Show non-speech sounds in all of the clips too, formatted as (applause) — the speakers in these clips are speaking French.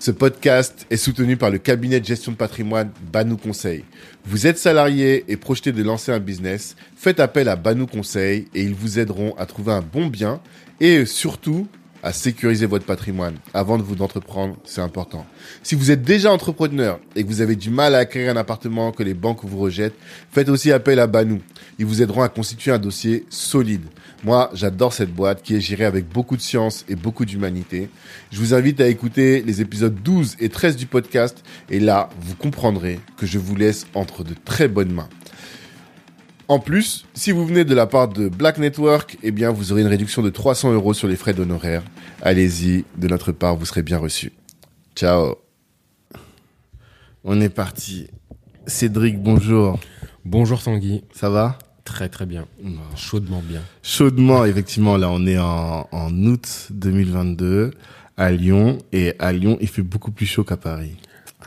Ce podcast est soutenu par le cabinet de gestion de patrimoine Banou Conseil. Vous êtes salarié et projeté de lancer un business, faites appel à Banou Conseil et ils vous aideront à trouver un bon bien et surtout à sécuriser votre patrimoine avant de vous entreprendre, c'est important. Si vous êtes déjà entrepreneur et que vous avez du mal à acquérir un appartement que les banques vous rejettent, faites aussi appel à Banou. Ils vous aideront à constituer un dossier solide. Moi, j'adore cette boîte qui est gérée avec beaucoup de science et beaucoup d'humanité. Je vous invite à écouter les épisodes 12 et 13 du podcast et là, vous comprendrez que je vous laisse entre de très bonnes mains. En plus, si vous venez de la part de Black Network, eh bien, vous aurez une réduction de 300 euros sur les frais d'honoraires. Allez-y, de notre part, vous serez bien reçu. Ciao. On est parti. Cédric, bonjour. Bonjour Tanguy. Ça va? Très très bien. Chaudement bien. Chaudement, effectivement. Là, on est en, en août 2022 à Lyon. Et à Lyon, il fait beaucoup plus chaud qu'à Paris.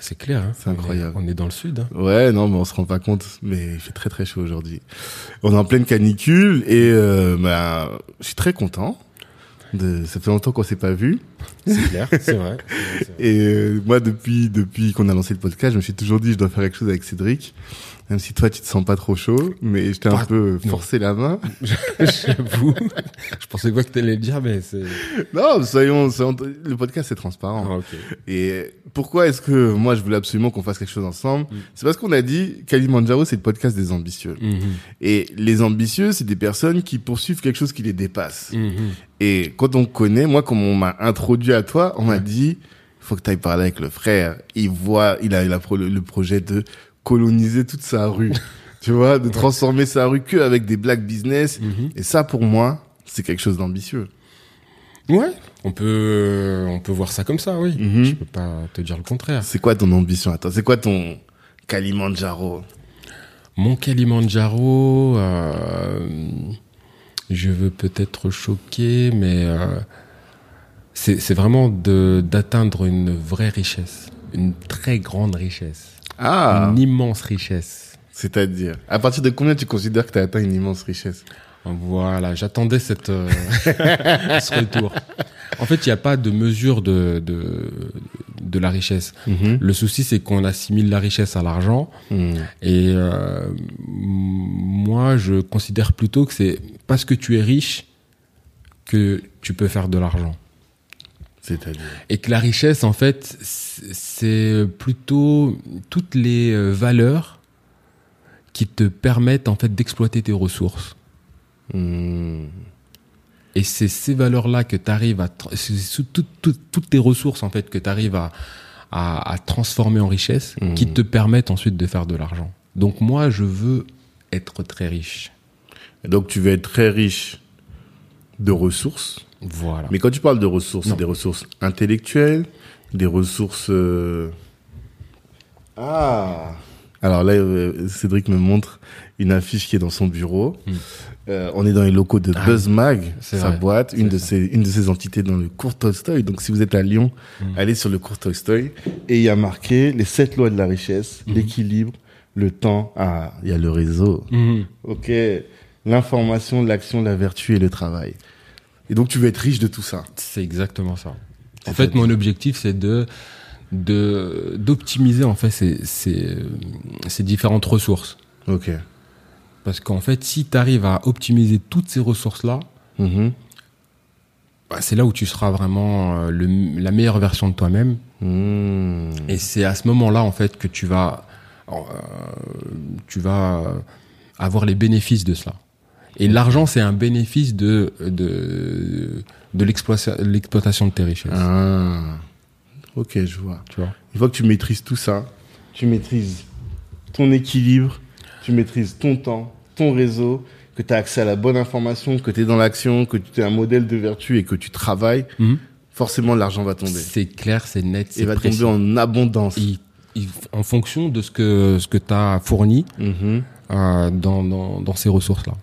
C'est clair, hein C'est incroyable. On est, on est dans le sud. hein. Ouais, non, mais on se rend pas compte, mais il fait très très chaud aujourd'hui. On est en pleine canicule et euh, bah, je suis très content. De, ça fait longtemps qu'on s'est pas vu. C'est clair, c'est vrai. (laughs) C'est vrai. Et euh, moi, depuis depuis qu'on a lancé le podcast, je me suis toujours dit je dois faire quelque chose avec Cédric, même si toi tu te sens pas trop chaud, mais je t'ai un peu non. forcé la main. (laughs) J'avoue. Je pensais pas que t'allais le dire, mais c'est. (laughs) Non, soyons, soyons- le podcast c'est transparent. Ah. Et pourquoi est-ce que moi je voulais absolument qu'on fasse quelque chose ensemble Mm. C'est parce qu'on a dit Kalimandjaro c'est le podcast des ambitieux. Mhm. Et les ambitieux, c'est des personnes qui poursuivent quelque chose qui les dépasse. Mhm. Et quand on connaît, moi, comme on m'a introduit à toi, on m'a dit, faut que tu ailles parler avec le frère. Il voit, il a, il a pro- le, le projet de coloniser toute sa rue. (laughs) tu vois, de transformer sa rue que avec des black business. Mhm. Et ça, pour moi, c'est quelque chose d'ambitieux. Ouais. On peut, on peut voir ça comme ça, oui. Mhm. Je peux pas te dire le contraire. C'est quoi ton ambition? À toi C'est quoi ton Kalimandjaro? Mon Kalimandjaro, euh, je veux peut-être choquer, mais euh, c'est c'est vraiment de d'atteindre une vraie richesse, une très grande richesse, Ah, une immense richesse. c'est-à-dire, à partir de combien tu considères que tu as atteint une immense richesse? Voilà, j'attendais cette euh, (laughs) ce retour. En fait, il n'y a pas de mesure de, de de la richesse. Mhm. Le souci, c'est qu'on assimile la richesse à l'argent. Mhm. Et euh, moi, je considère plutôt que c'est parce que tu es riche que tu peux faire de l'argent. C'est-à-dire Et que la richesse, en fait, c'est plutôt toutes les euh, valeurs qui te permettent en fait d'exploiter tes ressources. Mhm. Et c'est ces valeurs-là que tu arrives à... c'est toutes- tes ressources, en fait, que tu arrives à, à, à transformer en richesse, Mhm. qui te permettent ensuite de faire de l'argent. Donc moi, je veux être très riche. Et donc tu veux être très riche de ressources. Voilà. Mais quand tu parles de ressources, c'est des ressources intellectuelles, des ressources... euh, Ah Alors là, euh, Cédric me montre une affiche qui est dans son bureau. Mm. Euh, on est dans les locaux de Ah, BuzzMag, sa vrai. boîte, une de, ça. ses, une de ses entités dans le cours Tolstoy. Donc si vous êtes à Lyon, Mm. allez sur le cours Tolstoy. Et il y a marqué les sept lois de la richesse, Mhm. l'équilibre, le temps. Ah, il y a le réseau. Ok. L'information, l'action, la vertu et le travail. Et donc tu veux être riche de tout ça. C'est exactement ça. En fait, mon objectif, c'est de de d'optimiser en fait ces, ces, ces différentes ressources. Ok. Parce qu'en fait, si tu arrives à optimiser toutes ces ressources-là, Mhm. bah, c'est là où tu seras vraiment euh, le- la meilleure version de toi-même. Mmh. Et c'est à ce moment-là, en fait, que tu vas, euh, tu vas avoir les bénéfices de cela. Et l'argent, c'est un bénéfice de, de, de l'exploitation de tes richesses. Ah. Ok, je vois. Tu vois Une fois que tu maîtrises tout ça, tu maîtrises ton équilibre, tu maîtrises ton temps, ton réseau, que tu as accès à la bonne information, que tu es dans l'action, que tu es un modèle de vertu et que tu travailles, Mhm. forcément l'argent va tomber. C'est clair, c'est net, Il c'est va précis. tomber en abondance. Il- il- en fonction de ce que ce que tu as fourni Mhm. euh, dans, dans dans ces ressources là. Comme C'est ça.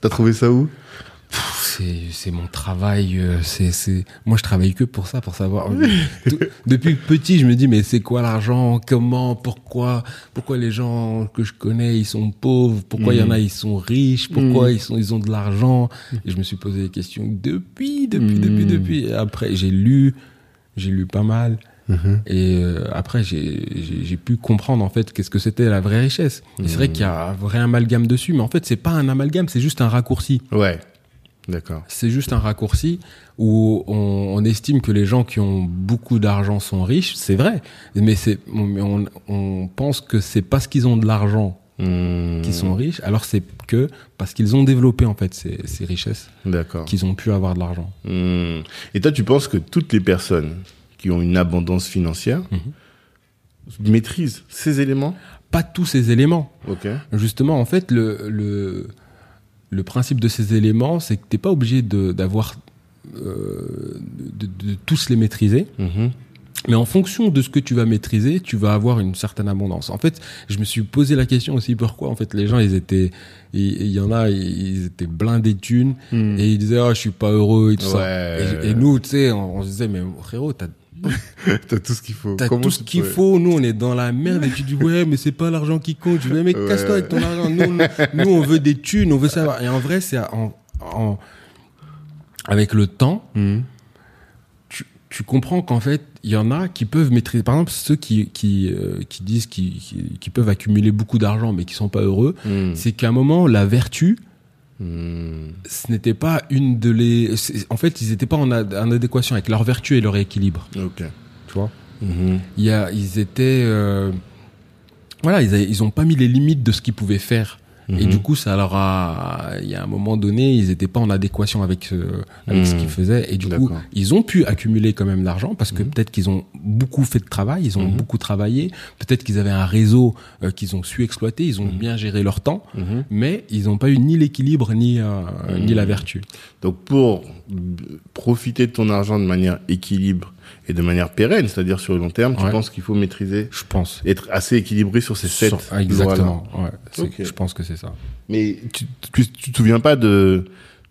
T'as trouvé ça où? C'est c'est mon travail euh, c'est c'est moi je travaille que pour ça pour savoir. Tout- depuis petit je me dis mais c'est quoi l'argent? Comment? Pourquoi? Pourquoi les gens que je connais ils sont pauvres? Pourquoi il y en a ils sont riches? Pourquoi Mm. ils sont ils ont de l'argent? Et je me suis posé des questions depuis depuis Mm. depuis depuis. Et après j'ai lu j'ai lu pas mal Mhm. et euh, après, j'ai pu comprendre en fait qu'est-ce que c'était la vraie richesse. C'est vrai qu'il y a un vrai amalgame dessus, mais en fait, c'est pas un amalgame, c'est juste un raccourci. Ouais. D'accord. C'est juste un raccourci où on, on estime que les gens qui ont beaucoup d'argent sont riches, c'est vrai, mais c'est on, on pense que c'est parce qu'ils ont de l'argent Mhm. qu'ils sont riches, alors c'est que parce qu'ils ont développé en fait ces, ces richesses D'accord. qu'ils ont pu avoir de l'argent. Mhm. Et toi, tu penses que toutes les personnes qui ont une abondance financière Mhm. maîtrisent ces éléments Pas tous ces éléments. Ok. Justement, en fait, le, le, le principe de ces éléments, c'est que t'es pas obligé de- d'avoir euh, de, de tous les maîtriser, Mhm. mais en fonction de ce que tu vas maîtriser, tu vas avoir une certaine abondance. En fait, je me suis posé la question aussi pourquoi en fait les gens ils étaient il y en a ils étaient blindés de thunes Mhm. et ils disaient ah je suis pas heureux et tout ça. Et, et nous tu sais on, on se disait mais frérot t'as (laughs) T'as tout ce qu'il faut. T'as tout ce qu'il faut, nous on est dans la merde et tu dis ouais mais c'est pas l'argent qui compte. Je dis mais Ouais. casse-toi avec ton argent. Nous, nous, nous, on veut des thunes, on veut savoir. Et en vrai c'est en, en- avec le temps Mhm. tu, tu comprends qu'en fait il y en a qui peuvent maîtriser. Par exemple ceux qui qui euh, qui disent qui, qui qui peuvent accumuler beaucoup d'argent mais qui sont pas heureux, Mhm. c'est qu'à un moment la vertu Ce n'était pas une de les. En fait ils étaient pas en, ad- en adéquation avec leur vertu et leur équilibre. Ok. Tu vois? Mhm. il y a, ils étaient, euh, voilà, ils, avaient- ils ont pas mis les limites de ce qu'ils pouvaient faire. Et Mhm. du coup, ça leur a, il y a un moment donné, ils étaient pas en adéquation avec, euh, avec ce Mhm. qu'ils faisaient. Et du coup, ils ont pu accumuler quand même l'argent parce que peut-être qu'ils ont beaucoup fait de travail, ils ont Mhm. beaucoup travaillé. Peut-être qu'ils avaient un réseau euh, qu'ils ont su exploiter, ils ont bien géré leur temps, Mhm. mais ils n'ont pas eu ni l'équilibre ni, euh, ni la vertu. Donc pour profiter de ton argent de manière équilibre et de manière pérenne, c'est-à-dire sur le long terme, tu Ouais. penses qu'il faut maîtriser, Je pense. être assez équilibré sur ces sept Sur- ah, exactement. Ouais. Je pense que c'est ça. Mais tu, tu, tu te souviens pas de,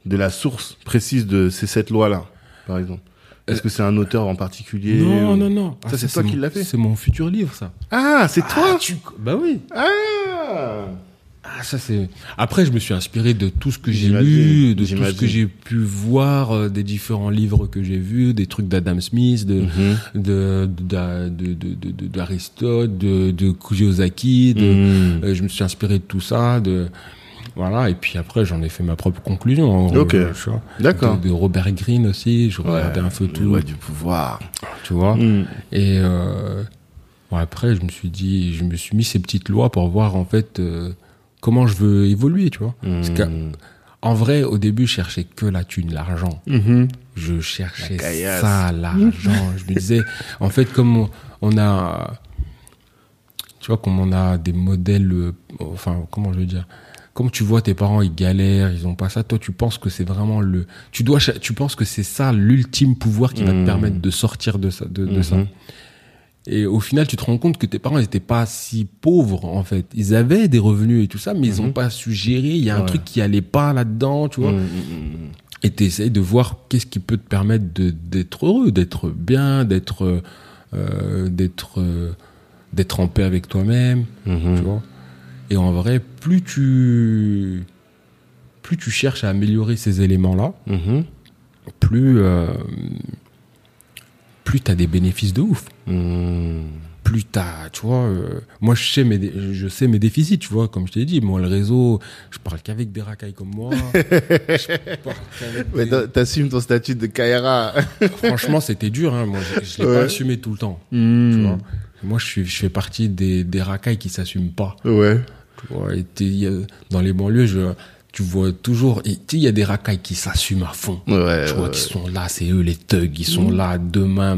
de la source précise de ces sept lois-là, par exemple? Est-ce que c'est un auteur en particulier Euh, Non, ou- non, non. Ça, c'est toi qui l'as fait C'est mon futur livre, ça. Ah, c'est toi Bah oui. Ah Ah, ça c'est. Après, je me suis inspiré de tout ce que j'ai lu, de tout ce que j'ai pu voir, euh, des différents livres que j'ai vus, des trucs d'Adam Smith, de Mhm. de de de de- de- de- d'Aristote, de, de Kiyosaki. De, Mhm. euh, je me suis inspiré de tout ça, de voilà. Et puis après, j'en ai fait ma propre conclusion. Ok. D'accord. De, de Robert Greene aussi. Je regardais un peu tout, du pouvoir. tu vois. Mhm. Et euh, bon, après, je me suis dit, je me suis mis ces petites lois pour voir en fait euh, comment je veux évoluer, tu vois. Parce que, Mhm. en vrai, au début, je cherchais que la thune, l'argent. Mhm. Je cherchais La ça, l'argent. je me disais, en fait, comme on, on a, tu vois, comme on a des modèles, euh, enfin, comment je veux dire. Comme tu vois tes parents ils galèrent, ils ont pas ça, toi tu penses que c'est vraiment le tu dois tu penses que c'est ça l'ultime pouvoir qui va te Mhm. permettre de sortir de ça de, de ça. Mhm. Et au final, tu te rends compte que tes parents n'étaient pas si pauvres, en fait. Ils avaient des revenus et tout ça, mais ils n'ont pas su gérer. Il y a un truc qui allait pas là-dedans, tu vois. Mhm, mhm. Et tu essayes de voir qu'est-ce qui peut te permettre d'être heureux, d'être bien, d'être euh, d'être euh, d'être en paix avec toi-même, Mhm. tu vois. Et en vrai, plus tu plus tu cherches à améliorer ces éléments-là, Mhm. plus euh, plus t'as des bénéfices de ouf. Mhm. plus t'as, tu vois, euh, moi je sais mes, je sais mes déficits, tu vois, comme je t'ai dit, moi le réseau, je parle qu'avec des racailles comme moi. (laughs) des- t'a- T'assumes ton statut de Kaira. (laughs) Franchement, c'était dur, hein. moi je, je l'ai Ouais. pas assumé tout le temps, tu Mhm. vois. Moi je suis, je fais partie des, des racailles qui s'assument pas. Ouais. Tu vois, et dans les banlieues, je, tu vois toujours, il y a des racailles qui s'assument à fond. Ouais, tu vois, ouais. qui sont là, c'est eux les thugs, ils sont là demain,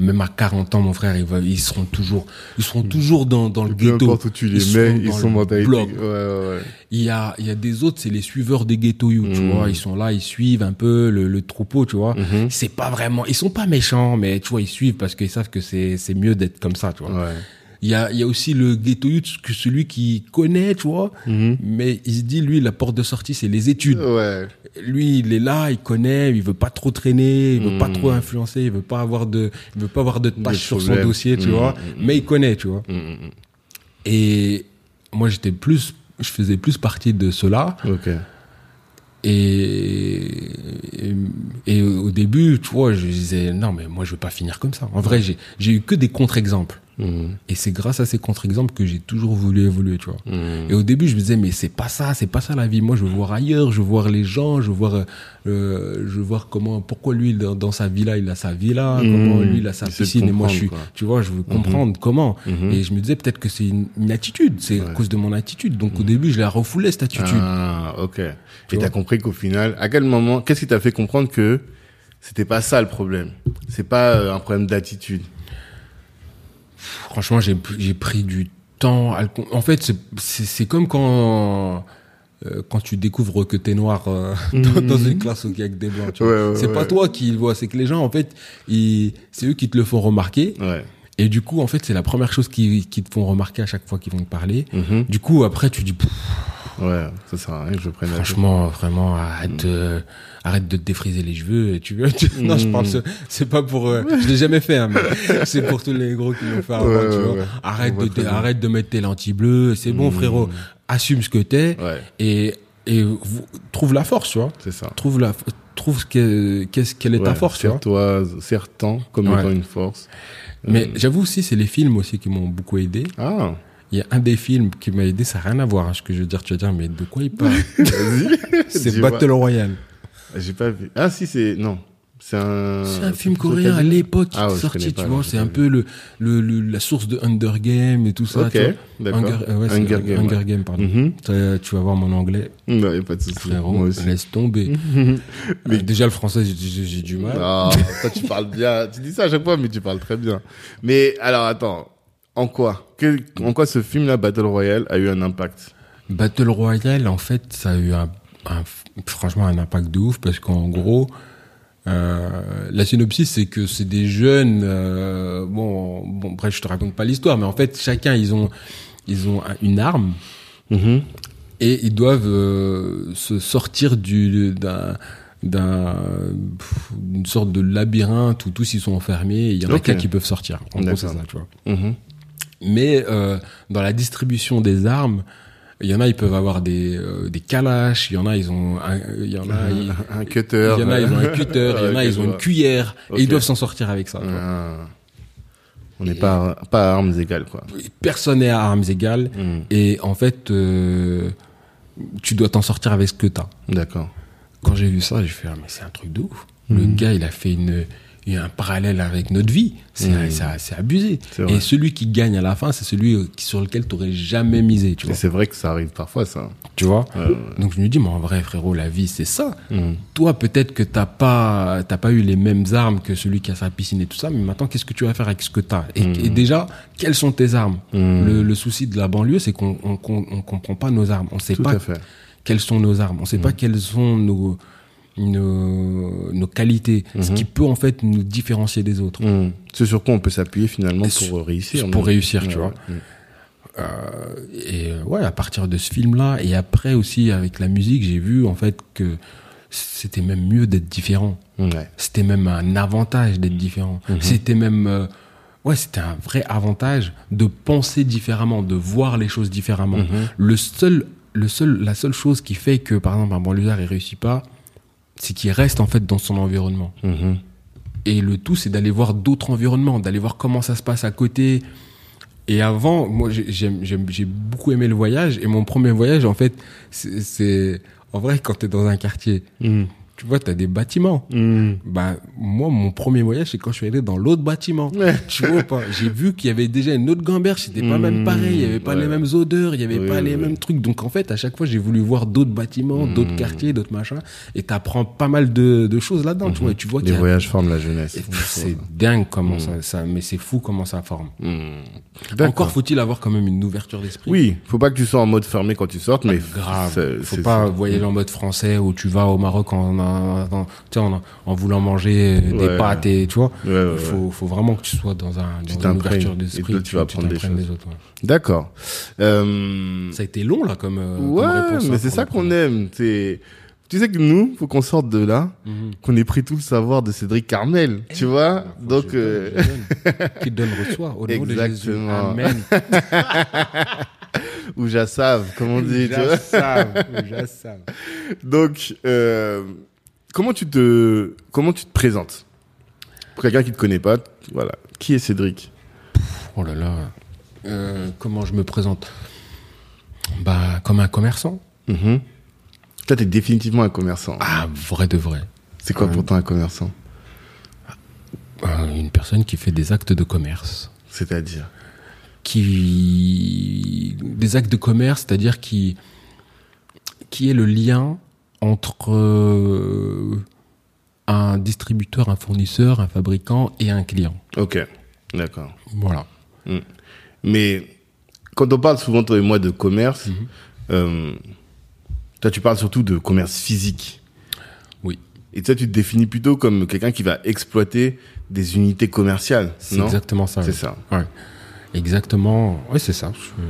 même à 40 ans, mon frère, ils, ils seront toujours, ils seront toujours dans, dans le ghetto. importe où tu les Ils mets, sont ils dans sont le mentalité. bloc. Ouais. Il y a, il y a des autres, c'est les suiveurs des ghetto youth, tu Mhm. vois, ils sont là, ils suivent un peu le, le troupeau, tu vois. Mhm. C'est pas vraiment, ils sont pas méchants, mais tu vois, ils suivent parce qu'ils savent que c'est, c'est mieux d'être comme ça, tu vois. Il y a, il y a aussi le ghetto youth, que celui qui connaît, tu vois, Mhm. mais il se dit, lui, la porte de sortie, c'est les études. Ouais. Lui, il est là, il connaît, il veut pas trop traîner, il veut pas Mhm. trop influencer, il veut pas avoir de, il veut pas avoir de tâches sur son dossier, tu Mhm, vois, mais il connaît, tu vois. Et moi, j'étais plus, je faisais plus partie de cela. Ok. Et, et, et au début, tu vois, je disais, non, mais moi, je veux pas finir comme ça. En vrai, j'ai, j'ai eu que des contre-exemples. Mhm. Et c'est grâce à ces contre-exemples que j'ai toujours voulu évoluer, tu vois. Mhm. Et au début, je me disais, mais c'est pas ça, c'est pas ça la vie. Moi, je veux voir ailleurs, je veux voir les gens, je veux voir, euh, je veux voir comment, pourquoi lui, dans, dans sa villa, il a sa villa, Mhm. comment lui, il a sa piscine, et moi, je suis, quoi. tu vois, je veux comprendre comment. Mhm. Et je me disais, peut-être que c'est une, une attitude, c'est à cause de mon attitude. Donc, au début, je la refoulais, cette attitude. Ah, ok. Et Tu t'as vois. compris qu'au final, à quel moment, qu'est-ce qui t'a fait comprendre que c'était pas ça le problème? C'est pas euh, un problème d'attitude. Franchement, j'ai j'ai pris du temps. à le En fait, c'est- c'est c'est comme quand euh, quand tu découvres que t'es noir euh, (laughs) dans, dans une classe où il y a que des blancs. tu vois. Ouais, ouais, c'est pas toi qui le vois, c'est que les gens, en fait, ils- c'est eux qui te le font remarquer. Ouais. Et du coup, en fait, c'est la première chose qui, qui te font remarquer à chaque fois qu'ils vont te parler. Mhm. Du coup, après, tu dis, Pff, Ouais, ça sert à rien que je prenne la franchement, vraiment, arrête, de, arrête de te défriser les cheveux. Et tu veux, tu- non, je parle, c'est- c'est pas pour, euh, je l'ai jamais fait, hein, mais (laughs) c'est pour tous les gros qui l'ont fait avant, Ouais, tu ouais, vois. ouais. Arrête On de, arrête de mettre tes lentilles bleues. C'est bon, Mhm. frérot. Assume ce que t'es Ouais, et, et vous- trouve la force, tu vois. c'est ça. Trouve la, trouve ce que, qu'est-ce, quelle est ta Ouais, force, tu vois. Serre-toi, serre-t'en comme Ouais. étant une force. Mais Euh, j'avoue aussi, c'est les films aussi qui m'ont beaucoup aidé. Ah, Il y a un des films qui m'a aidé, ça n'a rien à voir, hein, ce que je veux dire. Tu vas dire, mais de quoi il parle (laughs) vas-y. (laughs) C'est. Battle Royale. J'ai pas vu. Ah, si, c'est, non. C'est un. C'est un film coréen à l'époque qui Ah ouais, sorti, tu vois. non, C'est un peu le, le, le- la source de Hunger Game et tout ça. Ok, d'accord. Hunger, euh, ouais, c'est Hunger Game, Hunger ouais. Game, pardon. Mhm. Tu vas voir mon anglais, Non, y a pas de souci. frérot. Moi aussi. Laisse tomber. Mais- (laughs) Euh, déjà, le français, j'ai- du mal. Ah, toi, tu parles bien. Tu dis ça à chaque fois, mais tu parles très bien. Mais alors, attends. En quoi? Quel- En quoi ce film-là, Battle Royale, a eu un impact? Battle Royale, en fait, ça a eu un, un- franchement un impact de ouf parce qu'en gros, euh, la synopsis, c'est que c'est des jeunes. euh, bon, bon, bref, je te raconte pas l'histoire, mais en fait, chacun, ils ont, ils ont un- une arme. Et ils doivent euh, se sortir du d'un d'un sorte de labyrinthe où tous ils sont enfermés et il y en a qu'un qui peuvent sortir. En gros c'est ça tu vois. Mhm. Mais euh, dans la distribution des armes il y en a ils peuvent avoir des euh, des calaches il y en a ils ont un- il y en a ils, Un cutter. il y en a ils ont un cutter il y en (laughs) a ils ont une cuillère et ils doivent s'en sortir avec ça. Ah. On n'est pas, pas à armes égales, quoi. personne n'est à armes égales Mhm. et en fait euh, tu dois t'en sortir avec ce que t'as D'accord. quand j'ai vu ça, j'ai fait, ah, mais c'est un truc de ouf. Le Mhm. gars, il a fait une, il y a un parallèle avec notre vie. C'est c'est- c'est abusé. Et celui qui gagne à la fin, c'est celui euh, sur lequel tu aurais jamais misé, tu Et vois. c'est vrai que ça arrive parfois, ça. Tu vois. Donc je me dis, mais en vrai, frérot, la vie, c'est ça. Mhm. Toi, peut-être que t'as pas, t'as pas eu les mêmes armes que celui qui a sa piscine et tout ça, mais maintenant, qu'est-ce que tu vas faire avec ce que t'as? Et, Mhm. et déjà, quelles sont tes armes? Mhm. le, le souci de la banlieue, c'est qu'on on, on- on comprend pas nos armes. On sait Tout pas à fait. quelles sont nos armes. On sait pas quelles sont nos, nos, nos qualités. Ce Mhm. qui peut en fait nous différencier des autres. Mhm. C'est sur quoi on peut s'appuyer finalement pour sur- réussir. pour réussir, tu vois. Euh, et euh, ouais, à partir de ce film-là, et après aussi avec la musique, j'ai vu en fait que c'était même mieux d'être différent. Ouais. C'était même un avantage d'être différent. Mhm. C'était même euh, ouais, c'était un vrai avantage de penser différemment, de voir les choses différemment. Mhm. Le seul, le seul, la seule chose qui fait que par exemple un banlieusard il réussit pas, c'est qu'il reste en fait dans son environnement. Mhm. Et le tout, c'est d'aller voir d'autres environnements, d'aller voir comment ça se passe à côté. Et avant, moi, j'ai- j'aime- j'ai beaucoup aimé le voyage. Et mon premier voyage, en fait, c'est- en vrai quand t'es dans un quartier, Mhm. Tu vois, tu as des bâtiments. Hmm. Bah, moi, mon premier voyage, c'est quand je suis allé dans l'autre bâtiment. tu vois pas? J'ai vu qu'il y avait déjà une autre gamberge, c'était pas même pareil, il y avait pas ouais. les mêmes odeurs, il y avait Oui, pas les oui. mêmes trucs. Donc, en fait, à chaque fois, j'ai voulu voir d'autres bâtiments, d'autres quartiers, d'autres machins. Et t'apprends pas mal de, de choses là-dedans, tu vois. Et tu vois Les a- voyages forment la jeunesse. c'est dingue comment ça, ça, mais c'est fou comment ça forme. Hmm. Encore faut-il avoir quand même une ouverture d'esprit. Oui, faut pas que tu sois en mode fermé quand tu sortes, mais Grave. Faut pas voyager en mode français où tu vas au Maroc en, en, tu voulant manger des Ouais. pâtes et tu vois. Ouais, ouais, Il faut, faut vraiment que tu sois dans un dans une t'imprègnes. ouverture d'esprit. toi, tu vas apprendre des choses. des autres, ouais. D'accord. Euh, Ça a été long là comme. euh, comme ouais, réponse, mais hein, c'est ça qu'on aime. C'est, tu sais que nous, faut qu'on sorte de là, Mhm. qu'on ait pris tout le savoir de Cédric Carmel, tu vois? Faut Donc, je euh, donne, je donne. qui donne reçoit au nom de Jésus. Exactement. Amen. (laughs) ou Jassav, comme on dit, tu. J'assave, j'assave. (laughs) Donc, euh, comment tu te, comment tu te présentes? Pour quelqu'un qui te connaît pas, voilà. Qui est Cédric? Oh là là. Euh, comment je me présente? Bah, comme un commerçant. Mhm. Toi, t'es définitivement un commerçant. Ah, vrai de vrai. C'est quoi ouais. pour toi un commerçant? Euh, une personne qui fait des actes de commerce. C'est-à-dire? Qui. Des actes de commerce, c'est-à-dire qui. Qui est le lien entre euh, un distributeur, un fournisseur, un fabricant et un client. Ok, d'accord. Voilà. Mais quand on parle souvent, toi et moi, de commerce, Mhm. euh, toi, tu parles surtout de commerce physique. Oui. Et toi, tu te définis plutôt comme quelqu'un qui va exploiter des unités commerciales, C'est exactement ça. C'est oui. ça. Ouais. Exactement. Oui, c'est ça. Je,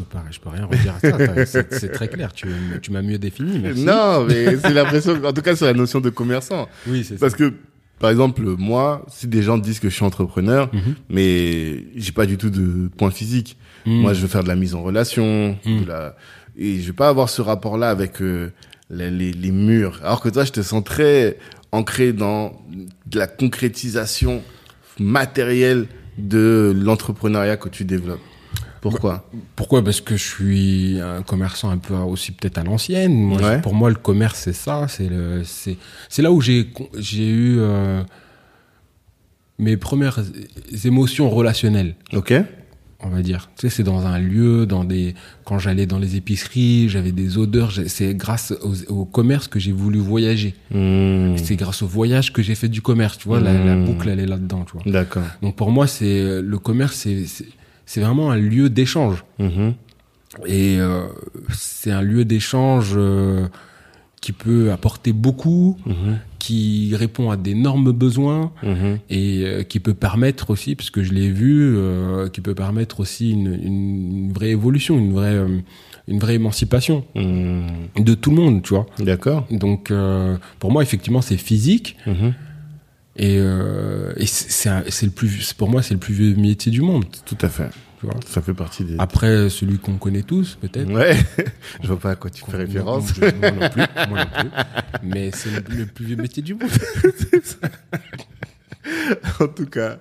je peux je peux rien redire à ça. C'est très clair. Tu, tu m'as mieux défini. Merci. Non, mais c'est l'impression, en tout cas, sur la notion de commerçant. Oui, c'est ça. Parce que, par exemple, moi, si des gens disent que je suis entrepreneur, Mhm. mais j'ai pas du tout de point physique. Mm. Moi, je veux faire de la mise en relation, Mm. de la... et je vais pas avoir ce rapport-là avec euh, les, les, les murs. Alors que toi, je te sens très ancré dans de la concrétisation matérielle de l'entrepreneuriat que tu développes. Pourquoi Pourquoi? Parce que je suis un commerçant un peu aussi peut-être à l'ancienne. Ouais. Pour moi, le commerce, c'est ça. C'est le, c'est, c'est là où j'ai, j'ai eu euh, mes premières émotions relationnelles. Ok. on va dire. Tu sais, c'est dans un lieu, dans des, quand j'allais dans les épiceries, j'avais des odeurs. C'est grâce au, au commerce que j'ai voulu voyager. Hmm. C'est grâce au voyage que j'ai fait du commerce. Tu vois, la, la Mmh. boucle elle est là-dedans. Tu vois. D'accord. Donc pour moi, c'est le commerce, c'est c'est- vraiment un lieu d'échange. Mhm. Et euh, c'est un lieu d'échange euh, qui peut apporter beaucoup, Mhm. qui répond à d'énormes besoins Mhm. et euh, qui peut permettre aussi, parce que je l'ai vu, qui peut permettre aussi une, une vraie évolution, une vraie, une vraie émancipation Hmm. de tout le monde, tu vois. D'accord. Donc pour moi, effectivement, c'est physique. Et, euh, et c'est le plus, pour moi, c'est le plus vieux métier du monde, Tout à fait. tu vois? Ça fait partie des. Après, celui qu'on connaît tous, peut-être. Ouais. (laughs) je vois pas à quoi tu fais référence. Moi, moi non plus, moi non plus. Mais c'est le, le plus vieux métier du monde. (laughs) en tout cas.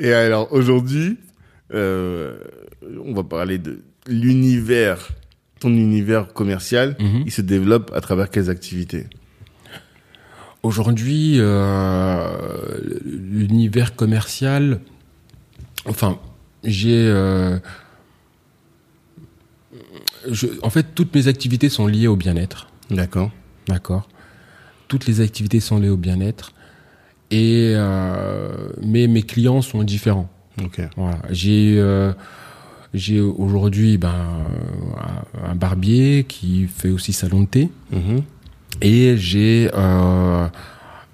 Et alors aujourd'hui, euh, on va parler de l'univers, ton univers commercial. Mhm. Il se développe à travers quelles activités? Aujourd'hui, euh, l'univers commercial, enfin, j'ai, euh, je- en fait, toutes mes activités sont liées au bien-être, D'accord. d'accord. Toutes les activités sont liées au bien-être, et euh, mais mes clients sont différents. Ok. Voilà, j'ai euh, j'ai aujourd'hui ben un- barbier qui fait aussi salon de thé. Mhm. Et j'ai euh,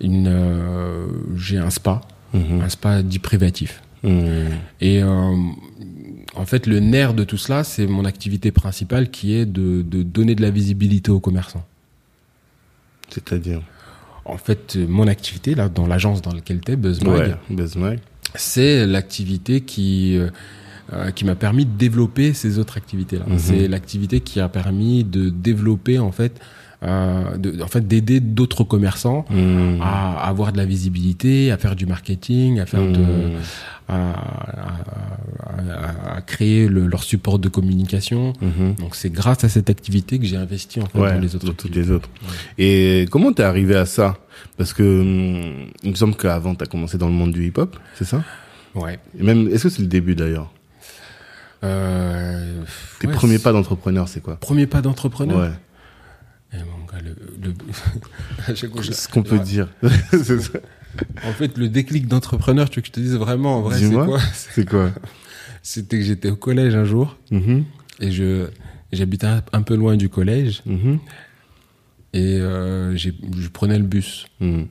une euh, j'ai un spa, Mhm. un spa dit privatif. Mhm. Et euh, en fait, le nerf de tout cela, c'est mon activité principale qui est de, de donner de la visibilité aux commerçants. C'est-à-dire En fait, mon activité là, dans l'agence dans laquelle tu es, BuzzMag, Ouais. C'est l'activité qui euh, qui m'a permis de développer ces autres activités là. Mhm. C'est l'activité qui a permis de développer en fait de, en fait, d'aider d'autres commerçants Mmh. à avoir de la visibilité, à faire du marketing, à faire de, Mmh. à, à- à- à créer le- leur support de communication. Mhm. Donc c'est grâce à cette activité que j'ai investi en fait Ouais, dans les autres. dans toutes les autres. Et comment t'es arrivé à ça? Parce que hum, il me semble qu'avant t'as commencé dans le monde du hip-hop, c'est ça? Ouais. Et même, est-ce que c'est le début d'ailleurs? Euh, Tes ouais, premiers pas d'entrepreneur, c'est quoi? Premier pas d'entrepreneur? Ouais. Eh, mon gars, le, le- (laughs) à chaque fois, je- Ce qu'on peut dire. (laughs) ça. En fait, le déclic d'entrepreneur, tu veux que je te dise vraiment en vrai, c'est quoi (laughs) C'est quoi C'était que j'étais au collège un jour Mhm. et je j'habitais un, peu loin du collège Mhm. et euh, je prenais le bus. Mhm.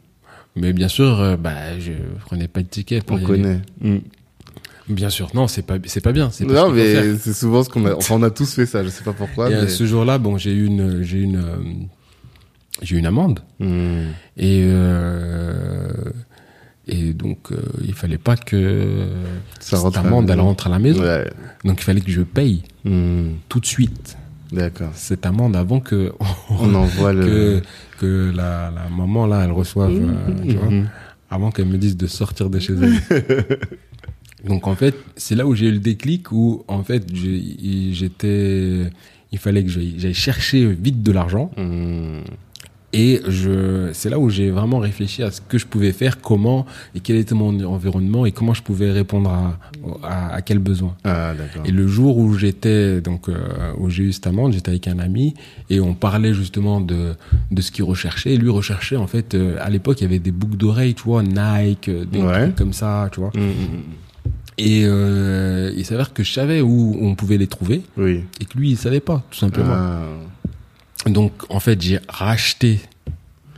Mais bien sûr, euh, bah, je prenais pas de ticket. Pour On y connaît. Mhm. Bien sûr, non, c'est pas c'est pas bien. pas Non, mais c'est souvent ce qu'on a. Enfin, on a tous fait ça. Je sais pas pourquoi. Et euh, mais... ce jour-là, bon, j'ai eu une j'ai une euh, j'ai une amende Mhm. et euh, et donc euh, il fallait pas que Ça cette amende elle rentre à la maison. Ouais. Donc il fallait que je paye Mhm. tout de suite D'accord. cette amende avant que On envoie le. (laughs) que la, la maman là elle reçoive euh, tu vois, avant qu'elle me dise de sortir de chez elle. (laughs) Donc en fait, c'est là où j'ai eu le déclic où en fait j'étais il fallait que j'aille chercher vite de l'argent Mhm. et je c'est là où j'ai vraiment réfléchi à ce que je pouvais faire, comment et quel était mon environnement et comment je pouvais répondre à à, à quel besoin. Ah. Et le jour où j'étais donc euh, où j'ai eu cette amende, j'étais avec un ami et on parlait justement de de ce qu'il recherchait. Et lui recherchait en fait euh, à l'époque il y avait des boucles d'oreilles, tu vois, Nike, euh, des Ouais. trucs comme ça, tu vois. Mhm, mhm. Et euh, il s'avère que je savais où on pouvait les trouver Oui. et que lui il savait pas tout simplement. Ah, Donc en fait j'ai racheté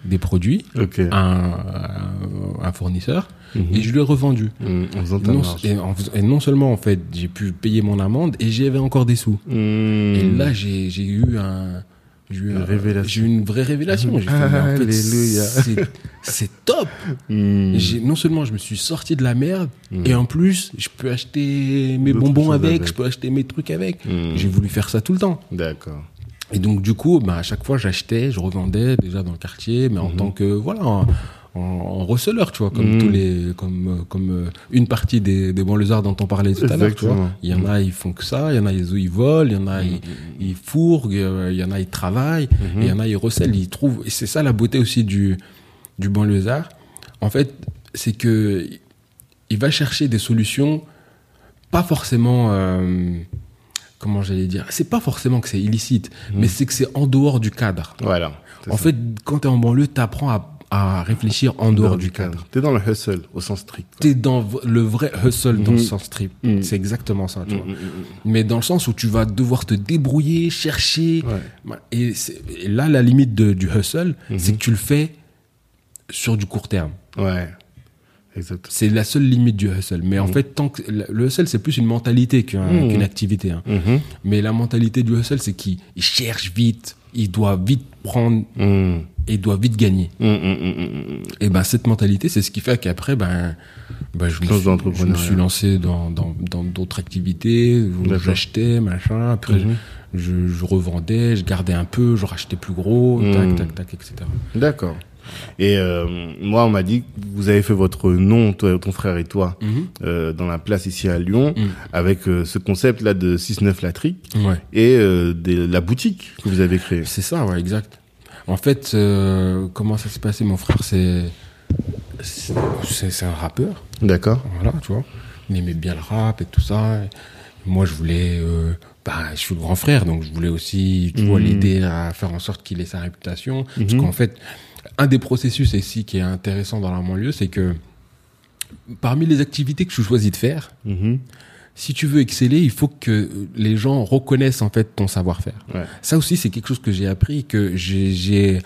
des produits ok. à un, à un fournisseur Mhm. et je lui ai revendu. En faisant ta Non, et, en et non seulement en fait j'ai pu payer mon amende et j'avais encore des sous. Mhm. Et là, j'ai eu un. J'ai eu, Une un- révélation. j'ai eu une vraie révélation. J'ai fait, en c'est- top. J'ai- Non seulement je me suis sorti de la merde, Mhm. et en plus, je peux acheter mes bonbons avec, avec. je peux acheter mes trucs avec. Mhm. J'ai voulu faire ça tout le temps. D'accord. Et donc, du coup, bah, à chaque fois, j'achetais, je revendais déjà dans le quartier, mais en tant que, voilà, en, en, receleur, tu vois, comme Mhm. tous les, comme, euh, comme euh, une partie des, des banlieusards dont on parlait tout à l'heure, tu vois. Il y en a, ils font que ça, il y en a, ils, ils volent, il y en a, ils, ils fourguent, il y en a, ils travaillent, et il y en a, ils recèlent, ils trouvent. Et c'est ça la beauté aussi du, du banlieusard. En fait, c'est que il va chercher des solutions, pas forcément, euh, comment j'allais dire, c'est pas forcément que c'est illicite, mais c'est que c'est en dehors du cadre. Voilà. En ça. fait, quand tu es en banlieue, tu apprends à, à réfléchir en dehors du cadre. T'es dans le hustle, au sens strict. T'es dans le vrai hustle dans le sens strip. Mhm. C'est exactement ça, tu vois. Mhm, Mais dans le sens où tu vas devoir te débrouiller, chercher. Ouais. Et, là, la limite de- du hustle, Mhm. c'est que tu le fais sur du court terme. Ouais. C'est la seule limite du hustle. Mais en fait, tant que le hustle, c'est plus une mentalité qu'un- qu'une activité. hein. Mhm. Mais la mentalité du hustle, c'est qu'il il cherche vite, il doit vite prendre Mhm. et il doit vite gagner. Mhm, mhm. Et ben cette mentalité, c'est ce qui fait qu'après, ben, ben je, me suis, dans l'entrepreneuriat. je me suis lancé dans dans dans d'autres activités j'achetais machin. Après, Mhm. je, je revendais, je gardais un peu, je rachetais plus gros, tac tac tac, etc. D'accord. Et euh, moi, on m'a dit que vous avez fait votre nom, toi, ton frère et toi, Mhm. euh, dans la place ici à Lyon, Mhm. avec euh, ce concept-là de 6-9 Latrique Ouais. et des- la boutique que vous avez créée. C'est ça, ouais, exact. En fait, comment ça s'est passé Mon frère, c'est un rappeur. D'accord. Voilà, tu vois. Il aimait bien le rap et tout ça. Et moi, je voulais. bah, je suis le grand frère, donc je voulais aussi, tu vois, Mhm. l'aider à faire en sorte qu'il ait sa réputation. Parce qu'en fait, un des processus ici qui est intéressant dans la banlieue, c'est que parmi les activités que tu choisis de faire, Mhm. si tu veux exceller, il faut que les gens reconnaissent en fait ton savoir-faire. Ouais. Ça aussi, c'est quelque chose que j'ai appris, que j'ai j'ai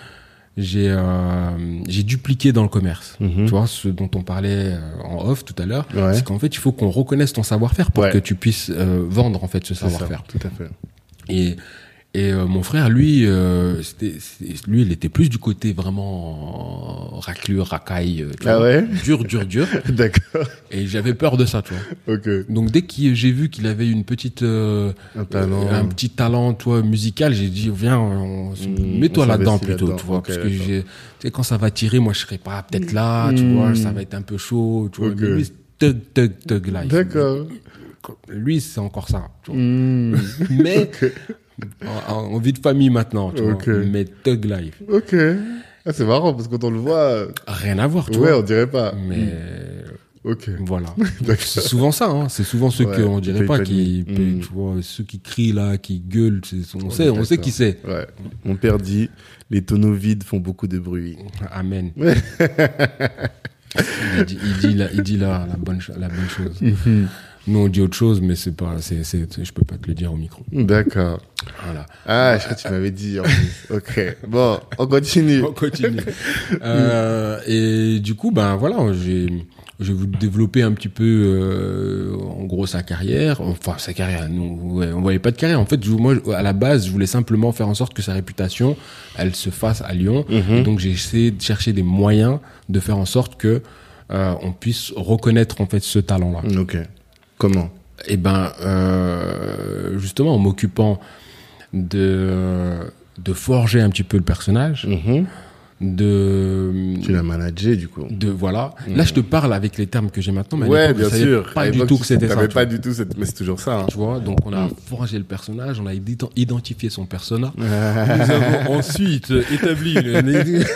j'ai euh, j'ai dupliqué dans le commerce. Mhm. Tu vois, ce dont on parlait euh, en off tout à l'heure, Ouais. c'est qu'en fait, il faut qu'on reconnaisse ton savoir-faire pour Ouais. que tu puisses euh, vendre en fait ce savoir-faire. Tout à fait. Et Et euh, mon frère, lui, euh, c'était, lui, il était plus du côté vraiment raclure, racaille, euh, tu Ah vois, ouais? dur, dur, dur. (laughs) D'accord. Et j'avais peur de ça, tu vois. Donc dès que j'ai vu qu'il avait une petite, euh, Un talent. euh, un petit talent, toi, musical, j'ai dit viens, Mmh, mets-toi là-dedans plutôt, tu vois, parce que j'ai, tu sais, quand ça va tirer, moi je serai pas peut-être là, tu Mmh. vois, ça va être un peu chaud, tu vois. Ok. Mais lui, c'est thug, thug, thug life. D'accord. Lui, c'est encore ça. tu vois. Hmm. Mais (laughs) en, en vie de famille maintenant, tu vois. Mais thug life, Ok. Ah, c'est marrant parce que quand on le voit, rien à voir, tu ouais, vois. on dirait pas. Mais Ok. voilà. (laughs) C'est souvent ça, hein. c'est souvent ceux Ouais, qu'on dirait pas qui, Mm. tu vois, ceux qui crient là, qui gueulent, on On sait, on sait qui c'est. Ouais. Mon père dit, les tonneaux vides font beaucoup de bruit. Amen. (laughs) Ouais. il dit, il dit, la, il dit la, la bonne, la bonne chose. Nous, on dit autre chose, mais c'est pas, c'est, c'est, je peux pas te le dire au micro. D'accord. Voilà. Ah, je crois que tu m'avais dit. en plus. (laughs) Ok. Bon, on continue. On continue. euh, et du coup, ben voilà, j'ai, j'ai voulu développer un petit peu, euh, en gros, sa carrière. Enfin, sa carrière. Nous, ouais, on voyait pas de carrière. En fait, je- moi, à la base, je voulais simplement faire en sorte que sa réputation, elle se fasse à Lyon. Mhm. Et donc, j'ai essayé de chercher des moyens de faire en sorte que euh, on puisse reconnaître en fait ce talent-là. Ok. Comment? Et ben, euh, justement, en m'occupant de de forger un petit peu le personnage, Mhm. de Tu l'as managé, du coup. de voilà. Là, je te parle avec les termes que j'ai maintenant, mais ouais, bien sûr. pas du tout que c'était ça. pas du tout, cette- mais c'est toujours ça. hein. Tu vois, donc on a forgé le personnage, on a ident- identifié son persona. (laughs) Nous avons ensuite établi. le- (laughs)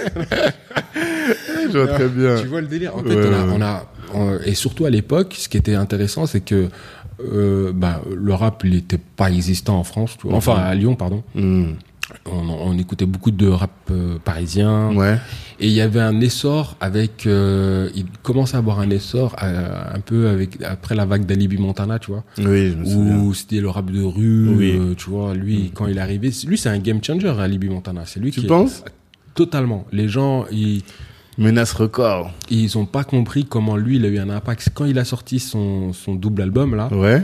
Je vois très bien. tu vois le délire. En fait, Ouais, on a, on a- et surtout à l'époque, ce qui était intéressant, c'est que euh, bah, le rap, il était pas existant en France. tu vois. Enfin, à Lyon, pardon. Hmm. On, on écoutait beaucoup de rap euh, parisien. Ouais. Et il y avait un essor avec, euh, il commençait à avoir un essor euh, un peu avec après la vague d'Alibi Montana, tu vois, Oui, je me souviens. où c'était le rap de rue, Oui. euh, tu vois. Lui, quand il est arrivé, lui c'est un game changer, Alibi Montana. C'est lui Tu qui penses? totalement. Les gens, ils Menace record. ils ont pas compris comment lui il a eu un impact. Quand il a sorti son son double album là, Ouais.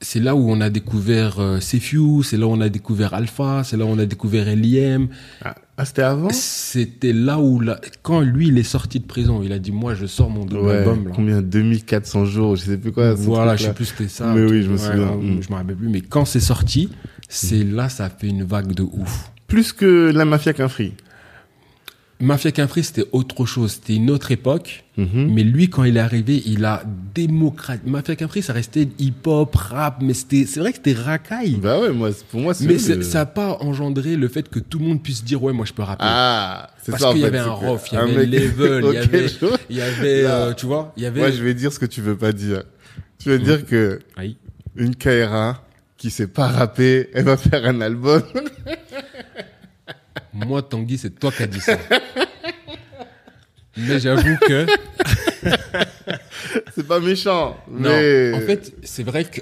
c'est là où on a découvert euh, Sefiu, c'est là où on a découvert Alpha, c'est là où on a découvert L.I.M. Ah, ah, c'était avant C'était là où, la- quand lui, il est sorti de prison, il a dit, moi, je sors mon double Ouais. album, là. Combien? 2400 jours, je sais plus quoi. Voilà, je sais plus c'était ça. Mais ou oui, je me souviens. Mm. Je me rappelle plus. Mais quand c'est sorti, c'est là, ça a fait une vague de ouf. Plus que la mafia qu'un free. Mafia qu'un Free, c'était autre chose. C'était une autre époque. Mhm. Mais lui, quand il est arrivé, il a démocratisé. Mafia qu'un Free, ça restait hip-hop, rap, mais c'était, c'est vrai que c'était racaille. Bah ouais, moi, pour moi, c'est. mais ça n'a pas engendré le fait que tout le monde puisse dire, ouais, moi, je peux rapper. Ah, c'est Parce qu'il y avait un rough, il y avait level, il y (laughs) avait, il y avait, euh, tu vois, il y avait. Moi, je vais dire ce que tu veux pas dire. Tu veux dire que Aïe. une Kaira qui sait pas rapper, elle va faire un album. (laughs) Moi, Tanguy, c'est toi qui as dit ça. Mais j'avoue que. (laughs) c'est pas méchant. Non, mais en fait, c'est vrai que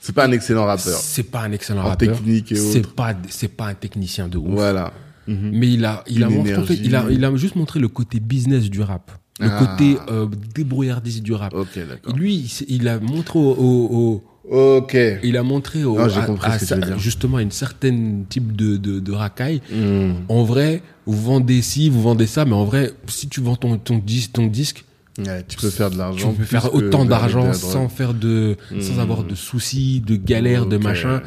c'est pas un excellent rappeur. c'est pas un excellent En rappeur. technique et C'est pas, c'est pas un technicien de ouf. Voilà. Mhm. Mais il a, il a, montré, en fait, énergie. il a, il a juste montré le côté business du rap. Le Ah. côté euh, débrouillardise du rap. Ok, d'accord. Lui, il, a montré au, au- au- Ok. il a montré au, Ah, à- tu justement une certaine type de, de, de racaille. Hmm. En vrai, vous vendez ci, vous vendez ça, mais en vrai, si tu vends ton, ton, dis- ton disque, Ouais, tu peux faire de tu l'argent. peux plus faire autant d'argent sans faire de, sans Hmm. avoir de soucis, de galères, de machin.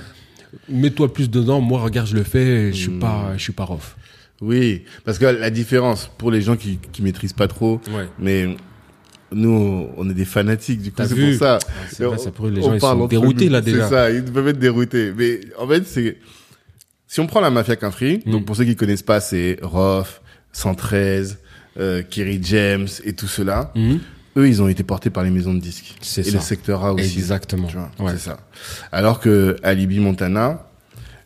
Mets-toi plus dedans. Moi, regarde, je le fais. Je suis Hmm. pas, je suis pas rough. Oui, parce que la différence pour les gens qui qui maîtrisent pas trop, Ouais. mais nous on est des fanatiques du coup c'est pour ça. c'est vrai, ça les gens, ils sont déroutés, nous. là, déjà. C'est ça, ils peuvent être déroutés. Mais en fait c'est si on prend la mafia qu'un free, Mm. donc pour ceux qui connaissent pas c'est Roth, 113, euh, Kerry James et tout cela. Mhm. Eux ils ont été portés par les maisons de disques C'est et ça. le secteur A aussi. Exactement. Tu vois, Ouais. c'est ça. Alors que Alibi Montana,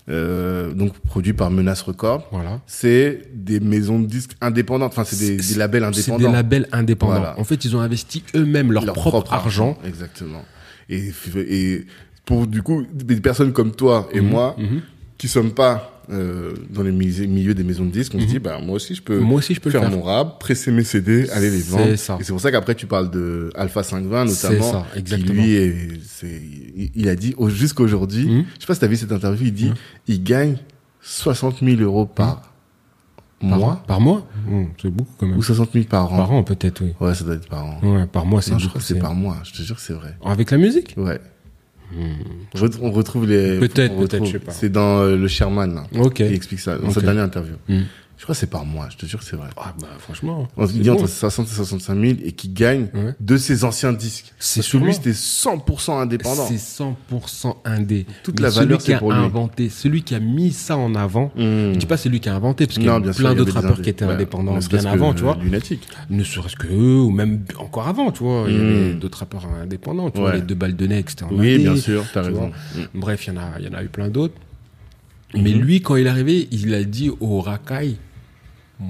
euh, donc produit par Menace Records, Voilà. c'est des maisons de disques indépendantes. Enfin, c'est des, des labels C'est indépendants. des labels indépendants. Voilà. En fait, ils ont investi eux-mêmes leur, propre, argent. Exactement. Et, et pour du coup, des personnes comme toi et Mhm, moi, mhm. qui sommes pas euh, dans les milieux des maisons de disques, on se dit, bah, moi aussi, je peux, Moi aussi, je peux faire faire. mon rap, presser mes CD, aller les vendre. ça. Et c'est pour ça qu'après, tu parles de Alpha 520, C'est notamment. ça, qui, exactement. lui, est, il, a dit, au- jusqu'aujourd'hui, Mhm. je sais pas si t'as vu cette interview, il dit, Mhm. il gagne 60 000 euros par Par mois, Par mois Hum, C'est beaucoup quand même. ou 60 000 par an. Par an, peut-être, oui. Ouais, ça doit être par an. Ouais, par mois, c'est Non, je crois que c'est par mois. Je te jure que c'est vrai. Avec la musique? Ouais. On ret- On retrouve les. Peut-être, peut-être, je sais pas. C'est dans euh, le Sherman, là. Ok. Il explique ça dans sa dernière interview. Hmm. Je crois que c'est par mois, je te jure que c'est vrai. Ah bah franchement. On dit bon. entre 60 et 65 000 et qui gagne Ouais. de ses anciens disques. C'est Parce que lui, c'était 100% indépendant. C'est 100% indé. Toute Mais la celui valeur, qui c'est a pour lui. inventé, celui qui a mis ça en avant. Hmm. Je dis pas c'est lui qui a inventé, parce qu'il y a Non, plein d'autres rappeurs qui étaient Ouais, indépendants bien serait-ce que, avant, tu euh, vois. Lunatique. Ne serait-ce que eux, ou même encore avant, tu vois. Il y avait Mm. d'autres rappeurs indépendants, tu vois. Ouais. Les deux balles de nez, c'était en Oui, indé, bien sûr, t'as tu raison. vois. Hmm. Bref, il y en a, il y en a eu plein d'autres. Mais Mhm. lui, quand il est arrivé, il a dit au racaille,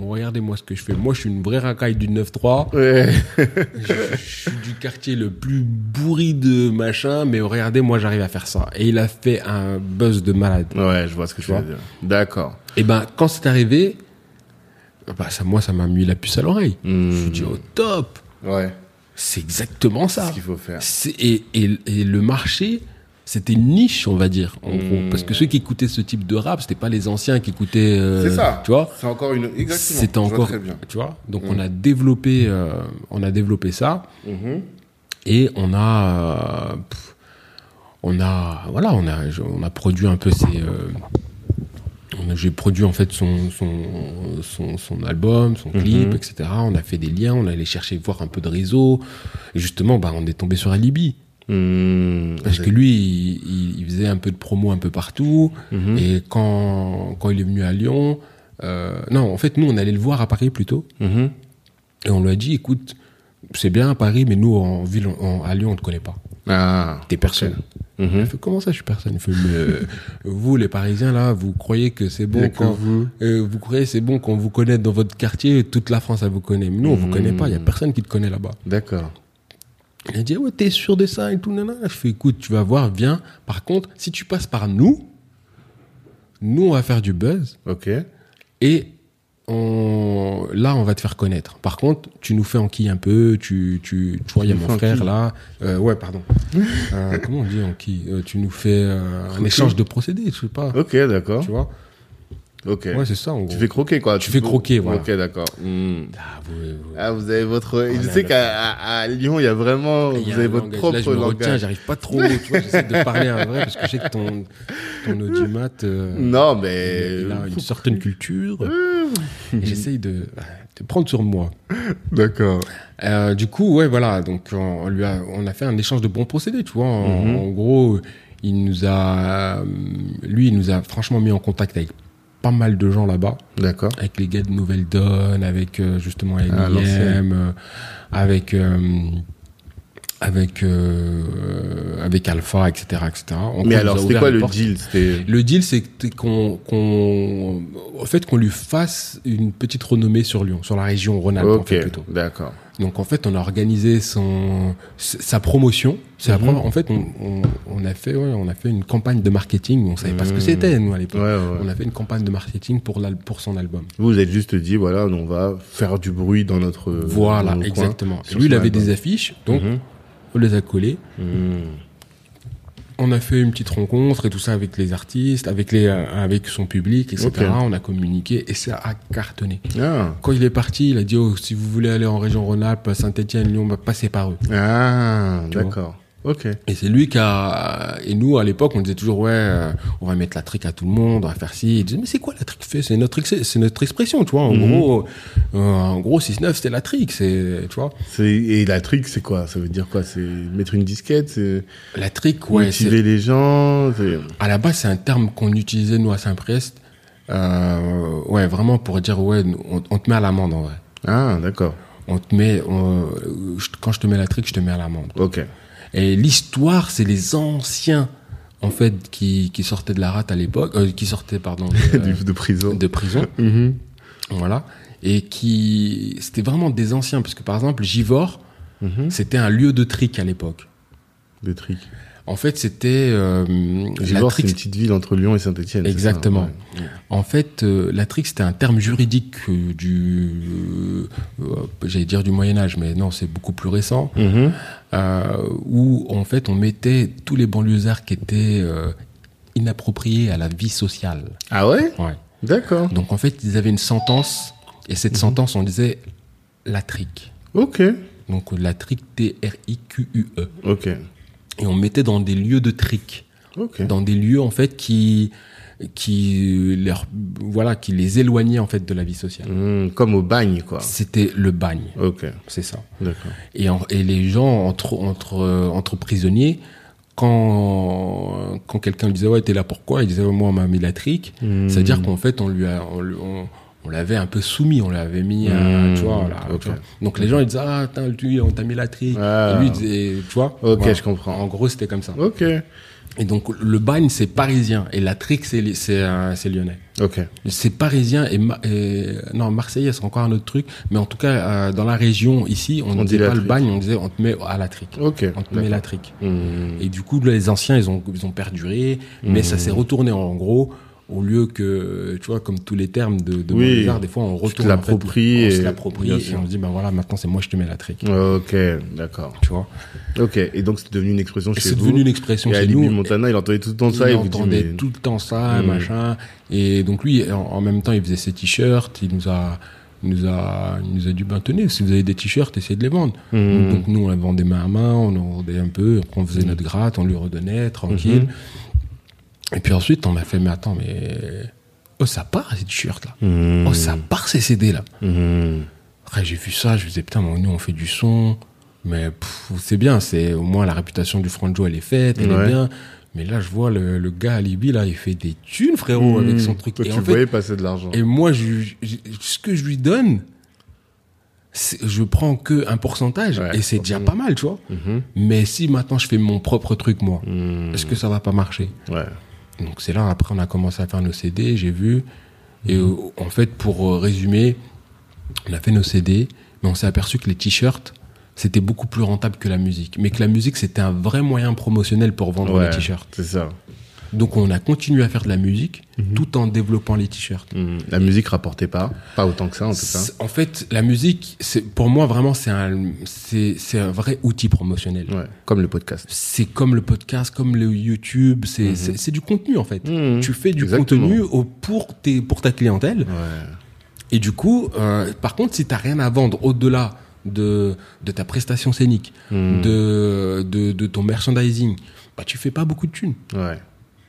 Regardez-moi ce que je fais. Moi, je suis une vraie racaille du 9-3. Ouais. je, je suis du quartier le plus bourri de machin, mais regardez, moi, j'arrive à faire ça. Et il a fait un buzz de malade. ouais, je vois ce que tu vois. dire. D'accord. Et ben, quand c'est arrivé, bah, ça, moi, ça m'a mis la puce à l'oreille. Je me suis dit, Hmm. au top! Ouais. C'est exactement C'est ça. ce qu'il faut faire. Et, et, et le marché, c'était une niche, on va dire, en gros. Parce que ceux qui écoutaient ce type de rap, c'était pas les anciens qui écoutaient. euh, C'est ça. Tu vois C'est encore une. Exactement. C'était encore. Très bien. Tu vois Donc, on a développé, euh, on a développé ça. Mhm. Et on a. euh, pff, on a. Voilà, on a, on a produit un peu ces. euh, on a- J'ai produit en fait son, son, son, son album, son clip, Mhm. etc. On a fait des liens, on allait chercher voir un peu de réseau. Et justement, bah, on est tombé sur Alibi. Hmm. Parce que lui, il, faisait un peu de promo un peu partout. Mhm. Et quand, quand il est venu à Lyon, euh, non, en fait, nous, on allait le voir à Paris plutôt. Mhm. Et on lui a dit, écoute, c'est bien à Paris, mais nous, en ville, en- à Lyon, on te connaît pas. Ah. T'es personne. Fait, comment ça, je suis personne? Il fait, mais, euh, vous, les Parisiens, là, vous croyez que c'est bon quand vous. euh, vous croyez c'est bon qu'on vous connaît dans votre quartier, toute la France, elle vous connaît. Mais nous, on vous Mhm. connaît pas. Il y a personne qui te connaît là-bas. D'accord. Il a dit, ouais, t'es sûr de ça et tout, nanana. Je fais, écoute, tu vas voir, viens. Par contre, si tu passes par nous, nous, on va faire du buzz Ok. et on, là, on va te faire connaître. Par contre, tu nous fais enquille un peu, tu, tu, tu vois, il y a mon frère là. Euh, ouais, pardon. Euh, comment on dit enquille Euh, Tu nous fais euh, un échange de procédés, je sais pas. Ok, d'accord. Tu vois? Ok. Ouais, c'est ça, en gros. Tu fais croquer, quoi. Tu fais croquer, voilà. Ok, d'accord. Hmm. Ah, vous- vous- Ah, vous avez votre. je Voilà, sais qu'à Lyon, il y a vraiment. Vous avez votre langage. propre Là, je me retiens, j'arrive pas trop. Tu vois, j'essaie de parler un vrai parce que je sais que ton, ton audimat, euh, Non, mais. il a une certaine culture. et j'essaye de, de prendre sur moi. D'accord. Euh, du coup, ouais, voilà. Donc, on, on lui a, on a fait un échange de bons procédés, tu vois. En, Mhm. en gros, il nous a, euh, lui, il nous a franchement mis en contact avec pas mal de gens là-bas, D'accord. avec les gars de Nouvelle Donne, avec euh, justement Ah, Eminem, l'ancienne. euh, avec euh, avec euh, avec Alpha, etc., etc. En Mais alors, c'était quoi le deal? C'était. Le deal, c'est qu'on, qu'on, en fait, qu'on lui fasse une petite renommée sur Lyon, sur la région Rhône-Alpes, en Ok, fait, plutôt. d'accord. Donc, en fait, on a organisé son, sa promotion. C'est la Mhm. première- en fait, on, on, on a fait, ouais, on a fait une campagne de marketing. On savait pas ce que Mhm. c'était, nous, à l'époque. Ouais, ouais. On a fait une campagne de marketing pour, l'al- pour son album. Vous, vous êtes juste dit, voilà, on va faire du bruit dans notre. voilà, dans exactement. Lui, il avait album. des affiches, donc Mhm. on les a collées. On a fait une petite rencontre et tout ça avec les artistes, avec les, euh, avec son public, etc. On a communiqué et ça a cartonné. Ah. Quand il est parti, il a dit oh, si vous voulez aller en région Rhône-Alpes, Saint-Etienne, Lyon, bah, passez par eux. Ah, d'accord. Ok. Et c'est lui qui a. Et nous, à l'époque, on disait toujours ouais, euh, on va mettre la trique à tout le monde, on va faire ci. Il disait mais c'est quoi la trique? Fait C'est notre ex- notre expression, tu vois. En Mhm. gros, euh, en gros 6-9 c'était la trique, c'est tu vois. Et la trick, c'est quoi? Ça veut dire quoi? C'est mettre une disquette C'est La trique, ouais. c'est- motiver les gens À la base, c'est un terme qu'on utilisait nous à Saint-Priest. Euh, ouais, vraiment pour dire ouais, on, on te met à l'amende en vrai. Ah, d'accord. On te met, on- quand je te mets la trique, je te mets à l'amende. Ok. Et l'histoire, c'est les anciens, en fait, qui, qui sortaient de la rate à l'époque, euh, qui sortaient, pardon, de, (laughs) Du- de prison. de prison, (laughs) Mhm. voilà, et qui, c'était vraiment des anciens, parce que par exemple, Givor, Mhm. c'était un lieu de trick à l'époque. De trick. En fait, c'était euh, la Trix- une petite ville entre Lyon et Saint-Etienne. Exactement. En fait, euh, la trick, c'était un terme juridique euh, du, euh, j'allais dire du Moyen Âge, mais non, c'est beaucoup plus récent, euh, où en fait on mettait tous les banlieusards qui étaient inappropriés à la vie sociale. Ah ouais? Ouais. D'accord. Donc en fait, ils avaient une sentence, et cette sentence, on disait la trick. Ok. Donc la T-R-I-Q-U-E. Ok. E. Et on mettait dans des lieux de trick. Ok. dans des lieux en fait qui qui leur voilà qui les éloignaient en fait de la vie sociale. Hmm, comme au bagne, quoi. C'était le bagne, Ok. c'est ça. Et, en- et les gens entre entre euh, entre prisonniers quand quand quelqu'un disait ouais t'es là pourquoi? Il disait Ouais, moi on m'a mis la trique Hmm. c'est à dire qu'en fait on lui a on, on- on l'avait un peu soumis on l'avait mis Hmm, tu vois, là, ok. tu vois. donc les gens ils disaient ah lui on t'a mis la trique Ah. et lui disait tu vois Ok, Voilà. je comprends. en gros c'était comme ça Ok. et donc le bagne c'est parisien et la trique c'est c'est euh, c'est lyonnais Ok. c'est parisien et, non marseillais c'est encore un autre truc mais en tout cas euh, dans la région ici on ne dit disait pas le bagne on disait on te met à la trique Ok. on te met la trique Hmm. et du coup les anciens ils ont ils ont perduré mais ça s'est retourné en gros au lieu que tu vois comme tous les termes de, de Oui. Baudelaire, des fois on retourne en fait, on se l'approprie et on se dit ben voilà maintenant c'est moi je te mets la trique Ok, d'accord. tu vois Ok, et donc c'est devenu une expression Et chez c'est vous. devenu une expression Et chez nous Montana, il entendait tout le temps ça il dit, entendait mais- tout le temps ça, Mm. machin. Et donc lui, en, en même temps, il faisait ses t-shirts. Il nous a, il nous a, il nous a dit, ben tenez, si vous avez des t-shirts, essayez de les vendre. Mm. Donc nous, on les vendait main à main, on en vendait un peu, on faisait notre gratte, on lui redonnait, tranquille. Mm-hmm. Et puis ensuite, on a fait, mais attends, mais oh ça part ces t-shirts là. Hmm. Oh ça part ces CD là. Hmm. Après, j'ai vu ça, je me disais, putain, mais nous, on fait du son. Mais c'est bien, c'est au moins la réputation du Franjo, elle est faite, elle Ouais. est bien. Mais là, je vois le, le gars à Libye, là, il fait des thunes, frérot, avec son truc. Toi, Et tu en fait, passer de l'argent. et moi, je, je- ce que je lui donne, je prends que un pourcentage, Ouais, et c'est déjà pas mal, tu vois. Mhm. Mais si maintenant je fais mon propre truc, moi, Hmm. est-ce que ça va pas marcher? Ouais. Donc c'est là, après, on a commencé à faire nos CD, j'ai vu. Et Mhm. en fait, pour euh, résumer, on a fait nos CD, mais on s'est aperçu que les t-shirts, c'était beaucoup plus rentable que la musique. Mais que la musique, c'était un vrai moyen promotionnel pour vendre Ouais, les t-shirts. C'est ça. Donc on a continué à faire de la musique Mhm. tout en développant les t-shirts. Hmm. La musique rapportait pas. Pas autant que ça, en tout cas. En fait, la musique, c'est pour moi vraiment, c'est un, c'est, un vrai outil promotionnel. Ouais. Comme le podcast. C'est comme le podcast, comme le YouTube, c'est, Mhm. c'est, du contenu en fait. Mhm. Tu fais du Exactement. contenu au- pour, tes, pour ta clientèle. Ouais. Et du coup, euh, par contre, si tu rien à vendre au-delà de, de ta prestation scénique, de, de, de ton merchandising, bah, tu fais pas beaucoup de thunes. Ouais.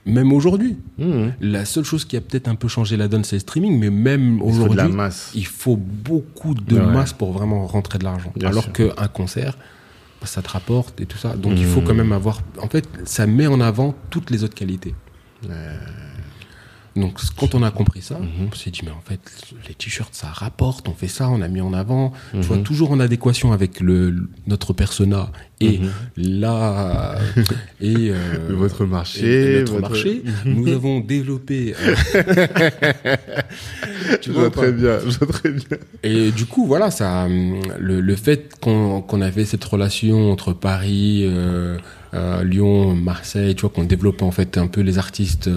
Même aujourd'hui. Hmm. La seule chose qui a peut-être un peu changé la donne, c'est le streaming, mais même faut aujourd'hui, il faut beaucoup de Ouais. masse pour vraiment rentrer de l'argent. Alors qu'un concert, bah, ça te rapporte et tout ça. Donc il faut Hmm. quand même avoir. En fait, ça met en avant toutes les autres qualités. Donc quand on a compris ça, Mhm. on s'est dit mais en fait les t-shirts ça rapporte, on fait ça, on a mis en avant, tu Mhm. vois toujours en adéquation avec le notre persona et Mhm. la (laughs) et euh, Votre et marché. notre votre- marché, nous avons développé. euh, (laughs) Je vois pas? très bien. Je vois très bien. Et du coup, voilà, ça, hum, le, le fait qu'on qu'on avait cette relation entre Paris, euh, euh, Lyon, Marseille, tu vois, qu'on développe en fait un peu les artistes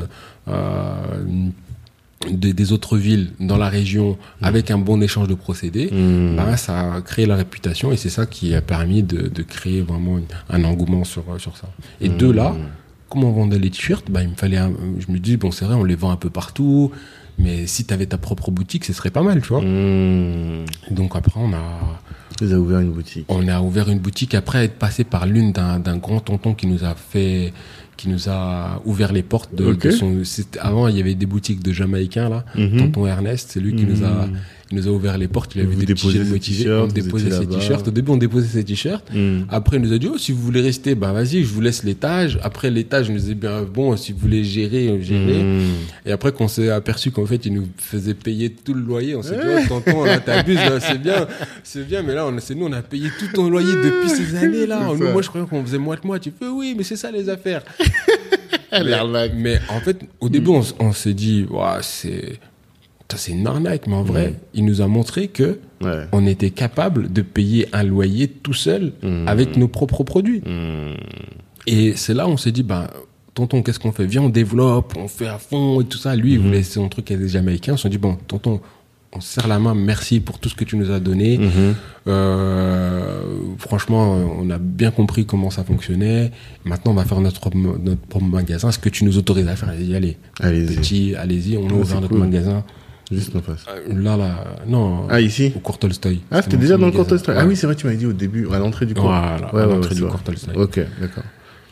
des, des autres villes dans la région avec un bon échange de procédés, bah, ça a créé la réputation et c'est ça qui a permis de, de créer vraiment une- un engouement sur, sur ça. Et de là, comment on vendait les t-shirts bah, il me fallait un- je me dis bon c'est vrai on les vend un peu partout mais si tu avais ta propre boutique ce serait pas mal tu vois Hmm. donc après on a Vous avez ouvert une boutique. on a ouvert une boutique après être passé par l'une d'un d'un grand tonton qui nous a fait qui nous a ouvert les portes de, son avant il y avait des boutiques de jamaïcains là Mhm. tonton Ernest c'est lui qui nous a Mhm. Il nous a ouvert les portes il a Vous vu des petits jeunes motivés on déposait ses t-shirts au début on déposait ses t-shirts Hmm. après, il nous a dit, oh, si vous voulez rester, bah vas-y, je vous laisse l'étage. Après l'étage, il nous disait, bien, bon, si vous voulez gérer, euh, gérez. Hmm. Et après qu'on s'est aperçu qu'en fait, il nous faisait payer tout le loyer, on s'est dit, oh, tonton, là, t'abuses, c'est bien, c'est bien, mais là, on, c'est nous, on a payé tout ton loyer depuis ces années-là. Nous, moi, je croyais qu'on faisait moite-moite. Tu fais, oui, mais c'est ça, les affaires. (laughs) mais, en fait, au début, on, s- on s'est dit, Ouah, c'est, c'est une arnaque, mais en vrai, il nous a montré que Ouais. on était capable de payer un loyer tout seul Hmm. avec nos propres produits. Hmm. Et c'est là où on s'est dit, bah, tonton, qu'est-ce qu'on fait? Viens, on développe, on fait à fond et tout ça. Lui, il voulait son truc avec les Jamaïcains. On s'est dit, bon, tonton, on se serre la main, merci pour tout ce que tu nous as donné. Mhm. Euh, franchement, on a bien compris comment ça fonctionnait. Maintenant, on va faire notre, notre propre magasin. Est-ce que tu nous autorises à faire Allez, allez. Allez-y. Petit, allez-y, on Ouais, ouvre notre cool. magasin. Juste en face. Euh, Là, là, non. Ah, ici Au Court Tolstoy. Ah, c'était déjà dans le. Court Tolstoy. Ah oui, c'est vrai, tu m'avais dit au début, à l'entrée du cours. Voilà, Ouais, à l'entrée ouais, du c'est Court vrai. Tolstoy. Ok, d'accord.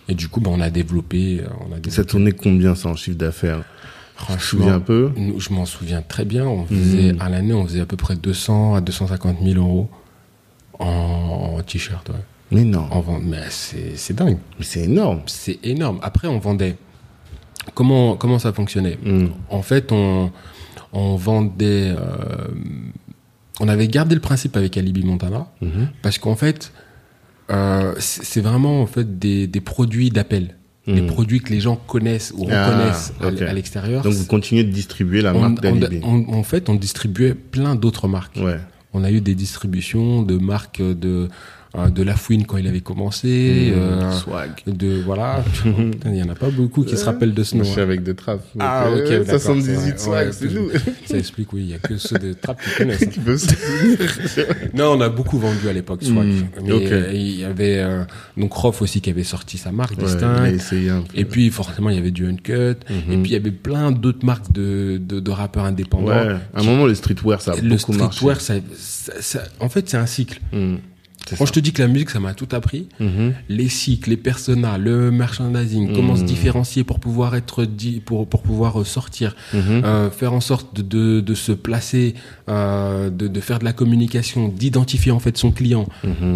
Et du coup, bah, on a développé, euh, on a Ça tournait combien ça en chiffre d'affaires? Te Franchement, souviens un peu? nous, je m'en souviens très bien. On faisait, Mhm. à l'année, on faisait à peu près 200 à 250 000 euros en, en t-shirt, ouais. Mais non, En vente. Mais c'est, dingue. mais c'est énorme. C'est énorme. Après, on vendait. Comment, comment ça fonctionnait? Mm. En fait, on, on vendait. euh, on avait gardé le principe avec Alibi Montana Mhm. parce qu'en fait, euh, c'est vraiment en fait des, des produits d'appel, des Mhm. produits que les gens connaissent ou Ah, reconnaissent à l'extérieur. Donc vous continuez de distribuer la On- marque d'Alibi. on- en fait, on distribuait plein d'autres marques. Ouais. On a eu des distributions de marques de de La Fouine quand il avait commencé. Mmh, euh, swag. de voilà, (laughs) il y en a pas beaucoup qui se rappellent de ce nom. je suis hein. avec de trappes. Ah, ok, euh, d'accord, 78 c'est vrai, swag, ouais, c'est nous. Ça explique, oui, il y a que ceux de Trapp qui (laughs) connaissent. hein. Qui veut se. (laughs) Non, on a beaucoup vendu à l'époque Swag. Mm, Mais ok. euh, il y avait euh, donc Rof aussi qui avait sorti sa marque Ouais, distincte. Et puis forcément il y avait du Uncut. Mhm. Et puis il y avait plein d'autres marques de, de, de rappeurs indépendants. Ouais, à un moment, le streetwear, ça a le beaucoup marché. streetwear, ça, ça- ça- en fait c'est un cycle. Quand je te dis que la musique ça m'a tout appris, Mhm. les cycles, les personas, le merchandising, comment se Mhm. différencier pour pouvoir être dit, pour pour pouvoir euh, sortir, Mhm. euh, faire en sorte de, de, de se placer, euh, de, de faire de la communication, d'identifier en fait son client.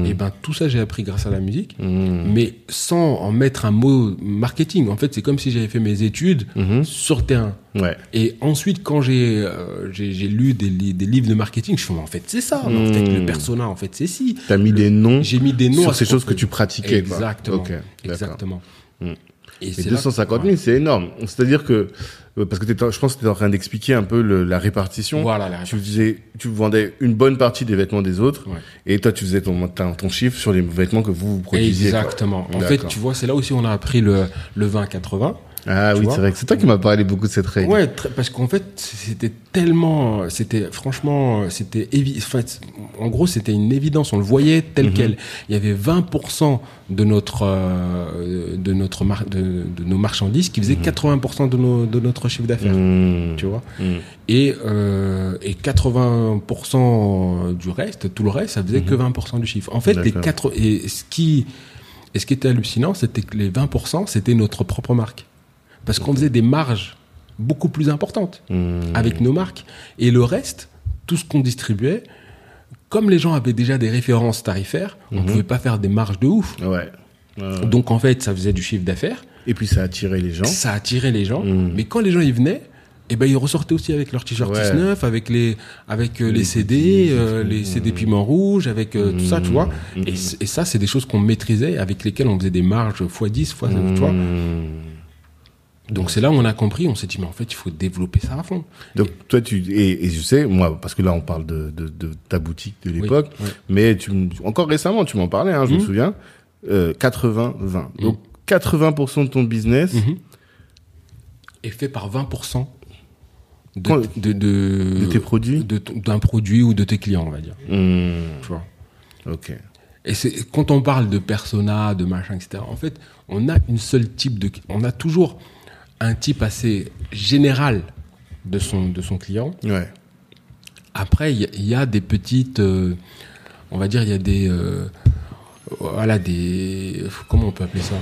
Et ben tout ça j'ai appris grâce à la musique, mais sans en mettre un mot marketing. En fait, c'est comme si j'avais fait mes études sur terrain. Ouais. Et ensuite, quand j'ai euh, lu des, des livres de marketing, je me suis dit, en fait, c'est ça. mais En fait, le persona, en fait, c'est si. T'as mis des noms J'ai mis des noms sur à ces choses que tu pratiquais. Exactement. Ok, d'accord. Exactement. Mm. Et Et c'est là- 250 000, c'est énorme. C'est-à-dire que, euh, parce que je pense que tu es en train d'expliquer un peu le- la répartition. Voilà, la Tu faisais, tu vendais une bonne partie des vêtements des autres, Ouais. et toi tu faisais ton, ton, ton chiffre sur les vêtements que vous, vous produisiez. quoi. Exactement. En fait, tu vois, c'est là aussi on a appris le, le 20-80. Ah oui, c'est vrai que c'est toi qui m'as parlé beaucoup de cette règle. Ouais, très- parce qu'en fait, c'était tellement, c'était franchement, c'était évi- en fait, en gros, c'était une évidence. On le voyait tel Mhm. quel. Il y avait 20% de notre, euh, de notre mar- de, de nos marchandises qui faisaient 80% de, nos, de notre chiffre d'affaires. Mmh. Tu vois. Et, euh, et 80% du reste, tout le reste, ça faisait que 20% du chiffre. En fait, les quatre, et ce qui, et ce qui était hallucinant, c'était que les 20%, c'était notre propre marque. Parce qu'on faisait des marges beaucoup plus importantes Mmh. avec nos marques. Et le reste, tout ce qu'on distribuait, comme les gens avaient déjà des références tarifaires, on pouvait pas faire des marges de ouf. Ouais. Donc en fait, ça faisait du chiffre d'affaires, Et puis ça a attiré les gens. ça attirait les gens. Mm. Mais quand les gens y venaient, eh ben ils ressortaient aussi avec leurs t-shirts Ouais. 19, avec les avec euh, les, Les CD, euh, les CD piment rouge, avec euh, tout ça, tu vois. Et, ça, c'est des choses qu'on maîtrisait, avec lesquelles on faisait des marges x 10, fois, tu vois. Donc c'est là où on a compris, on s'est dit mais en fait il faut développer ça à fond. Donc toi tu et, et je sais moi parce que là on parle de, de, de ta boutique de l'époque oui. mais tu encore récemment tu m'en parlais hein, je me Mhm. souviens euh, 80 20 donc 80% de ton business Mhm. Et fait par 20% de, de, de, tes produits d'un produit ou de tes clients, on va dire. Mmh. Tu vois. ok Et c'est quand on parle de persona, de machin, etc. En fait, on a une seule type de, on a toujours un type assez général de son de son client. ouais Après, il y, a- il y a des petites, euh, on va dire, il y a des, euh, voilà, des, comment on peut appeler ça?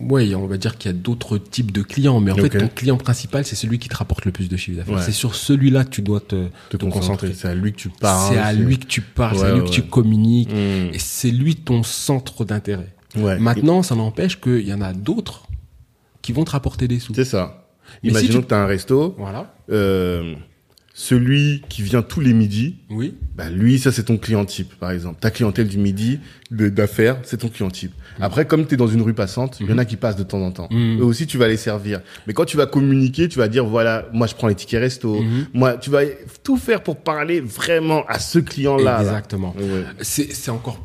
Ouais, on va dire qu'il y a d'autres types de clients, mais en fait, ton client principal, c'est celui qui te rapporte le plus de chiffre d'affaires. Ouais. C'est sur celui-là que tu dois te, te te concentrer concentrer. c'est à lui que tu parles C'est à lui que tu parles, c'est à lui ouais, que tu communiques, Mmh. et c'est lui ton centre d'intérêt. ouais Maintenant, ça n'empêche qu'il y en a d'autres qui vont te rapporter des sous. c'est ça Mais si imaginons tu- que tu as un resto Voilà. euh, celui qui vient tous les midis Oui. bah lui, ça c'est ton client type, par exemple. Ta clientèle du midi d'affaires, c'est ton client type. Après, comme tu es dans une rue passante, il y en a qui passent de temps en temps. Mhm. Eux aussi, tu vas les servir. Mais quand tu vas communiquer, tu vas dire, voilà, moi je prends les tickets resto. Mhm. Moi, tu vas tout faire pour parler vraiment à ce client-là. là. Exactement. Ouais. C'est encore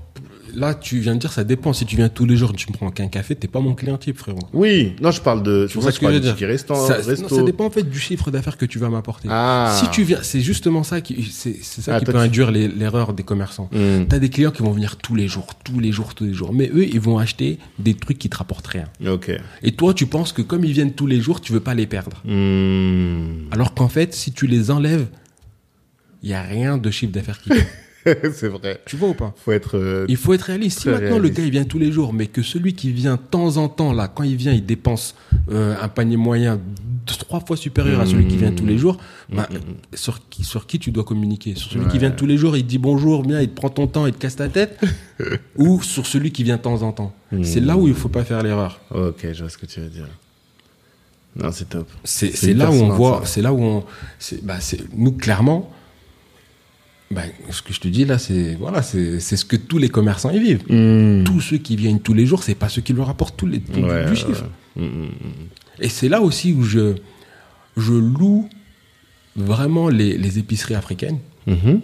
là, tu viens de dire, ça dépend. Si tu viens tous les jours, tu me prends qu'un café, t'es pas mon client type, frérot. Oui, non, je parle de. Pour vois ce que je veux dire? restant, ça, resto. non, ça dépend en fait du chiffre d'affaires que tu vas m'apporter. Ah. Si tu viens, c'est justement ça qui, c'est c'est ça Ah, qui peut tu- induire l'erreur des commerçants. Hmm. T'as des clients qui vont venir tous les jours, tous les jours, tous les jours. Mais eux, ils vont acheter des trucs qui te rapportent rien. Ok. Et toi, tu penses que comme ils viennent tous les jours, tu veux pas les perdre. Hmm. Alors qu'en fait, si tu les enlèves, il y a rien de chiffre d'affaires qui. (laughs) (laughs) c'est vrai. tu vois ou pas Faut être. euh, Il faut être réaliste. Si maintenant le gars il vient tous les jours, mais que celui qui vient de temps en temps là, quand il vient, il dépense euh, un panier moyen trois fois supérieur à celui qui vient tous les jours, bah, sur qui sur qui tu dois communiquer? Sur celui qui vient tous les jours, il te dit bonjour, bien, il te prend ton temps, il te casse ta tête, (laughs) ou sur celui qui vient de temps en temps? C'est là où il faut pas faire l'erreur. Ok, je vois ce que tu veux dire. Non, c'est top. C'est là où on voit, ça. c'est là où on, bah c'est nous clairement. Bah, ce que je te dis là, c'est voilà, c'est ce que tous les commerçants y vivent. Hmm. tous ceux qui viennent tous les jours, c'est pas ceux qui leur apportent tous les tout Ouais, du ouais, chiffre. ouais. Hmm, hmm, Et c'est là aussi où je je loue vraiment les, les épiceries africaines hmm. Mhm.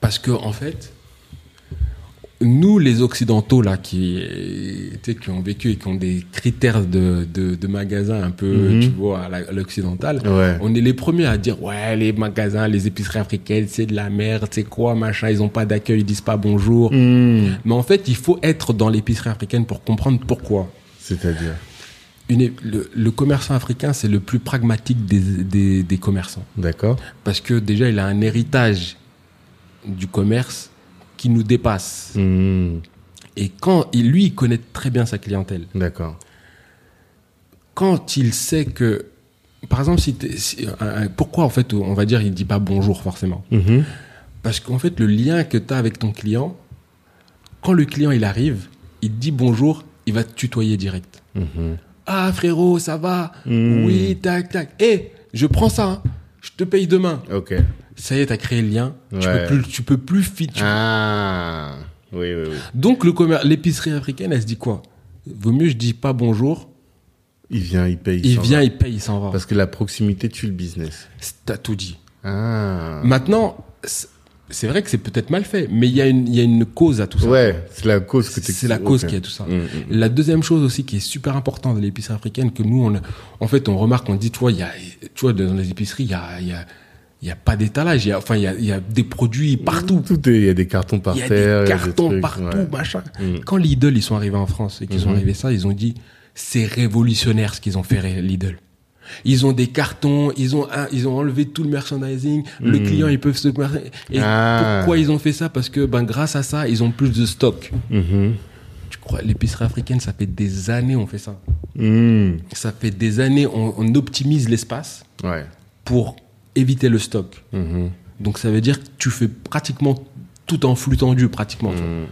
parce que en fait nous les occidentaux là qui tu sais, qui ont vécu et qui ont des critères de de, de magasins un peu Mhm. tu vois à l'occidental Ouais. on est les premiers à dire ouais les magasins les épiceries africaines c'est de la merde c'est quoi machin ils ont pas d'accueil ils disent pas bonjour Hmm. mais en fait il faut être dans l'épicerie africaine pour comprendre pourquoi C'est-à-dire. une le, le commerçant africain, c'est le plus pragmatique des, des, des commerçants. D'accord. Parce que déjà, il a un héritage du commerce qui nous dépasse. Hmm. Et quand il, lui, il connaît très bien sa clientèle. D'accord. Quand il sait que, par exemple, si si- un- pourquoi en fait, on va dire, il dit pas bonjour forcément? Mhm. Parce qu'en fait, le lien que tu as avec ton client, quand le client il arrive, il dit bonjour, il va te tutoyer direct. Mhm. Ah frérot, ça va? Mm. Oui, tac, tac. Eh, je prends ça, hein. je te paye demain. Ok. Ça y est, t'as créé le lien. Tu peux plus, tu peux plus fit. Ah. Oui, oui, oui. Donc le commer- l'épicerie africaine, elle se dit quoi? Vaut mieux je dis pas bonjour. Il vient, il paye. Il s'en vient, va. il paye, il s'en va. Parce que la proximité tue le business. T'as tout dit. Ah. Maintenant, c'est vrai que c'est peut-être mal fait, mais il y a une, y a une cause à tout ça. Ouais, c'est la cause que tu C'est la cause qui a tout ça. Mm, mm. La deuxième chose aussi qui est super importante dans l'épicerie africaine, que nous, on, en fait, on remarque, on dit, tu vois, y a, tu vois, dans les épiceries, il y a, il y a, il y a pas d'étalage. Il y a, enfin, il y a, il y a des produits partout. Il y a des cartons par Il y a terre. des cartons trucs, partout, ouais. machin. Mm. Quand Lidl, ils sont arrivés en France et qu'ils sont Mhm. arrivés ça, ils ont dit, c'est révolutionnaire ce qu'ils ont fait Lidl. Ils ont des cartons, ils ont, un- ils ont enlevé tout le merchandising. Le Mhm. client, ils peuvent se. Et Ah. pourquoi ils ont fait ça? Parce que, ben, grâce à ça, ils ont plus de stock. Mhm. Tu crois, l'épicerie africaine, ça fait des années on fait ça. Mm. Ça fait des années on, on optimise l'espace Ouais. pour éviter le stock. Mhm. Donc ça veut dire que tu fais pratiquement tout en flux tendu, pratiquement. vois. Mm,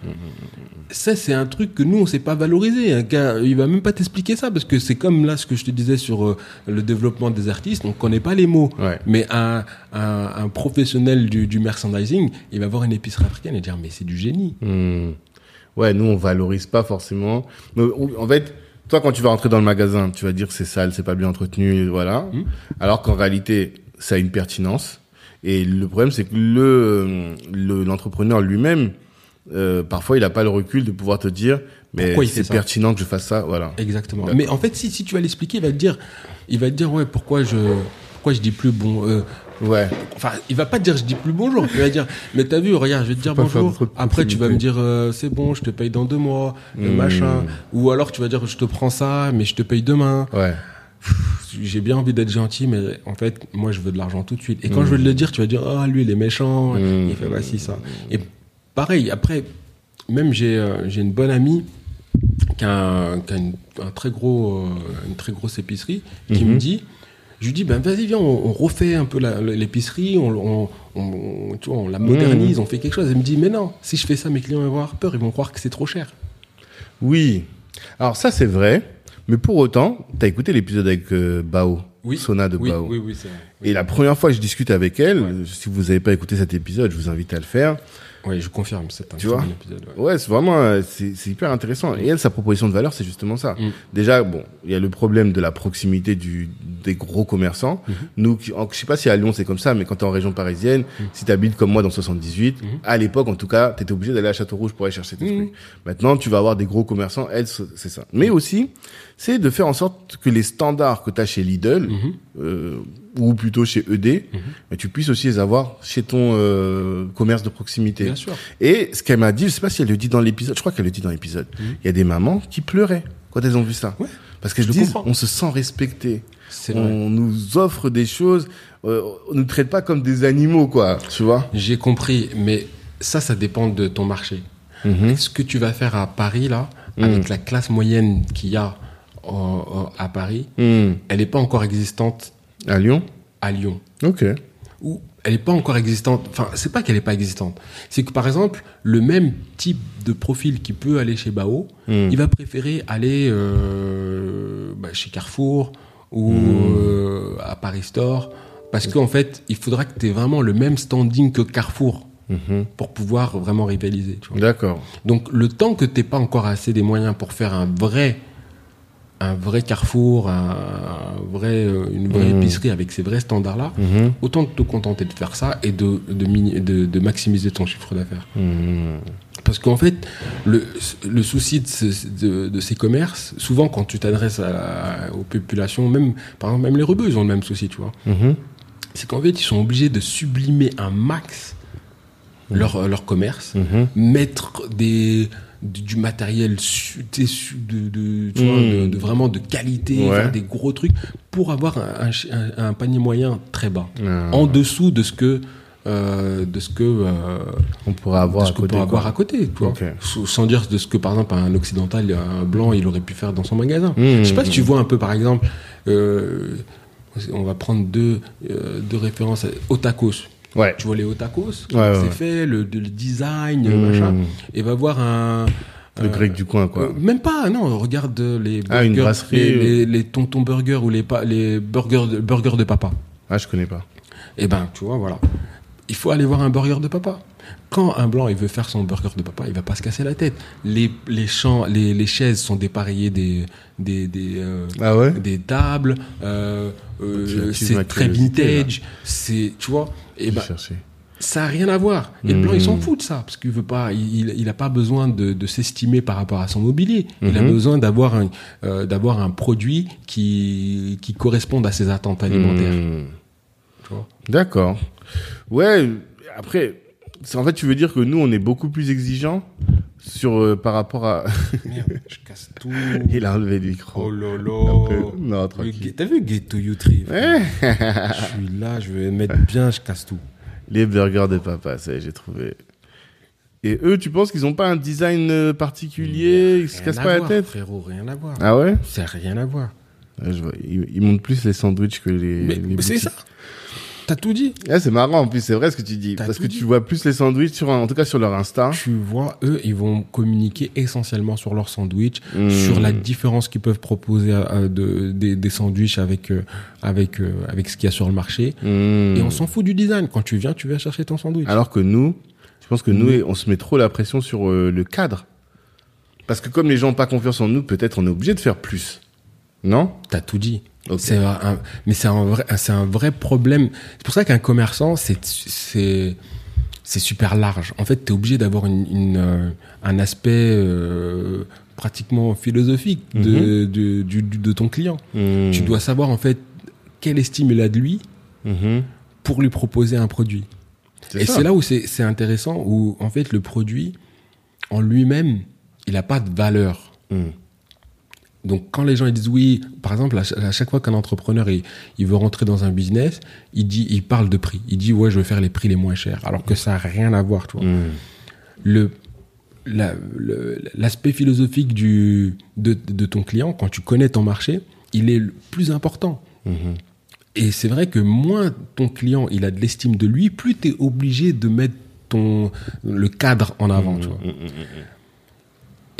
Ça, c'est un truc que nous, on sait pas valoriser. Un gars, il va même pas t'expliquer ça parce que c'est comme là ce que je te disais sur euh, le développement des artistes. On connaît pas les mots. Ouais. Mais un, un, un professionnel du, du merchandising, il va voir une épicerie africaine et dire mais c'est du génie. Ouais, nous on valorise pas forcément. Mais, en fait, toi quand tu vas rentrer dans le magasin, tu vas dire c'est sale, c'est pas bien entretenu, voilà. Hmm. Alors qu'en réalité, ça a une pertinence. Et le problème, c'est que le le- l'entrepreneur lui-même, euh, parfois, il a pas le recul de pouvoir te dire, mais Pourquoi il fait c'est pertinent que je fasse ça, voilà. Exactement. D'accord. Mais en fait, si, si tu vas l'expliquer, il va te dire, il va te dire ouais pourquoi je pourquoi je dis plus bon. euh, Ouais. Enfin, il va pas te dire je dis plus bonjour. Il va dire mais t'as vu, regarde, je vais te dire bonjour. Après, tu vas me dire euh, c'est bon, je te paye dans deux mois, euh, Hmm. machin. Ou alors tu vas dire je te prends ça, mais je te paye demain. Ouais. J'ai bien envie d'être gentil, mais en fait, moi, je veux de l'argent tout de suite. Et quand Mm. je vais le dire, tu vas dire, ah, lui, il est méchant. Mm. Il fait, voici ça. Et pareil, après, même j'ai euh, une bonne amie qui a, un, qui a une, un très gros, euh, une très grosse épicerie qui me dit, je lui dis, ben vas-y, viens, on, on refait un peu l'épicerie, on, on, on- tu vois, on la modernise, on fait quelque chose. Elle me dit, mais non, si je fais ça, mes clients vont avoir peur, ils vont croire que c'est trop cher. Oui. Alors ça c'est vrai, mais pour autant, t'as écouté l'épisode avec euh, Bao, Oui. Sona de Oui, Bao. oui, oui, c'est vrai. Et la première fois que je discute avec elle, si vous n'avez pas écouté cet épisode, je vous invite à le faire. Oui, je confirme, c'est un Tu vois bon épisode. ouais. Ouais, c'est vraiment, euh, c'est hyper intéressant. Et elle, sa proposition de valeur, c'est justement ça. Mm. Déjà, bon, il y a le problème de la proximité du, des gros commerçants. Mhm. Nous, en- je sais pas si à Lyon c'est comme ça, mais quand tu es en région parisienne, si tu habites comme moi dans 78, Mhm. à l'époque, en tout cas, tu étais obligé d'aller à Château-Rouge pour aller chercher tes Mhm. trucs. Maintenant, tu vas avoir des gros commerçants, elle, c'est ça. Mais aussi, c'est de faire en sorte que les standards que tu as chez Lidl, Mhm. euh, ou plutôt chez ED, Mhm. mais tu puisses aussi les avoir chez ton euh, commerce de proximité. Bien sûr. Et ce qu'elle m'a dit, je sais pas si elle le dit dans l'épisode, je crois qu'elle le dit dans l'épisode, il Mhm. y a des mamans qui pleuraient quand elles ont vu ça. Ouais. Parce qu'elles disent, comprends. on se sent respecté. C'est vrai. On nous offre des choses, euh, on nous traite pas comme des animaux, quoi. Tu vois J'ai compris, mais ça, ça dépend de ton marché. Ce que tu vas faire à Paris, là, avec la classe moyenne qu'il y a à Paris, Hmm. elle n'est pas encore existante À Lyon à Lyon. Ok. Ou elle n'est pas encore existante. Enfin, c'est pas qu'elle n'est pas existante. C'est que, par exemple, le même type de profil qui peut aller chez Bao, Hmm. il va préférer aller euh, bah, chez Carrefour ou Mm. euh, à Paris Store. Parce qu'en fait, il faudra que tu aies vraiment le même standing que Carrefour Mhm. pour pouvoir vraiment rivaliser. tu. D'accord. Donc le temps que t'aies pas encore assez des moyens pour faire un vrai un vrai carrefour, un vrai, euh, une vraie Mhm. épicerie avec ces vrais standards-là, Mhm. autant te contenter de faire ça et de, de, mini- de, de maximiser ton chiffre d'affaires. Mhm. Parce qu'en fait, le, le souci de, ce- de, de ces commerces, souvent quand tu t'adresses aux populations, même, par exemple, même les rebeux, ils ont le même souci, tu vois. C'est qu'en fait, ils sont obligés de sublimer un max leur, leur commerce, mettre des, du, du matériel su- su- de, de, tu vois, de- de vraiment de qualité, Ouais. des gros trucs pour avoir un, panier moyen très bas, Ah. en dessous de ce que euh, de ce que euh, On pourrait de avoir ce à côté. avoir à. Sans- dire de ce que par exemple un occidental, un blanc, il aurait pu faire dans son magasin. Mmh, Je sais pas si tu vois un peu par exemple, euh, on va prendre deux deux références, Otakos. Ouais. Tu vois les Otakos, Ouais, c'est fait, le, le design, Mmh. machin, et va voir un Le grec du coin, quoi. euh, même pas, non, regarde les Ah, une les, euh. les, les tontons burgers ou les, les burgers, de, burgers de papa. Ah, je connais pas. Eh ben, tu vois, voilà. Il faut aller voir un burger de papa. Quand un blanc il veut faire son burger de papa, il va pas se casser la tête. Les, les, champs, les, les chaises sont dépareillées des, des, des, euh, Ah ouais? des tables. euh, euh, c'est très vintage. C'est, tu vois. Et ben, cherché. ça a rien à voir. Et le blanc, il s'en Mhm. fout de ça, parce qu'il veut pas, il, il a pas besoin de, de s'estimer par rapport à son mobilier. Il a Mhm. besoin d'avoir un, euh, d'avoir un produit qui, qui corresponde à ses attentes alimentaires. Hmm. Tu vois? D'accord. Ouais, après, en fait, tu veux dire que nous, on est beaucoup plus exigeants sur, euh, par rapport à... Merde, je casse (laughs) tout. Il a enlevé le micro. Oh là. non, Le tranquille. T'as vu Ghetto You Tree frère Je suis là, je vais mettre bien, je casse tout. Les burgers de papa, ça j'ai trouvé. Et eux, tu penses qu'ils ont pas un design euh, particulier? Ils se cassent pas la tête? Frérot, rien à voir. Ah ouais? C'est rien à voir. Ouais, je vois. Ils, ils montent plus les sandwichs que les. Mais, les c'est ça. T'as tout dit. Ouais, c'est marrant, en plus, c'est vrai ce que tu dis. Parce que dit. tu vois plus les sandwichs, sur, en tout cas sur leur Insta. Tu vois, eux, ils vont communiquer essentiellement sur leur sandwich, Hmm. sur la différence qu'ils peuvent proposer à- à de, des, des sandwichs avec, euh, avec, euh, avec ce qu'il y a sur le marché. Hmm. Et on s'en fout du design. Quand tu viens, tu viens chercher ton sandwich. Alors que nous, je pense que nous, on se met trop la pression sur euh, le cadre. Parce que comme les gens n'ont pas confiance en nous, peut-être on est obligé de faire plus. Non? T'as tout dit. C'est un, mais c'est un vrai, c'est un vrai problème. C'est pour ça qu'un commerçant, c'est, c'est, c'est super large. En fait, t'es obligé d'avoir une, une, euh, un aspect euh, pratiquement philosophique de, de, du- de ton client. Hmm. Tu dois savoir en fait quelle estime il a de lui Mhm. pour lui proposer un produit. Et ça. c'est là où c'est, c'est intéressant, où en fait le produit en lui-même, il n'a pas de valeur. Hmm. Donc quand les gens ils disent oui, par exemple à ch- à chaque fois qu'un entrepreneur il, il veut rentrer dans un business, il dit il parle de prix. Il dit ouais je veux faire les prix les moins chers, alors que ça a rien à voir, tu vois. Hmm. Le la- le- l'aspect philosophique du de, de ton client quand tu connais ton marché, il est le plus important. Mhm. Et c'est vrai que moins ton client il a de l'estime de lui, plus tu es obligé de mettre ton le cadre en avant, tu vois.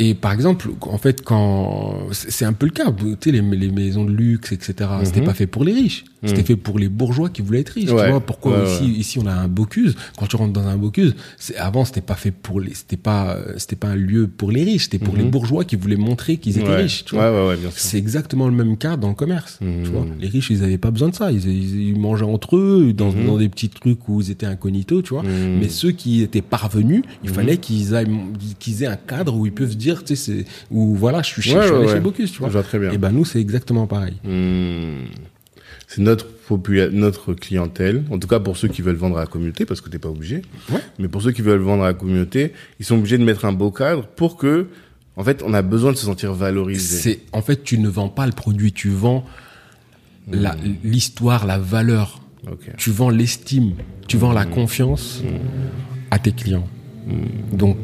Et par exemple, en fait, quand c'est un peu le cas, tu sais, les, les maisons de luxe, etc. C'était pas fait pour les riches, c'était fait pour les bourgeois qui voulaient être riches. Mhm. Ouais. Tu vois pourquoi Ouais, ici, ouais. ici on a un Bocuse? Quand tu rentres dans un Bocuse, avant c'était pas fait pour les, c'était pas, euh, c'était pas un lieu pour les riches, c'était pour les bourgeois qui voulaient montrer qu'ils étaient Mhm. Riches. Tu vois. C'est exactement le même cas dans le commerce. Mhm. Tu vois, les riches, ils avaient pas besoin de ça. Ils, ils, ils mangeaient entre eux dans, Mhm. dans des petits trucs où ils étaient incognito, tu vois. Mhm. Mais ceux qui étaient parvenus, il fallait qu'ils aient, qu'ils aient un cadre où ils peuvent se dire, tu sais, c'est, où voilà, je suis chez, Ouais, je suis allé ouais. chez Bocuse, tu vois. Je vois très bien. Et ben nous, c'est exactement pareil. Hmm. C'est notre notre clientèle, en tout cas pour ceux qui veulent vendre à la communauté, parce que t'es pas obligé. Ouais. Mais pour ceux qui veulent vendre à la communauté, ils sont obligés de mettre un beau cadre pour que, en fait, on a besoin de se sentir valorisé. C'est, en fait, tu ne vends pas le produit, tu vends la, l'histoire, la valeur. Tu vends l'estime, tu vends la confiance à tes clients. Donc,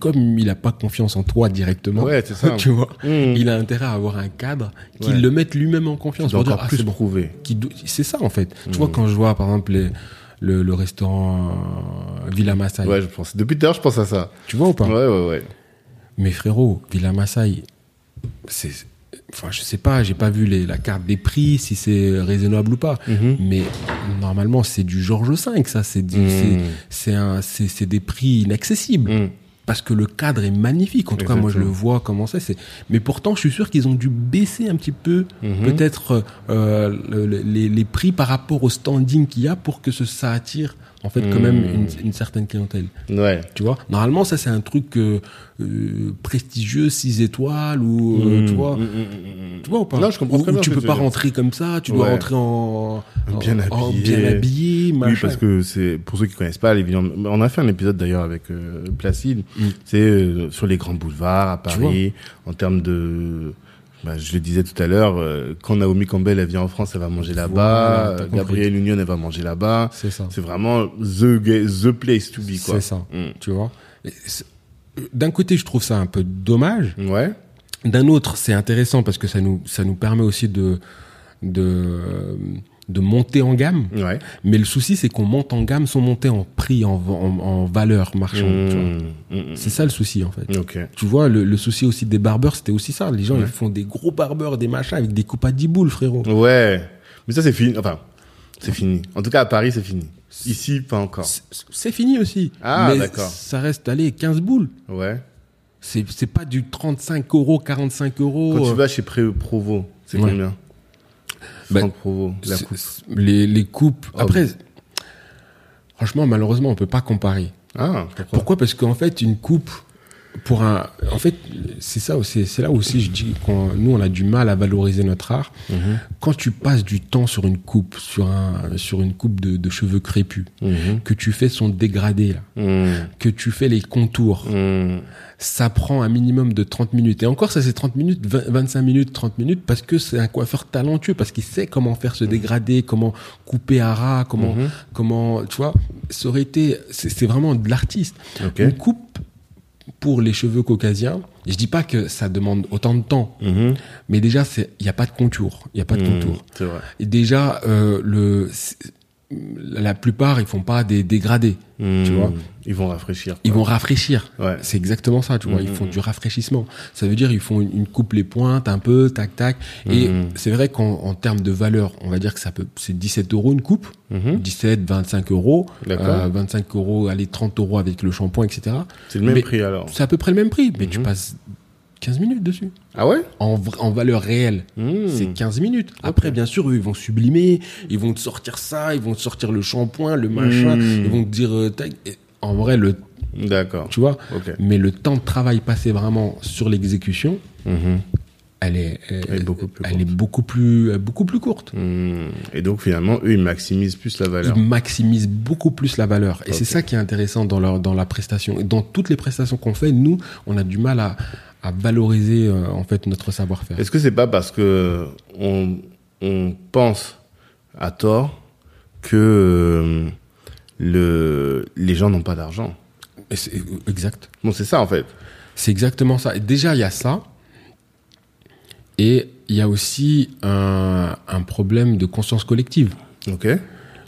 comme il n'a pas confiance en toi directement, Ouais, c'est ça. (laughs) tu vois, Mm. il a intérêt à avoir un cadre qui Ouais. le mette lui-même en confiance. pour dire, ah, plus prouver. C'est ça en fait. Tu vois, quand je vois par exemple les- le, le restaurant euh, Villa Masai, Ouais, je pense. Depuis tout à l'heure, je pense à ça. tu vois ou pas? Ouais, ouais, ouais. Mais frérot, Villa Masai, c'est. Enfin, je sais pas, j'ai pas vu les, la carte des prix, si c'est raisonnable ou pas. Mhm. Mais normalement, c'est du Georges V, ça. C'est c'est des prix inaccessibles. Hmm. Parce que le cadre est magnifique. En tout cas, moi, je le vois comment c'est. Mais pourtant, je suis sûr qu'ils ont dû baisser un petit peu, Mhm. peut-être, euh, le- le- les, les prix par rapport au standing qu'il y a pour que ce- ça attire, en fait, quand même une, une certaine clientèle. Ouais. Tu vois, normalement, ça, c'est un truc euh, euh, prestigieux, 6 étoiles, ou, euh, tu vois? Hmm, hmm, hmm, hmm. Tu vois ou pas? Non, je comprends Où- très où bien tu peux pas dire. rentrer comme ça, tu dois rentrer en, en- Bien en habillé. bien habillé, Oui, parce que c'est pour ceux qui connaissent pas les. On a fait un épisode d'ailleurs avec Placide. C'est sur les grands boulevards à Paris, en termes de. Bah, je le disais tout à l'heure, euh, quand Naomi Campbell elle vient en France, elle va manger là-bas. Voilà. Gabrielle Union, elle va manger là-bas. C'est ça. C'est vraiment the the place to be quoi. C'est ça. Mm. Tu vois? D'un côté, je trouve ça un peu dommage. Ouais. D'un autre, c'est intéressant parce que ça nous, ça nous permet aussi de, de, de monter en gamme. Ouais. Mais le souci, c'est qu'on monte en gamme sans monter en prix, en, en, en valeur marchande. tu vois. Mm, mm, mm. C'est ça le souci, en fait. Tu vois, le, le souci aussi des barbeurs, c'était aussi ça. Les gens, ils font des gros barbeurs, des machins avec des coupes à 10 boules, frérot. Ouais. Mais ça c'est fini. Enfin, c'est fini. En tout cas à Paris c'est fini. Ici pas encore. C'est- fini aussi. Ah, d'accord. Ça reste, allez, 15 boules. Ouais. C'est pas du 35 euros, 45 euros. Quand tu euh, vas chez Pré Provo, c'est Ouais. combien? Bah, Provo, la coupe. les, les coupes. Oh, Après, franchement, malheureusement, on peut pas comparer. Ah, pourquoi? Pourquoi? Parce qu'en fait, une coupe, pour un. En fait, c'est ça aussi. C'est là aussi, je dis qu'on nous, on a du mal à valoriser notre art. Mhm. Quand tu passes du temps sur une coupe, sur, un, sur une coupe de, de cheveux crépus, Mhm. que tu fais son dégradé, là, Mhm. que tu fais les contours, ça prend un minimum de 30 minutes. Et encore, ça c'est 30 minutes, 20 25 minutes, 30 minutes, parce que c'est un coiffeur talentueux, parce qu'il sait comment faire ce dégradé, comment couper à ras, comment, comment, tu vois, ça aurait été, c'est vraiment de l'artiste. Ok. Une coupe pour les cheveux caucasiens, je dis pas que ça demande autant de temps, Mhm. mais déjà, c'est, il n'y a pas de contour, il n'y a pas de Mhm. contour. C'est vrai. Et déjà, euh, le, la plupart, ils font pas des dégradés, tu Mhm. vois. Ils vont rafraîchir. Ils vont rafraîchir. Ouais. C'est exactement ça, tu vois. Ils font du rafraîchissement. Ça veut dire ils font une, une coupe les pointes un peu, tac tac. Et Mhm. c'est vrai qu'en en termes de valeur, on va dire que ça peut, c'est 17 euros une coupe, Mhm. 17, 25 euros, D'accord. euh, 25 euros, allez 30 euros avec le shampoing, etc. C'est le même Mais- prix alors. C'est à peu près le même prix, mais tu passes 15 minutes dessus. Ah ouais? En, en valeur réelle, Mhm. c'est 15 minutes. Après, bien sûr, eux, ils vont sublimer, ils vont te sortir ça, ils vont te sortir le shampoing, le machin, Mhm. ils vont te dire, euh, en vrai, le, D'accord. tu vois, mais le temps de travail passé vraiment sur l'exécution, Mhm. elle est, elle, Elle est beaucoup plus elle est beaucoup plus, euh, beaucoup plus courte. Mhm. Et donc finalement, eux, ils maximisent plus la valeur. Ils maximisent beaucoup plus la valeur. Et c'est ça qui est intéressant dans, leur, dans la prestation. Dans toutes les prestations qu'on fait, nous, on a du mal à, à valoriser euh, en fait notre savoir-faire. Est-ce que c'est pas parce que on, on pense à tort que euh, le, les gens n'ont pas d'argent? Euh, Exact. Bon, c'est ça en fait. C'est exactement ça. Et déjà, il y a ça. Et il y a aussi un, un problème de conscience collective. Ok.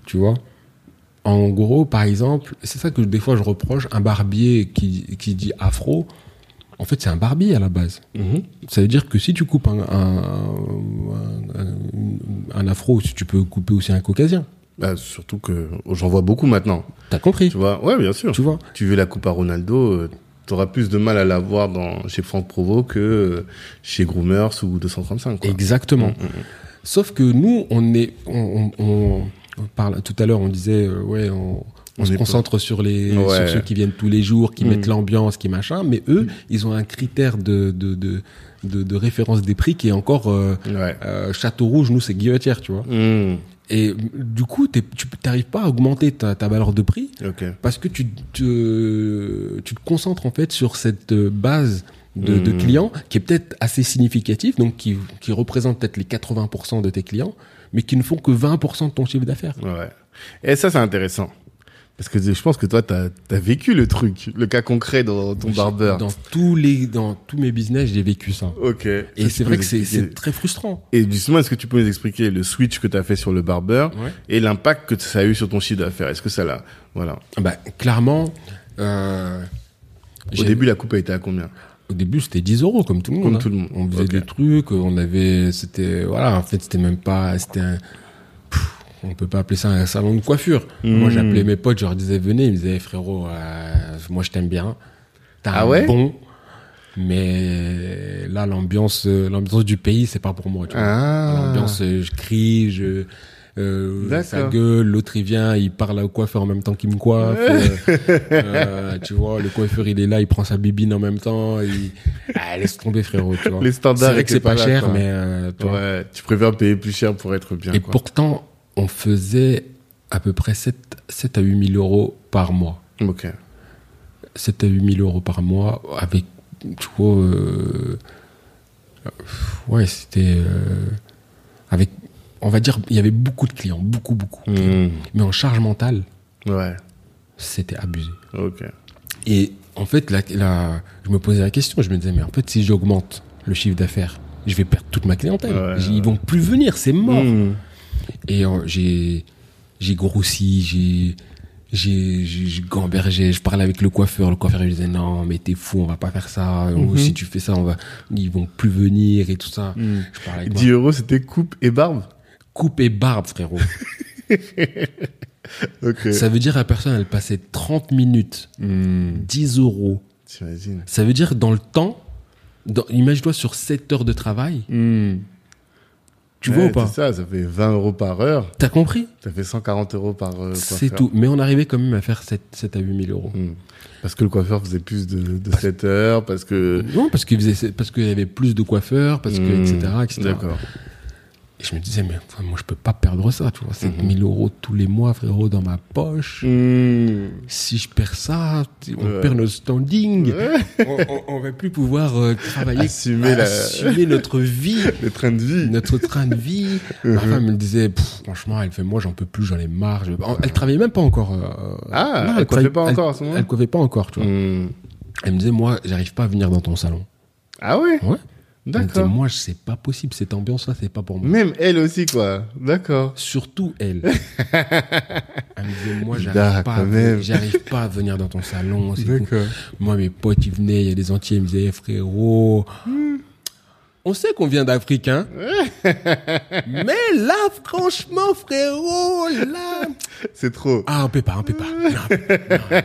Tu vois? En gros, par exemple, c'est ça que des fois je reproche, un barbier qui, qui dit afro, en fait c'est un barbier à la base. Mhm. Ça veut dire que si tu coupes un, un, un- un afro, si tu peux couper aussi un caucasien. Bah, surtout que j'en vois beaucoup maintenant. T'as compris Tu vois Ouais, bien sûr. Tu vois Tu veux la coupe à Ronaldo, euh, t'auras plus de mal à la voir dans, chez Franck Provo que euh, chez Groomers ou 235. Quoi. Exactement. Mm, mm, Sauf que nous, on est, on, on, on- on parle tout à l'heure, on disait, euh, ouais, on, on On se concentre sur les, Ouais. sur ceux qui viennent tous les jours, qui Mm. mettent l'ambiance, qui machin, mais eux, ils ont un critère de, de, de, de, de référence des prix qui est encore euh, Ouais. euh, Château Rouge, nous c'est Guillotière, tu vois. Mm. Et du coup, tu n'arrives pas à augmenter ta, ta valeur de prix parce que tu te, tu te concentres en fait sur cette base de, de clients qui est peut-être assez significative, donc qui, qui représente peut-être les 80% de tes clients, mais qui ne font que 20% de ton chiffre d'affaires. Ouais. Et ça, c'est intéressant. Parce que je pense que toi, t'as as vécu le truc, le cas concret dans ton barbeur. Dans tous les, dans tous mes business, j'ai vécu ça. Ok. Et c'est tu vrai que c'est très frustrant. Et justement, est-ce que tu peux nous expliquer le switch que tu as fait sur le barbeur Ouais. et l'impact que ça a eu sur ton chiffre d'affaires? Est-ce que ça l'a Voilà. Bah, clairement, euh, Au début, la coupe a été à combien? Au début, c'était 10 euros, comme tout le monde. Comme hein. tout le monde. On faisait Ok. des trucs, on avait, c'était, voilà, en fait, c'était même pas, c'était un, on peut pas appeler ça un salon de coiffure. Moi, j'appelais mes potes, je leur disais, venez, ils me disaient, frérot, euh, moi, je t'aime bien. T'as Ah un ouais bon. Mais là, l'ambiance, euh, l'ambiance du pays, c'est pas pour moi, tu vois. Ah. L'ambiance, euh, je crie, je, euh, ça gueule, l'autre il vient, il parle au coiffeur en même temps qu'il me coiffe. euh, euh, tu vois, le coiffeur il est là, il prend sa bibine en même temps. Il... Ah, laisse tomber frérot, tu vois. Les standards C'est vrai que c'est pas pas là, cher, quoi. mais euh, tu vois. Ouais. Tu préfères payer plus cher pour être bien. Et quoi. pourtant, on faisait à peu près 7, 7 à 8 000 euros par mois. Ok. 7 à 8 000 euros par mois avec, tu vois, euh, ouais, c'était euh, avec, on va dire, il y avait beaucoup de clients, beaucoup, beaucoup. de clients. Mm. Mais en charge mentale, Ouais. c'était abusé. Ok. Et en fait, là, je me posais la question, je me disais, mais en fait, si j'augmente le chiffre d'affaires, je vais perdre toute ma clientèle. Ouais, Ils ouais. vont plus venir, c'est mort. Mm. Et euh, j'ai j'ai grossi, j'ai j'ai gambergé, je parlais avec le coiffeur, le coiffeur il me disait non mais t'es fou, on va pas faire ça, Ou Mhm. si tu fais ça, on va ils vont plus venir et tout ça. Mm. Je parlais avec 10 euros, c'était coupe et barbe? Coupe et barbe frérot. (laughs) Ça veut dire la personne elle passait 30 minutes, Mm. 10 euros. Ça veut dire dans le temps, imagine-toi sur 7 heures de travail, Mm. Tu Ouais, vois ou pas C'est ça, ça fait 20 euros par heure. T'as compris Ça fait 140 euros par euh, C'est tout. Mais on arrivait quand même à faire 7, 7 à 8 000 euros. Mm. Parce que le coiffeur faisait plus de, de 7 heures, parce que... Non, parce qu'il faisait, parce qu'il y avait plus de coiffeurs, parce que, etc., etc. D'accord. Et je me disais, mais enfin, moi, je peux pas perdre ça, tu vois. 7 Mhm. 000 euros tous les mois, frérot, dans ma poche. Mm. Si je perds ça, on Ouais. perd notre standing. Ouais. (laughs) on, on va plus pouvoir euh, travailler, Assumer la- assumer notre vie, (laughs) Le train de vie. notre train de vie. Mhm. Ma femme me disait, franchement, elle fait, moi, j'en peux plus, j'en ai marre. Je- Elle travaillait même pas encore. euh, Ah, non, elle coiffait travaillait- pas elle- encore à ce moment Elle coiffait pas encore, tu vois. Elle me disait, moi, j'arrive pas à venir dans ton salon. Ah ouais? Ouais. Elle me disait, D'accord. moi, c'est pas possible, cette ambiance-là, c'est pas pour moi. Même elle aussi, quoi. D'accord. Surtout elle. (laughs) elle me disait, moi, j'arrive pas, j'arrive pas à venir dans ton salon. Moi, mes potes, ils venaient, il y a des entiers, ils me disaient, Eh, frérot, on sait qu'on vient d'Afrique, hein. (laughs) Mais là, franchement, frérot, là. C'est trop. Ah, on peut pas, on peut pas. Non, non.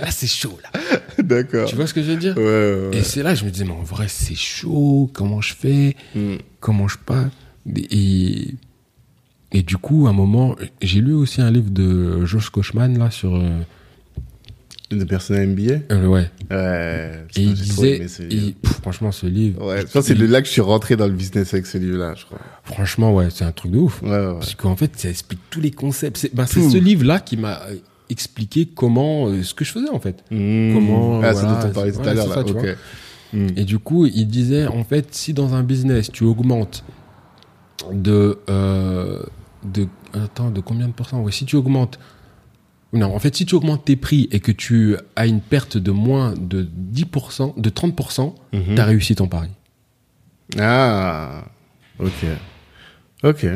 Là, c'est chaud, là. D'accord. Tu vois ce que je veux dire? Ouais, ouais, ouais. Et c'est là, je me disais, mais en vrai, c'est chaud, comment je fais? Mm. comment je parle. Et, et du coup, à un moment, j'ai lu aussi un livre de Josh Kochman, là, sur. euh, De personnel MBA euh, ouais. Ouais. Et il trop disait. aimé ce et- livre. pff, franchement, ce livre. Ouais, je pense que c'est là que je suis rentré dans le business avec ce livre-là, je crois. Franchement, ouais, c'est un truc de ouf. Ouais, ouais. Parce qu'en fait, ça explique tous les concepts. C'est ben, ce livre-là qui m'a euh, expliqué comment. euh, ce que je faisais, en fait. Mm. Comment, Ah, voilà, c'est dont on parlait tout à l'heure, là. ça, tu ok. vois. Mm. Et du coup, il disait, en fait, si dans un business, tu augmentes de... euh, de attends, de combien de pourcents? Ouais, si tu augmentes... Non, en fait, si tu augmentes tes prix et que tu as une perte de moins de 10%, de 30%, Mhm. t'as réussi ton pari. Ah, ok. Ok.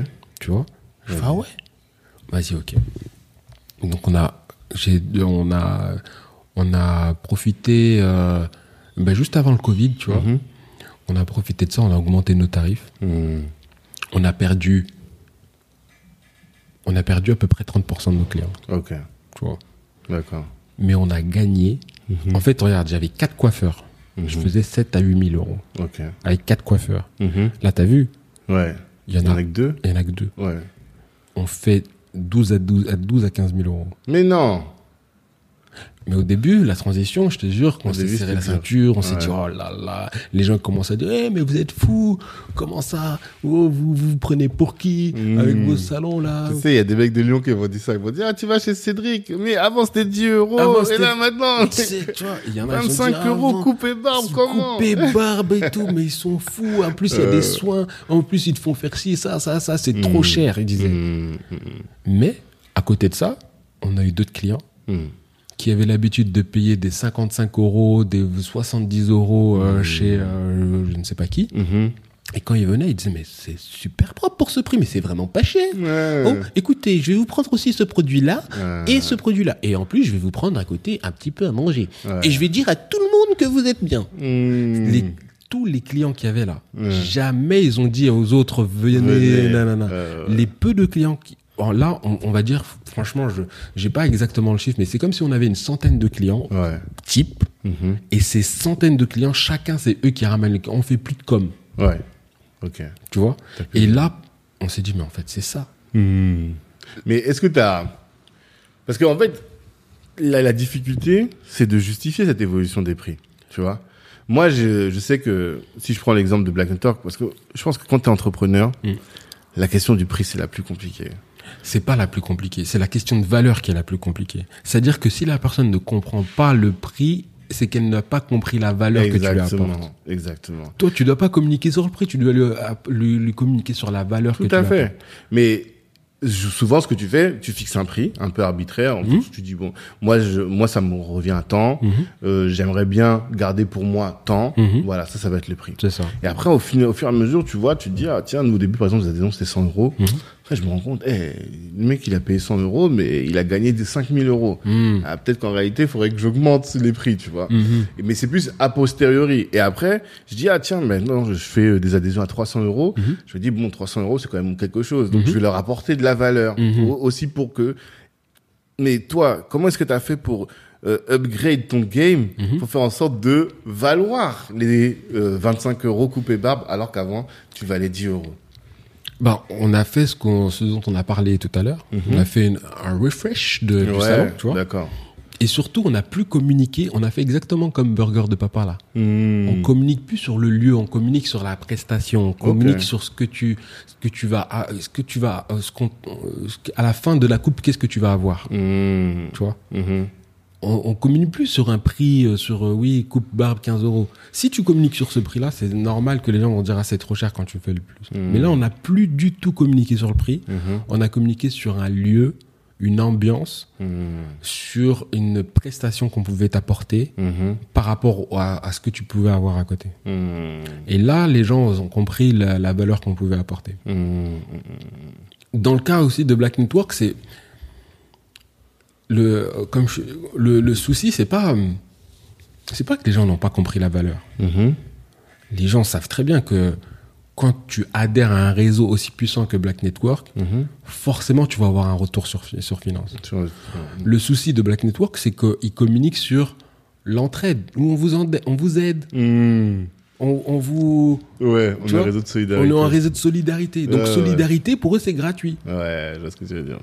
Tu vois? Je fais, ah ouais Vas-y, ok. Donc on a, j'ai, on a, on a profité euh, ben, juste avant le Covid, tu vois. Mhm. On a profité de ça, on a augmenté nos tarifs. Hmm. On a perdu, on a perdu à peu près 30% de nos clients, Ok, tu vois. d'accord. Mais on a gagné. Mhm. En fait, regarde, j'avais quatre coiffeurs. Je faisais 7 à 8 000 euros Ok. avec quatre coiffeurs. Mhm. Là, t'as vu, Ouais. il y en a que deux il y en a que deux. Ouais. On fait 12 à 12 à 12 à 15 000 euros. Mais non Mais au début, la transition, je te jure, qu'on Au s'est serré la ceinture, on s'est Ouais. dit, oh là là, les gens commencent à dire, eh, mais vous êtes fous, comment ça, oh, vous, vous vous prenez pour qui, Mm. avec vos salons là. Tu sais, il y a des mecs de Lyon qui vont dire ça. Ils vont dire, ah, tu vas chez Cédric. Mais avant, c'était 10 euros. Avant, et là, maintenant, Tu sais, tu vois, il y en a qui sont 25 dit, euros coupé barbe. Comment? Coupé barbe et tout, mais ils sont fous. En plus, il y a Euh. des soins. En plus, ils te font faire ci, ça, ça, ça. C'est trop Mm. cher, ils disaient. Hmm, Mais, à côté de ça, on a eu d'autres clients hmm, qui avaient l'habitude de payer des 55 euros, des 70 euros euh, Mm. chez euh, je ne sais pas qui. mhm. Et quand ils venaient, ils disaient, mais c'est super propre pour ce prix, mais c'est vraiment pas cher. Ouais. Oh, écoutez, je vais vous prendre aussi ce produit-là Ouais. et ce produit-là. Et en plus, je vais vous prendre à côté un petit peu à manger. Ouais. Et je vais dire à tout le monde que vous êtes bien. Les- tous les clients qu'il y avait là, jamais ils ont dit aux autres, venez, Venez. nanana. Euh, Les peu de clients qui... Bon, là, on, on va dire, franchement, je j'ai pas exactement le chiffre, mais c'est comme si on avait une centaine de clients Ouais. type, Mhm. et ces centaines de clients, chacun, c'est eux qui ramènent les On fait plus de com, Ouais. Ok. tu vois. Et là, on s'est dit, mais en fait, c'est ça. Hmm. Mais est-ce que tu as... Parce qu'en fait, la, la difficulté, c'est de justifier cette évolution des prix. Tu vois Moi, je, je sais que si je prends l'exemple de Black Talk, parce que je pense que quand tu es entrepreneur, Mm. la question du prix, c'est la plus compliquée. C'est pas la plus compliquée, c'est la question de valeur qui est la plus compliquée. C'est-à-dire que si la personne ne comprend pas le prix, c'est qu'elle n'a pas compris la valeur que tu lui apportes. Exactement. Exactement. Toi, tu dois pas communiquer sur le prix, tu dois lui, lui, lui communiquer sur la valeur Tout que à tu lui fait. apportes. Mais je- souvent, ce que tu fais, tu fixes un prix un peu arbitraire. En Mhm. plus, tu dis bon, moi, je, moi, ça me revient à tant. Mhm. Euh, J'aimerais bien garder pour moi tant. Mhm. Voilà, ça, ça va être le prix. C'est ça. Et après, au, fin- au fur et à mesure, tu vois, tu te dis, ah, tiens, nous, au début, par exemple, les adhésions, c'était 100 euros. Après, je me rends compte, eh, le mec, il a payé 100 euros, mais il a gagné des 5000 euros. Mhm. Ah, Peut-être qu'en réalité, il faudrait que j'augmente les prix, tu vois. Mhm. Mais c'est plus a posteriori. Et après, je dis, ah tiens, maintenant, je fais euh, des adhésions à 300 euros. Mhm. Je me dis, bon, 300 euros, c'est quand même quelque chose. Donc, je vais leur apporter de la valeur. Au- Aussi pour que... Mais toi, comment est-ce que tu as fait pour euh, upgrade ton game pour faire en sorte de valoir les euh, 25 euros coupé barbe alors qu'avant, tu valais 10 euros? Bah, on a fait ce, qu'on, ce dont on a parlé tout à l'heure. Mhm. On a fait une- un refresh de, du salon, tu vois. d'accord. Et surtout, on n'a plus communiqué. On a fait exactement comme Burger de Papa là. Hmm. On communique plus sur le lieu, on communique sur la prestation, on communique sur ce que tu, ce que tu vas, ah, ce que tu vas, euh, ce qu'on, euh, à la fin de la coupe, qu'est-ce que tu vas avoir, Hmm. tu vois Mhm. On, on communique plus sur un prix, euh, sur euh, oui, coupe barbe 15 euros. Si tu communiques sur ce prix-là, c'est normal que les gens vont dire ah c'est trop cher quand tu fais le plus. Mhm. Mais là, on n'a plus du tout communiqué sur le prix. Mhm. On a communiqué sur un lieu, une ambiance, Mhm. sur une prestation qu'on pouvait t'apporter Mhm. par rapport à, à ce que tu pouvais avoir à côté. Mhm. Et là, les gens ont compris la, la valeur qu'on pouvait apporter. Dans le cas aussi de Black Network, c'est le comme je- le, le souci, c'est pas c'est pas que les gens n'ont pas compris la valeur. Mhm. Les gens savent très bien que quand tu adhères à un réseau aussi puissant que Black Network, Mhm. forcément tu vas avoir un retour sur sur finance. Sur- Le souci de Black Network, c'est qu'ils communiquent sur l'entraide, où on vous en- on vous aide, on, on vous Ouais, on a un réseau de on solidarité. est un réseau de solidarité. Donc Ouais, ouais. solidarité pour eux c'est gratuit. Ouais, je vois ce que tu veux dire.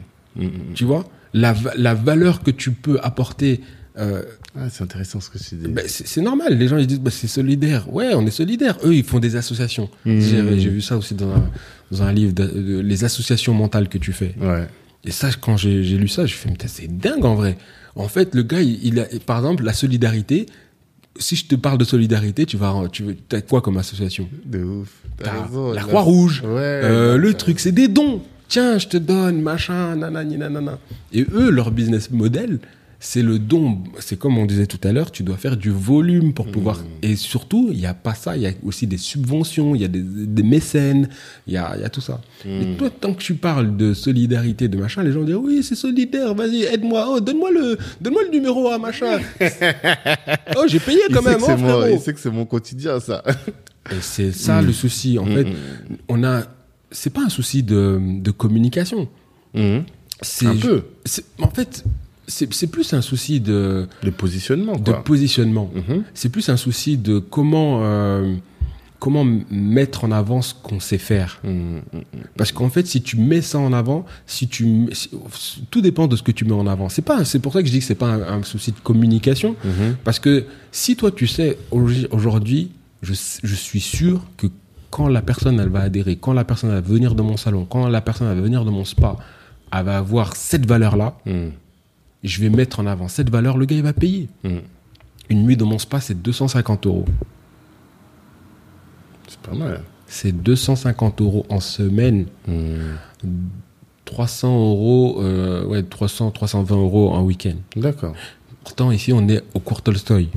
Tu vois? La, la valeur que tu peux apporter, euh, Ah, c'est intéressant ce que tu dis. ben, c'est normal. Les gens ils disent bah, c'est solidaire. Ouais, on est solidaire. Eux ils font des associations. Mhm. J'ai vu ça aussi dans un, dans un livre de, de- les associations mentales que tu fais. Ouais. Et ça quand j'ai lu ça, je fais mais c'est dingue en vrai. En fait le gars il, il a par exemple la solidarité. Si je te parle de solidarité, tu vas tu veux t'as quoi comme association? De ouf. Raison. la là. Croix Rouge. Ouais. Euh, le truc, c'est des dons. Tiens, je te donne, machin, nanani, nanana. Et eux, leur business model, c'est le don. C'est comme on disait tout à l'heure, tu dois faire du volume pour pouvoir. Et surtout, il n'y a pas ça. Il y a aussi des subventions, il y a des, des mécènes, il y a, il y a tout ça. Et toi, tant que tu parles de solidarité, de machin, les gens disent oui, c'est solidaire. Vas-y, aide-moi. Oh, donne-moi le, donne-moi le numéro à machin. (laughs) oh, j'ai payé quand sait même. oh, c'est moi, il sait que c'est mon quotidien, ça. Et c'est ça le souci. En fait, on a. C'est pas un souci de, de communication. C'est Un peu. En fait, c'est c'est plus un souci de, Le positionnement, de positionnement. Mhm. C'est plus un souci de comment euh, comment mettre en avant ce qu'on sait faire. Mhm. Parce qu'en fait, si tu mets ça en avant, si tu si- tout dépend de ce que tu mets en avant. C'est pas c'est pour ça que je dis que c'est pas un, un souci de communication. Mhm. Parce que si toi tu sais aujourd'hui- aujourd'hui, je, je suis sûr que quand la personne elle va adhérer, quand la personne va venir de mon salon, quand la personne va venir de mon spa, elle va avoir cette valeur là. Mhm. Je vais mettre en avant cette valeur, le gars il va payer. Mhm. Une nuit dans mon spa, c'est 250 euros. C'est pas mal. C'est 250 euros en semaine, Mhm. 300 euros, euh, ouais, 300, 320 euros en week-end. D'accord. Pourtant, ici, on est au cours Tolstoy.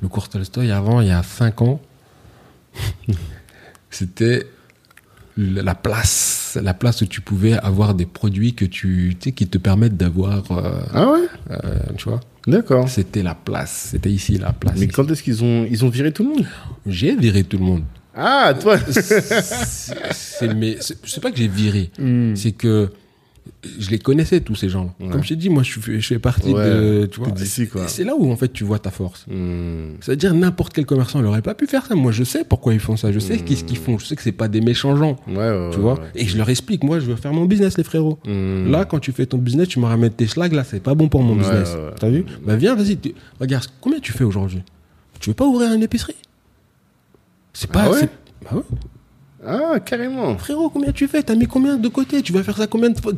Le cours Tolstoy, avant, il y a 5 ans, (laughs) c'était la place, la place où tu pouvais avoir des produits que tu, tu sais, qui te permettent d'avoir, euh, Ah ouais? euh, tu vois? D'accord. C'était la place. C'était ici la place. Mais quand est-ce qu'ils ont, ils ont viré tout le monde? J'ai viré tout le monde. Ah, toi (laughs) c'est mais c'est c'est pas que j'ai viré, Hmm. c'est que je les connaissais tous ces gens. Ouais. Comme je t'ai dit, moi je fais, je fais partie Ouais, de, tu vois. d'ici, quoi. Et C'est là où en fait tu vois ta force. Mhm. C'est-à-dire n'importe quel commerçant n'aurait pas pu faire ça. Moi je sais pourquoi ils font ça, je sais qu'est-ce qu'ils font, je sais que c'est pas des méchants gens, Ouais, ouais, tu ouais, vois. ouais. Et je leur explique, moi je veux faire mon business les frérots. Mhm. Là, quand tu fais ton business, tu me ramènes tes schlags, là, c'est pas bon pour mon Ouais, business. ouais, ouais. T'as vu Bah viens, vas-y, tu- regarde, combien tu fais aujourd'hui? Tu veux pas ouvrir une épicerie? C'est pas... Ah ouais? c'est- Bah ouais. Ah, carrément. Frérot, combien tu fais? T'as mis combien de côté? Tu vas faire ça combien de fois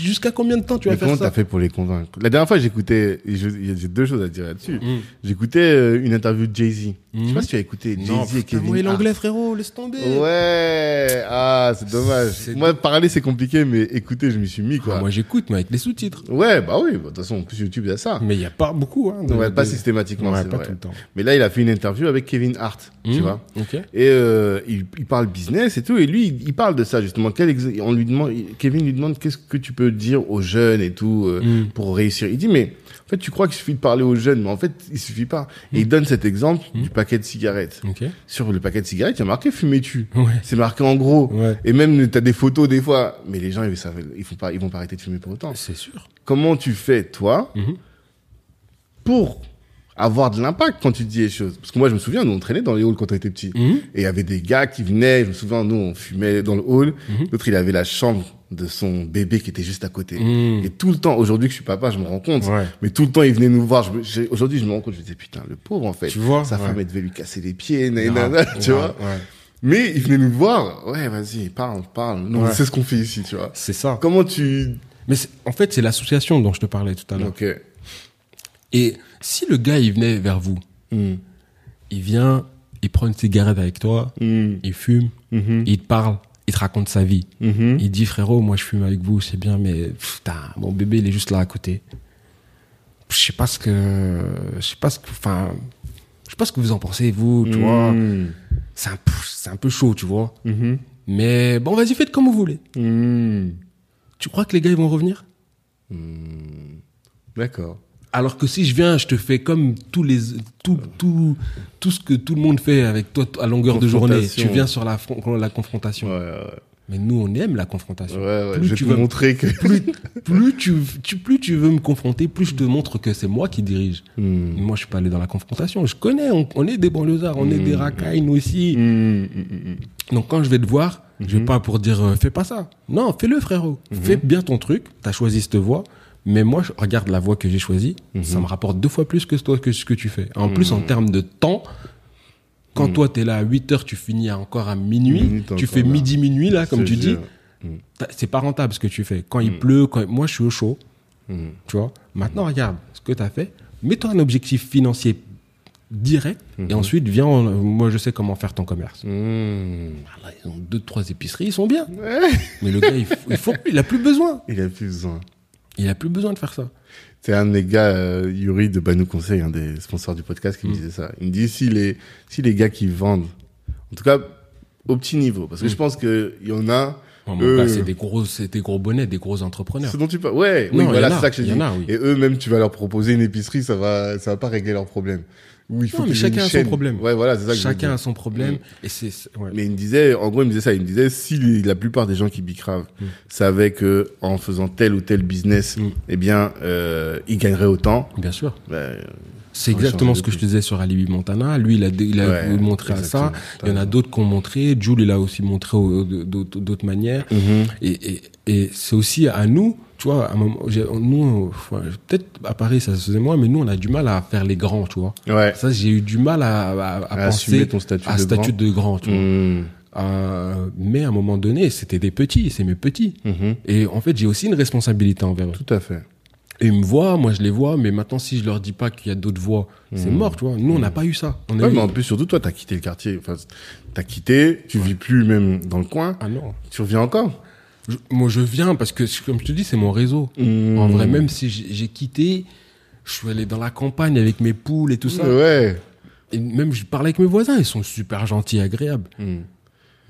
Jusqu'à combien de temps tu vas Mais faire comment ça? t'as fait pour les convaincre? La dernière fois, j'écoutais, j'ai deux choses à dire là-dessus. Mm. J'écoutais euh, une interview de Jay-Z. Je sais Mhm. pas si tu as écouté Non, Jay-Z et Kevin Hart. l'anglais, frérot, laisse tomber. Ouais, ah, c'est dommage. Moi, parler, c'est compliqué, mais écouter, je m'y suis mis, quoi. Ah, moi j'écoute, mais avec les sous-titres. Ouais, bah oui, bah, de toute façon, en plus, YouTube, il y a ça. Mais il n'y a pas beaucoup. Hein, de- Ouais, pas systématiquement, Ouais, c'est pas vrai. tout le temps. Mais là, il a fait une interview avec Kevin Hart, tu Mhm. vois. Ok. Et euh, il, il parle business et tout. Et lui, il, il parle de ça justement. Quel ex- on lui demande, Kevin lui demande qu'est-ce que tu peux dire aux jeunes et tout euh, Mm. pour réussir? Il dit mais fait, tu crois qu'il suffit de parler aux jeunes, mais en fait, il suffit pas. Et il donne cet exemple du paquet de cigarettes. Ok. Sur le paquet de cigarettes, il y a marqué fumer tu. Ouais. C'est marqué en gros. Ouais. Et même t'as des photos des fois, mais les gens ils savent, ils font pas, ils vont pas arrêter de fumer pour autant. C'est sûr. Comment tu fais toi Mhm. pour avoir de l'impact quand tu dis les choses? Parce que moi je me souviens, nous on traînait dans les halls quand on était petits. Mhm. Et il y avait des gars qui venaient, je me souviens, nous, on fumait dans le hall. Mhm. L'autre, il avait la chambre de son bébé qui était juste à côté. Mhm. Et tout le temps, aujourd'hui que je suis papa, je me rends compte. Ouais. Mais tout le temps, il venait nous voir. Aujourd'hui, je me rends compte, je me disais, putain, le pauvre, en fait. Tu vois, Sa ouais. femme, elle devait lui casser les pieds, tu ouais, vois. Mais il venait nous voir. Ouais, vas-y, parle, parle. Ouais. c'est ce qu'on fait ici, tu vois. C'est ça. Comment tu... Mais en fait, c'est l'association dont je te parlais tout à l'heure. Ok. Et si le gars, il venait vers vous, Mm. il vient, il prend une cigarette avec toi, Mm. il fume, Mhm. il te parle, il te raconte sa vie. Mhm. Il dit frérot, moi je fume avec vous, c'est bien, mais putain, mon bébé il est juste là à côté. Je sais pas ce que, je sais pas ce que, enfin, je sais pas ce que vous en pensez vous, tu vois. Mm. C'est un, peu- c'est un peu chaud, tu vois. Mhm. Mais bon, vas-y, faites comme vous voulez. Tu crois que les gars ils vont revenir? D'accord. Alors que si je viens, je te fais comme tous les, tout, tout, tout ce que tout le monde fait avec toi à longueur de journée. Tu viens sur la, la confrontation. Ouais, ouais. Mais nous, on aime la confrontation. Ouais. Plus je vais tu te vas- montrer que... plus, (laughs) plus tu, tu- plus tu veux me confronter, plus je te montre que c'est moi qui dirige. Mm. Moi, je suis pas allé dans la confrontation. Je connais, on, on est des banlieusards, on est des racailles, nous aussi. Mm, mm, mm, mm. Donc, quand je vais te voir, je vais pas pour dire, euh, fais pas ça. Non, fais-le, frérot. Fais bien ton truc. T'as choisi cette voie. Mais moi, je regarde la voie que j'ai choisie. Ça me rapporte deux fois plus que toi, que ce que tu fais. En plus, en termes de temps, quand toi, t'es là à 8 heures, tu finis encore à minuit. Tu fais là. midi, minuit, là, comme tu dis. C'est pas rentable ce que tu fais. Quand il pleut, quand moi je suis au chaud, tu vois? Maintenant regarde ce que tu as fait. Mets-toi un objectif financier direct et ensuite viens. en- moi je sais comment faire ton commerce. Mm. Ah là, ils ont deux trois épiceries, ils sont bien. Mais le gars il, f- il faut, il a plus besoin. (laughs) Il a plus besoin. Il a plus besoin de faire ça. C'est un des gars, euh, Yuri de Banou Conseil, un des sponsors du podcast, qui me Mm. disait ça. Il me dit si les, si les gars qui vendent, en tout cas au petit niveau, parce que Mm. je pense qu'il y en a, Mon Euh. c'est des gros, c'est des gros bonnets, des gros entrepreneurs. ce dont tu parles. Ouais, oui, Non, y voilà, c'est ça que je dis. a, oui. Et eux-mêmes, tu vas leur proposer une épicerie, ça va, ça va pas régler leurs problèmes. Ou il faut Non, mais chacun a son problème. Ouais, voilà, c'est ça que Chacun a son problème. Et c'est, c'est- ouais. Mais il me disait, en gros, il me disait ça. Il me disait, si la plupart des gens qui bicravent Mm. savaient que en faisant tel ou tel business, Mm. eh bien, euh, ils gagneraient autant, Bien sûr. ben, C'est exactement ce que je te disais sur Alibi Montana. Lui, il a, il a Ouais, à ça. Il y en a d'autres qui ont montré. Jules, il a aussi montré au- d'autres manières. Mhm. Et, et, et c'est aussi à nous, tu vois, à un moment, j'ai- nous, peut-être à Paris, ça se faisait moins, mais nous, on a du mal à faire les grands, tu vois. Ouais. Ça, j'ai eu du mal à, à, à À assumer penser ton statut à de statut grand. de grand, tu vois. Mhm. Euh, mais à un moment donné, c'était des petits, c'est mes petits. Mhm. Et en fait, j'ai aussi une responsabilité envers eux. Tout à fait. Et ils me voient, moi je les vois, mais maintenant si je leur dis pas qu'il y a d'autres voix, c'est Mhm. mort, tu vois. Nous, on n'a pas eu ça. On a Ouais, eu- mais en plus, surtout, toi, t'as quitté le quartier. Enfin, t'as quitté, tu vis plus même dans le coin. Ah non. Tu reviens encore? Je- moi, je viens parce que, comme je te dis, c'est mon réseau. Mhm. En vrai, même si j'ai quitté, je suis allé dans la campagne avec mes poules et tout ça. Ouais. Et même, je parlais avec mes voisins, ils sont super gentils, agréables. Mhm.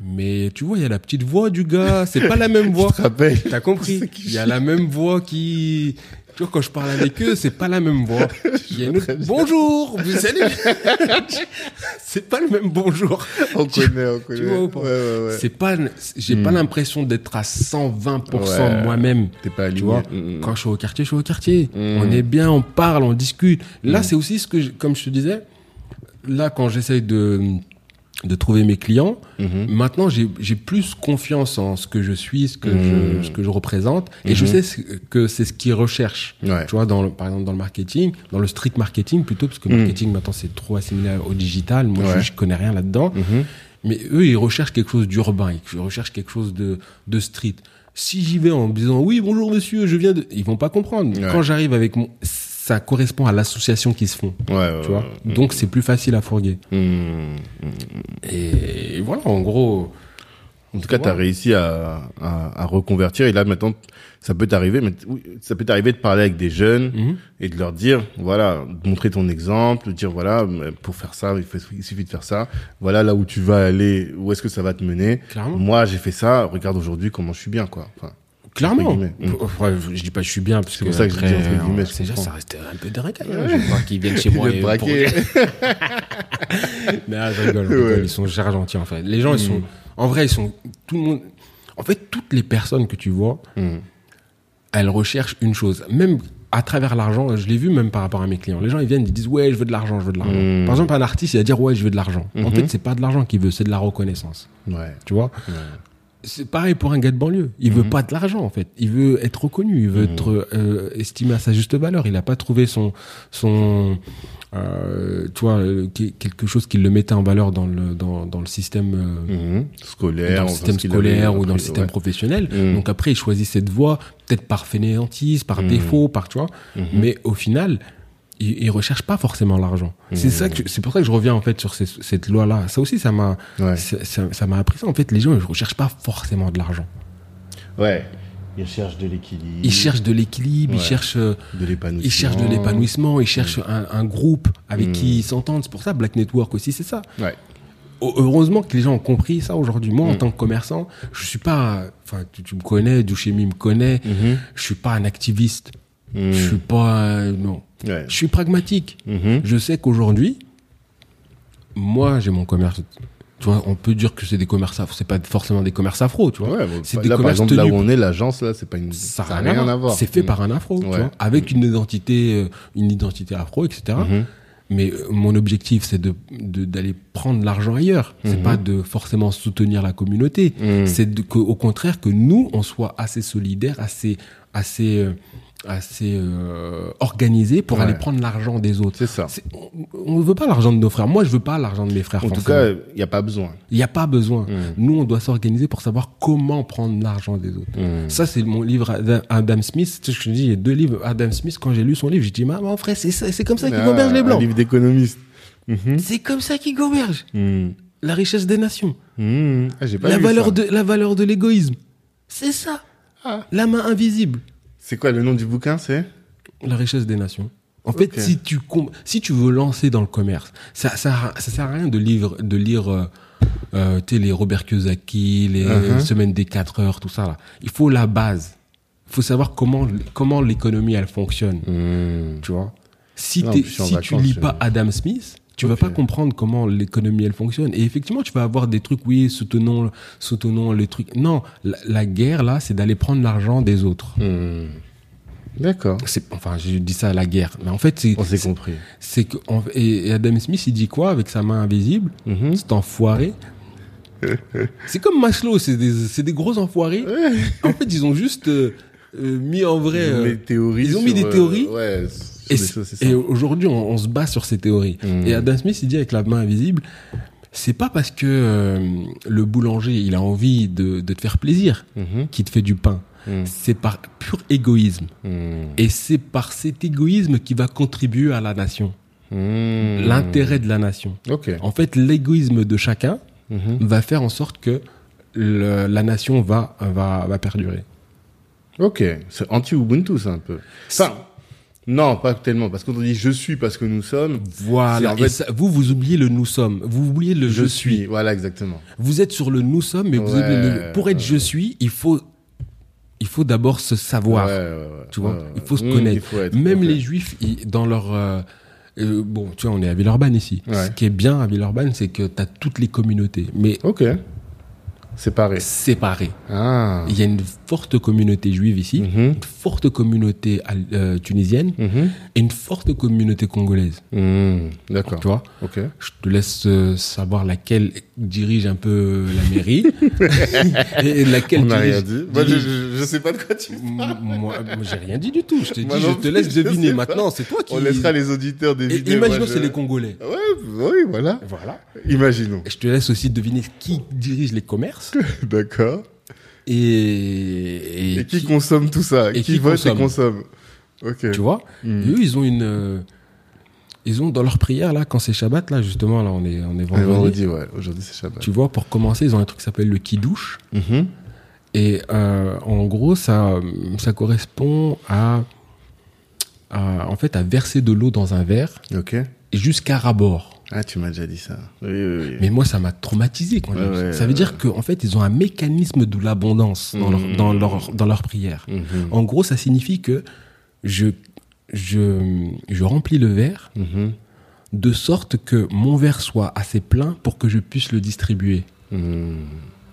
Mais tu vois, il y a la petite voix du gars, c'est pas la même (laughs) voix. Tu T'as compris (laughs) Il y a la même voix qui... Tu vois, quand je parle avec eux, c'est pas la même voix. (laughs) Il y a une autre... Bonjour vous Salut (laughs) C'est pas le même bonjour. On connaît, on connaît. vois ou pas Ouais, ouais, ouais. C'est pas... J'ai pas Hmm. l'impression d'être à 120% Ouais. moi-même. T'es pas aligné. Tu vois, Mhm. quand je suis au quartier, je suis au quartier. On est bien, on parle, on discute. Là, c'est aussi ce que, je- comme je te disais, là, quand j'essaye de, de trouver mes clients, Mhm. maintenant, j'ai plus confiance en ce que je suis, ce que, Mm. je, ce que je représente. Et je Mhm. sais ce- que c'est ce qu'ils recherchent. Ouais. Tu vois, dans le, par exemple, dans le marketing, dans le street marketing plutôt, parce que le marketing, maintenant, c'est trop assimilé au digital. Moi, Ouais. je, je connais rien là-dedans. Mhm. Mais eux, ils recherchent quelque chose d'urbain, ils recherchent quelque chose de, de street. Si j'y vais en me disant oui, bonjour monsieur, je viens de. Ils vont pas comprendre. Ouais. Quand j'arrive avec mon. Ça correspond à l'association qui se font. Ouais, ouais, Tu vois. Donc c'est plus facile à fourguer. Mhm. Et voilà, en gros. En tout cas, tu as réussi à, à, à reconvertir et là maintenant, ça peut t'arriver, mais ça peut t'arriver de parler avec des jeunes et de leur dire, voilà, de montrer ton exemple, de dire voilà, pour faire ça, il, faut- il suffit de faire ça. Voilà là où tu vas aller, où est-ce que ça va te mener. Clairement. Moi, j'ai fait ça. Regarde aujourd'hui comment je suis bien, quoi. Enfin, Clairement. Ouais, je dis pas je suis bien parce que pour ça que je dis entre guillemets, euh, je c'est déjà comprends. ça reste un peu de racaille. hein. Je veux pas qu'ils viennent chez (laughs) moi et braquer. (laughs) Mais ah, je rigole, je Ouais. ils sont super gentils en fait. Les gens, ils sont, Mm. en vrai, ils sont tout le monde. En fait, toutes les personnes que tu vois, Mhm. elles recherchent une chose. Même à travers l'argent, je l'ai vu même par rapport à mes clients. Les gens, ils viennent, ils disent ouais, je veux de l'argent, je veux de l'argent. Mm. Par exemple, un artiste, il va dire ouais, je veux de l'argent. En Mhm. fait, c'est pas de l'argent qu'il veut, c'est de la reconnaissance. Ouais. Tu vois? Ouais. C'est pareil pour un gars de banlieue. Il veut Mhm. pas de l'argent en fait. Il veut être reconnu. Il veut Mhm. être euh, estimé à sa juste valeur. Il n'a pas trouvé son son euh, tu vois euh, quelque chose qui le mettait en valeur dans le dans, dans le système euh, Mhm. Scolaire, dans le système scolaire avait ou dans le système ouais. professionnel. Donc après, il choisit cette voie, peut-être par fainéantise, par défaut, par tu vois. Mais au final, il, il recherche pas forcément l'argent. C'est Mhm. ça que c'est pour ça que je reviens en fait sur ces- cette loi-là. Ça aussi, ça m'a Ouais. ça m'a appris ça. En fait, les gens ils recherchent pas forcément de l'argent. Ouais. Ils cherchent de l'équilibre. Ils cherchent de l'équilibre, ils cherchent euh, de l'épanouissement. ils cherchent de l'épanouissement, ils cherchent un, un groupe avec Mhm. qui ils s'entendent. C'est pour ça Black Network aussi, c'est ça. Ouais. Heu- Heureusement que les gens ont compris ça aujourd'hui. Moi, en tant que commerçant, je suis pas. Enfin, tu, tu me connais, Douchemi me connaît. Je suis pas un activiste. Je suis pas. euh, non. Ouais. Je suis pragmatique. Mhm. Je sais qu'aujourd'hui, moi, j'ai mon commerce. Tu vois, on peut dire que c'est des commerces afro. C'est pas forcément des commerces afro, tu vois. Ouais, C'est là, des par commerces exemple, là où on est, l'agence, là, c'est pas une, Ça ça rien à voir. C'est fait par un afro, tu vois, avec une identité, euh, une identité afro, etc. Mhm. Mais euh, mon objectif, c'est de d'aller prendre l'argent ailleurs. C'est Mhm. pas de forcément soutenir la communauté. C'est de- que, au contraire que nous, on soit assez solidaires, assez, assez, euh, assez euh, organisés pour Ouais. aller prendre l'argent des autres. C'est ça. On ne veut pas l'argent de nos frères. Moi, je veux pas l'argent de mes frères. En tout cas, il n'y a pas besoin. il n'y a pas besoin. Mhm. Nous, on doit s'organiser pour savoir comment prendre l'argent des autres. Mhm. Ça, c'est mon livre Adam- Adam Smith. Tu sais, je te dis, il y a deux livres. Adam Smith, quand j'ai lu son livre, j'ai dit, maman, frère, c'est ça- c'est comme ça qu'ils Ah, les Un blancs. livre d'économiste. Mhm. C'est comme ça qu'ils convergent. Mhm. La richesse des nations. Ah, pas La valeur, ça. de, la valeur de l'égoïsme. C'est ça. Ah. La main invisible. C'est quoi le nom du bouquin C'est La richesse des nations. En fait, si tu si tu veux lancer dans le commerce, ça ça ça sert à rien de lire de lire euh, euh, tu sais, les Robert Kiyosaki, les Mhm. semaines des 4 heures, tout ça là. Il faut la base. Il faut savoir comment comment l'économie elle fonctionne, tu vois? Si Non, si tu lis pas Adam Smith, tu vas pas comprendre comment l'économie elle fonctionne. Et effectivement, tu vas avoir des trucs oui, soutenons soutenons les trucs. Non, la, la guerre là, c'est d'aller prendre l'argent des autres. Hmm. D'accord. C'est enfin, je dis ça à la guerre, mais en fait c'est On s'est c'est- compris. c'est que et, et Adam Smith il dit quoi avec sa main invisible? Mhm. cet enfoiré (laughs) c'est comme Maslow c'est des c'est des gros enfoirés en fait ils ont juste euh, euh, mis en vrai Ils ont euh, mis des théories. ils ont mis sur, des euh, théories. ouais, sur et, aujourd'hui on, on se base sur ces théories Mhm. et Adam Smith il dit avec la main invisible c'est pas parce que euh, le boulanger il a envie de, de te faire plaisir Mhm. qu'il te fait du pain Mhm. c'est par pur égoïsme Hmm. et c'est par cet égoïsme qui va contribuer à la nation l'intérêt de la nation Ok. En fait, l'égoïsme de chacun va faire en sorte que le- la nation va, va, va perdurer. Ok. C'est anti-Ubuntu, ça, un peu. Enfin, non, pas tellement. Parce qu'on dit je suis parce que nous sommes. Voilà. Et ça- vous, vous oubliez le nous sommes. Vous oubliez le je, suis. Voilà, exactement. Vous êtes sur le nous sommes, mais vous Ouais, oubliez le- pour être je suis, il faut, il faut d'abord se savoir. Ouais, ouais, ouais. Tu vois, il faut se Hmm, connaître. il faut être- Même les juifs, ils- dans leur. euh, euh, bon, tu vois, on est à Villeurbanne ici. Ce qui est bien à Villeurbanne, c'est que tu as toutes les communautés, mais Ok. Séparés. séparées. Ah. Il y a une forte communauté juive ici, Mhm. une forte communauté euh, tunisienne Mhm. et une forte communauté congolaise. Hmm. D'accord. Tu vois Ok. Je te laisse euh, savoir laquelle dirige un peu la mairie (laughs) et laquelle On n'a rien dit. Moi, je, dirige- je, je sais pas de quoi tu M- Moi, j'ai rien dit du tout. Je te dis, je laisse je deviner maintenant. C'est toi qui. On laissera les auditeurs vidéos. imaginons moi, c'est je- les Congolais. Ouais, oui, voilà. Voilà. Imaginons. Je te laisse aussi deviner qui dirige les commerces (laughs) D'accord. et, Et, qui, consomme tout ça? et Qui qui vote consomme. et consomme Ok. Tu vois? Hmm. Et eux, ils ont une. Ils ont dans leur prière, là, quand c'est Shabbat, là, justement, là, on est, on est vendredi. vendredi, ouais. Aujourd'hui, c'est Shabbat. Tu vois, pour commencer, ils ont un truc qui s'appelle le kidouche. Mhm. Et euh, en gros, ça, ça correspond à, à, en fait, à verser de l'eau dans un verre Ok. jusqu'à rabord. Ah, tu m'as déjà dit ça. Oui, oui, oui. Mais moi, ça m'a traumatisé quand Ouais, ouais, Ça veut ouais. dire qu'en fait, ils ont un mécanisme de l'abondance dans, Mhm. leur, dans, leur, dans leur prière. Mhm. En gros, ça signifie que je, je, je remplis le verre Mhm. de sorte que mon verre soit assez plein pour que je puisse le distribuer. Mhm.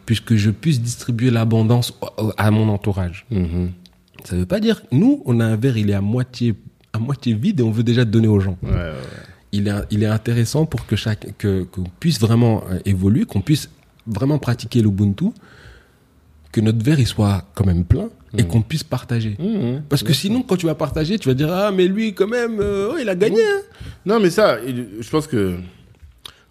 Puisque je puisse distribuer l'abondance à mon entourage. Mhm. Ça veut pas dire, nous, on a un verre, il est à moitié, à moitié vide et on veut déjà le donner aux gens. Ouais, ouais, ouais. Il est, il est intéressant pour que chaque, que, qu'on puisse vraiment euh, évoluer, qu'on puisse vraiment pratiquer l'Ubuntu, que notre verre, il soit quand même plein et qu'on puisse partager. Mhm. Parce que sinon, quand tu vas partager, tu vas dire, ah, mais lui, quand même, euh, oh, il a gagné, hein. Non, mais ça, je pense que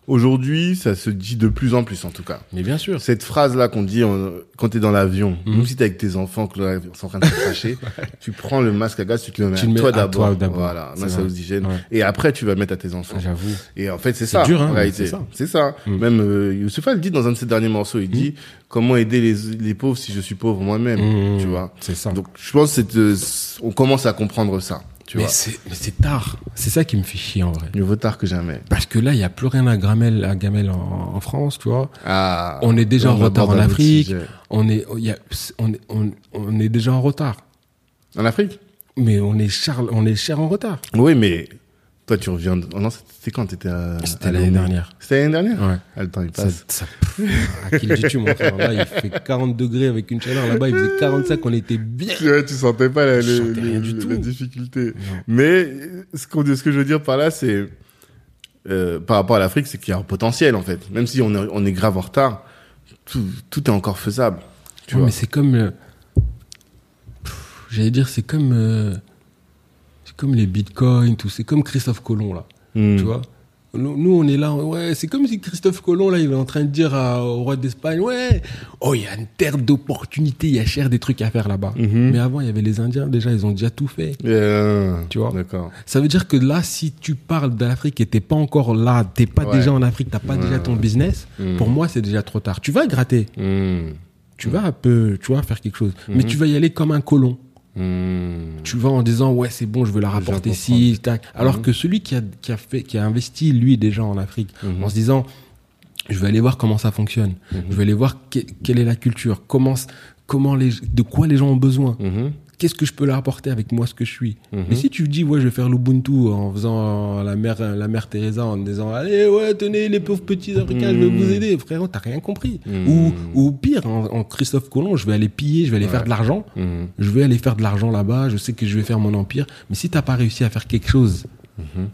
aujourd'hui, ça se dit de plus en plus, en tout cas. Mais bien sûr. Cette phrase-là qu'on dit en- quand t'es dans l'avion, Mhm. même si t'es avec tes enfants, que ils sont en train de se cracher, (laughs) tu prends le masque à gaz, tu te le mets Tu à le mets toi d'abord. Voilà, C'est masse à oxygène. Ouais. Et après, tu vas mettre à tes enfants. J'avoue. Et en fait, c'est C'est ça, dur, hein, c'est ça. C'est ça. Mm. Même euh, Youssoupha le dit dans un de ses derniers morceaux, il dit comment aider les, les pauvres si je suis pauvre moi-même, Mmh. tu vois. C'est ça. Donc, je pense que c'est, euh, on commence à comprendre ça, tu mais vois. c'est, mais c'est tard. C'est ça qui me fait chier, en vrai. Mieux vaut tard que jamais. Parce que là, il y a plus rien à Gamel, à Gamel en, en France, tu vois. Ah. On est déjà en retard en Afrique. On est, y a, on, est- on, on est déjà en retard. En Afrique? Mais on est cher, on est cher en retard. Oui, mais toi, tu reviens. de- oh non, c'était quand t'étais à. C'était l'année dernière. C'était l'année dernière Ouais. Ah, le temps, il Ça, passe. ça, pff, à qui le dis-tu, mon frère Là, il fait 40 degrés avec une chaleur. Là-bas, il faisait 45, on était bien. Tu vois, tu sentais pas la, le- sentais rien le- du la tout. difficulté. Non. Mais ce, que je veux dire par là, c'est euh, par rapport à l'Afrique, c'est qu'il y a un potentiel en fait. Même si on est, on est grave en retard, tout, tout est encore faisable. Tu Ouais, vois. mais c'est comme. euh, J'allais dire, c'est comme. euh, comme les bitcoins, tout. C'est comme Christophe Colomb, là. Hmm. Tu vois? Nous, nous, on est là, ouais, c'est comme si Christophe Colomb, là, il est en train de dire à- au roi d'Espagne, ouais, oh, il y a une terre d'opportunités, il y a cher des trucs à faire là-bas. Mhm. Mais avant, il y avait les Indiens, déjà, ils ont déjà tout fait. Tu vois? D'accord. Ça veut dire que là, si tu parles d'Afrique et t'es pas encore là, t'es pas Ouais. déjà en Afrique, t'as pas Ouais, déjà ton business, Mhm. pour moi, c'est déjà trop tard. Tu vas gratter, Hmm. tu vas un peu, tu vas faire quelque chose, mais tu vas y aller comme un colon. Hmm. Tu vas en disant ouais c'est bon je veux la rapporter si tac. Alors Mhm. que celui qui a, qui a fait qui a investi lui déjà en Afrique Mhm. en se disant je vais aller voir comment ça fonctionne, je vais aller voir que- quelle est la culture, comment comment les de quoi les gens ont besoin. Qu'est-ce que je peux leur apporter avec moi ce que je suis. Mhm. Mais si tu dis ouais je vais faire l'Ubuntu en faisant la mère la mère Teresa en disant allez ouais tenez les pauvres petits africains je vais Mhm. vous aider frérot t'as rien compris Mhm. ou ou pire en, en Christophe Colomb je vais aller piller je vais aller faire de l'argent Mhm. je vais aller faire de l'argent là-bas, je sais que je vais faire mon empire, mais si t'as pas réussi à faire quelque chose Mhm.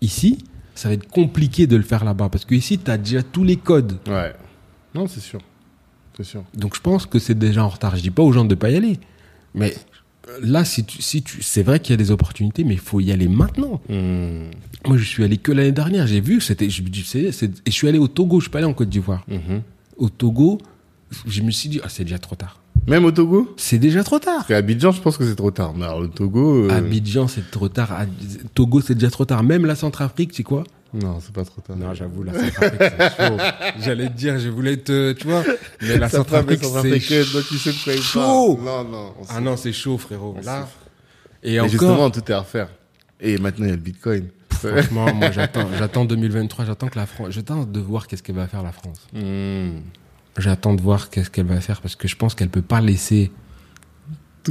ici, ça va être compliqué de le faire là-bas, parce que ici t'as déjà tous les codes. Ouais. Non, c'est sûr. C'est sûr. Donc je pense que c'est déjà en retard. Je dis pas aux gens de pas y aller, mais là, si tu, si tu, c'est vrai qu'il y a des opportunités, mais il faut y aller maintenant. Mhm. Moi, je suis allé que l'année dernière, j'ai vu, c'était, je c'est, je suis allé au Togo, je suis pas allé en Côte d'Ivoire. Mhm. Au Togo, je me suis dit, ah, c'est déjà trop tard. Même au Togo? C'est déjà trop tard. Parce qu'à Abidjan, je pense que c'est trop tard. Mais alors, le Togo. euh, Abidjan, c'est trop tard. À- Togo, c'est déjà trop tard. Même la Centrafrique, c'est quoi? Non, c'est pas trop tard. Non, j'avoue, la (laughs) Centrafrique, c'est chaud. J'allais te dire, je voulais te, tu vois, mais la Centrafrique, c'est chaud. Non, non. on Ah non, c'est chaud, frérot. Là. Et Mais encore, justement, tout est à refaire. Et maintenant, il y a le Bitcoin. franchement, moi, j'attends, j'attends 2023, j'attends que la France, j'attends de voir qu'est-ce qu'elle va faire, la France. Mhm. J'attends de voir qu'est-ce qu'elle va faire parce que je pense qu'elle peut pas laisser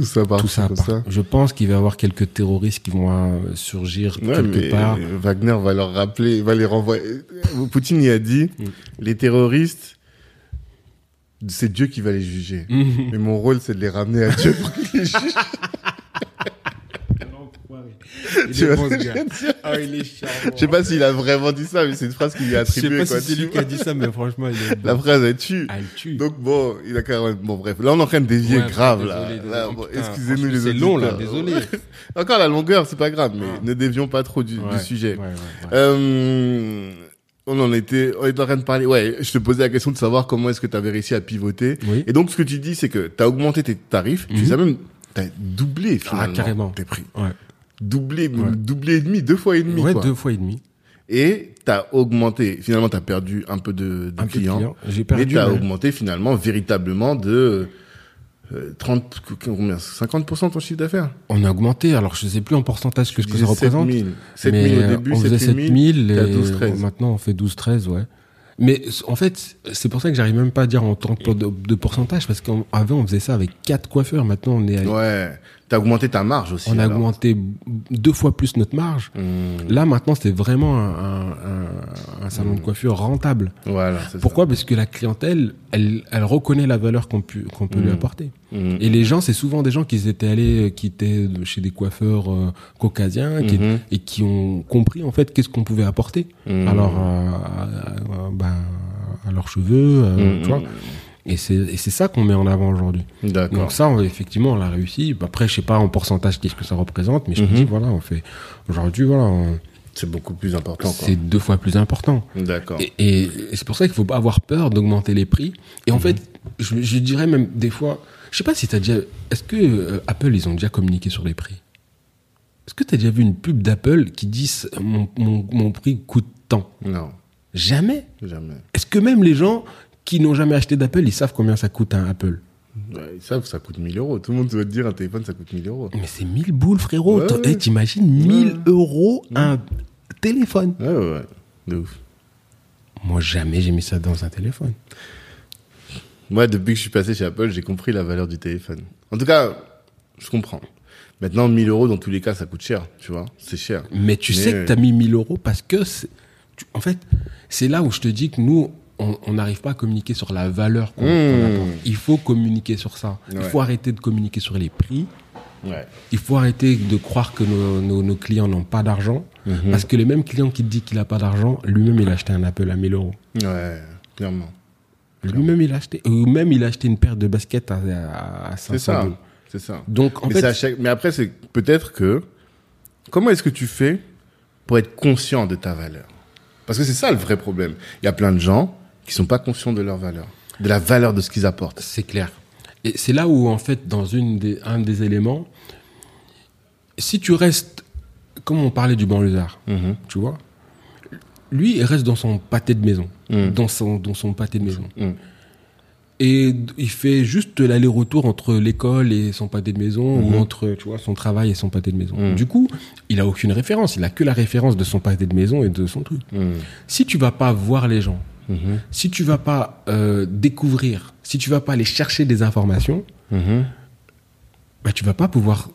Tout ça par tout ça. Je pense qu'il va y avoir quelques terroristes qui vont euh, surgir Ouais, quelque part. Wagner va leur rappeler, va les renvoyer. Poutine y a dit, Mm. les terroristes, c'est Dieu qui va les juger. Mais mon rôle, c'est de les ramener à Dieu pour qu'il les juge. (laughs) Il est bon, ce gars. Ah, il est charmant. Je sais pas s'il a vraiment dit ça, mais c'est une phrase qui lui est Je sais attribuée. pas si c'est lui qui a dit ça, mais franchement, il est bon. La phrase, elle tue. Ah, il tue. Donc bon, il a quand même... Bon bref, là on est en train de dévier Ouais, grave désolé, là. désolé. Là, bon, Putain, Excusez-nous les C'est long là, désolé. (laughs) Encore la longueur, c'est pas grave, mais Ouais. ne dévions pas trop du, sujet. ouais. Euh, on en était, on était en train de parler. Ouais, je te posais la question de savoir comment est-ce que tu avais réussi à pivoter. Oui. Et donc, ce que tu dis, c'est que tu as augmenté tes tarifs. Tu Mhm. as même, t'as doublé finalement. carrément. Tes prix. Ouais. Doublé, Ouais. doublé et demi, deux fois et demi, Ouais, quoi. deux fois et demi. Et tu as augmenté. Finalement, tu as perdu un peu de, de Un peu de clients. clients. J'ai Mais perdu. tu as mais- augmenté finalement véritablement de euh, 30, combien 50% ton chiffre d'affaires? On a augmenté, alors je sais plus en pourcentage que ce que ça représente. 7 000. 7 mais 000 au euh, début, on faisait 7 000. 7000 t'es à et 12, 13. maintenant on fait 12-13, ouais. Mais en fait, c'est pour ça que j'arrive même pas à dire en tant que de, de pourcentage, parce qu'avant on faisait ça avec quatre coiffeurs, maintenant on est à- Ouais. T'as augmenté ta marge aussi. on a alors. augmenté deux fois plus notre marge. Mmh. Là maintenant c'est vraiment un, un- un- salon de coiffure rentable. Voilà. Pourquoi? Parce que la clientèle, elle, elle reconnaît la valeur qu'on peut, qu'on peut lui Mm. apporter. Et les gens, c'est souvent des gens qui étaient allés, qui étaient chez des coiffeurs euh, caucasiens, qui, et qui ont compris en fait qu'est-ce qu'on pouvait apporter à, leur, euh, à, à- ben, à leurs cheveux, euh, tu vois. Et c'est ça qu'on met en avant aujourd'hui. Donc ça, on- effectivement, on l'a réussi. Après, je sais pas en pourcentage qu'est-ce que ça représente, mais je Mhm. dis, voilà, on fait aujourd'hui, voilà, on- C'est beaucoup plus important. c'est deux fois plus important. D'accord. Et, c'est pour ça qu'il faut pas avoir peur d'augmenter les prix. Et en Mhm. fait, je, je dirais même des fois, je sais pas si tu as déjà, est-ce que euh, Apple ils ont déjà communiqué sur les prix? Est-ce que tu as déjà vu une pub d'Apple qui dit mon, mon, mon prix coûte tant? Non, Jamais? jamais. Est-ce que même les gens qui n'ont jamais acheté d'Apple, ils savent combien ça coûte un Apple Ouais, ils savent que ça coûte 1000 euros. Tout le monde doit te dire un téléphone, ça coûte 1000 euros. Mais c'est 1000 boules, frérot. Ouais, T'as- ouais. eh, T'imagines 1000 Ouais. euros un téléphone? Ouais, ouais, ouais. De ouf. Moi, jamais j'ai mis ça dans un téléphone. Moi, depuis que je suis passé chez Apple, j'ai compris la valeur du téléphone. En tout cas, je comprends. Maintenant, 1000 euros, dans tous les cas, ça coûte cher, tu vois. C'est cher. Mais tu Mais, sais euh, que tu as mis 1000 euros parce que, en fait, c'est là où je te dis que nous, on n'arrive pas à communiquer sur la valeur qu'on Mmh. Il faut communiquer sur ça. Il faut arrêter de communiquer sur les prix. Ouais. Il faut arrêter de croire que nos, nos- nos clients n'ont pas d'argent. Mhm. Parce que le même client qui dit qu'il n'a pas d'argent, lui-même, il a acheté un Apple à 1000 euros. Ouais, clairement. Lui-même, il a acheté, ou même, il a acheté une paire de baskets à, à, à 500 C'est ça. euros. C'est ça. Donc, en mais, fait, c'est à chaque- mais après, c'est peut-être que. Comment est-ce que tu fais pour être conscient de ta valeur? Parce que c'est ça le vrai problème. Il y a plein de gens qui sont pas conscients de leur valeur, de la valeur de ce qu'ils apportent. C'est clair. Et c'est là où, en fait, dans une des, un des éléments, si tu restes, comme on parlait du banlieusard, Mhm. tu vois, lui, il reste dans son pâté de maison, Mm. dans, son, dans son pâté de maison. Mm. et il fait juste l'aller-retour entre l'école et son pâté de maison ou entre tu vois son travail et son pâté de maison. Mhm. Du coup, il a aucune référence, il a que la référence de son pâté de maison et de son truc. Mhm. Si tu vas pas voir les gens, Mhm. si tu vas pas euh, découvrir, si tu vas pas aller chercher des informations, Mhm. bah tu vas pas pouvoir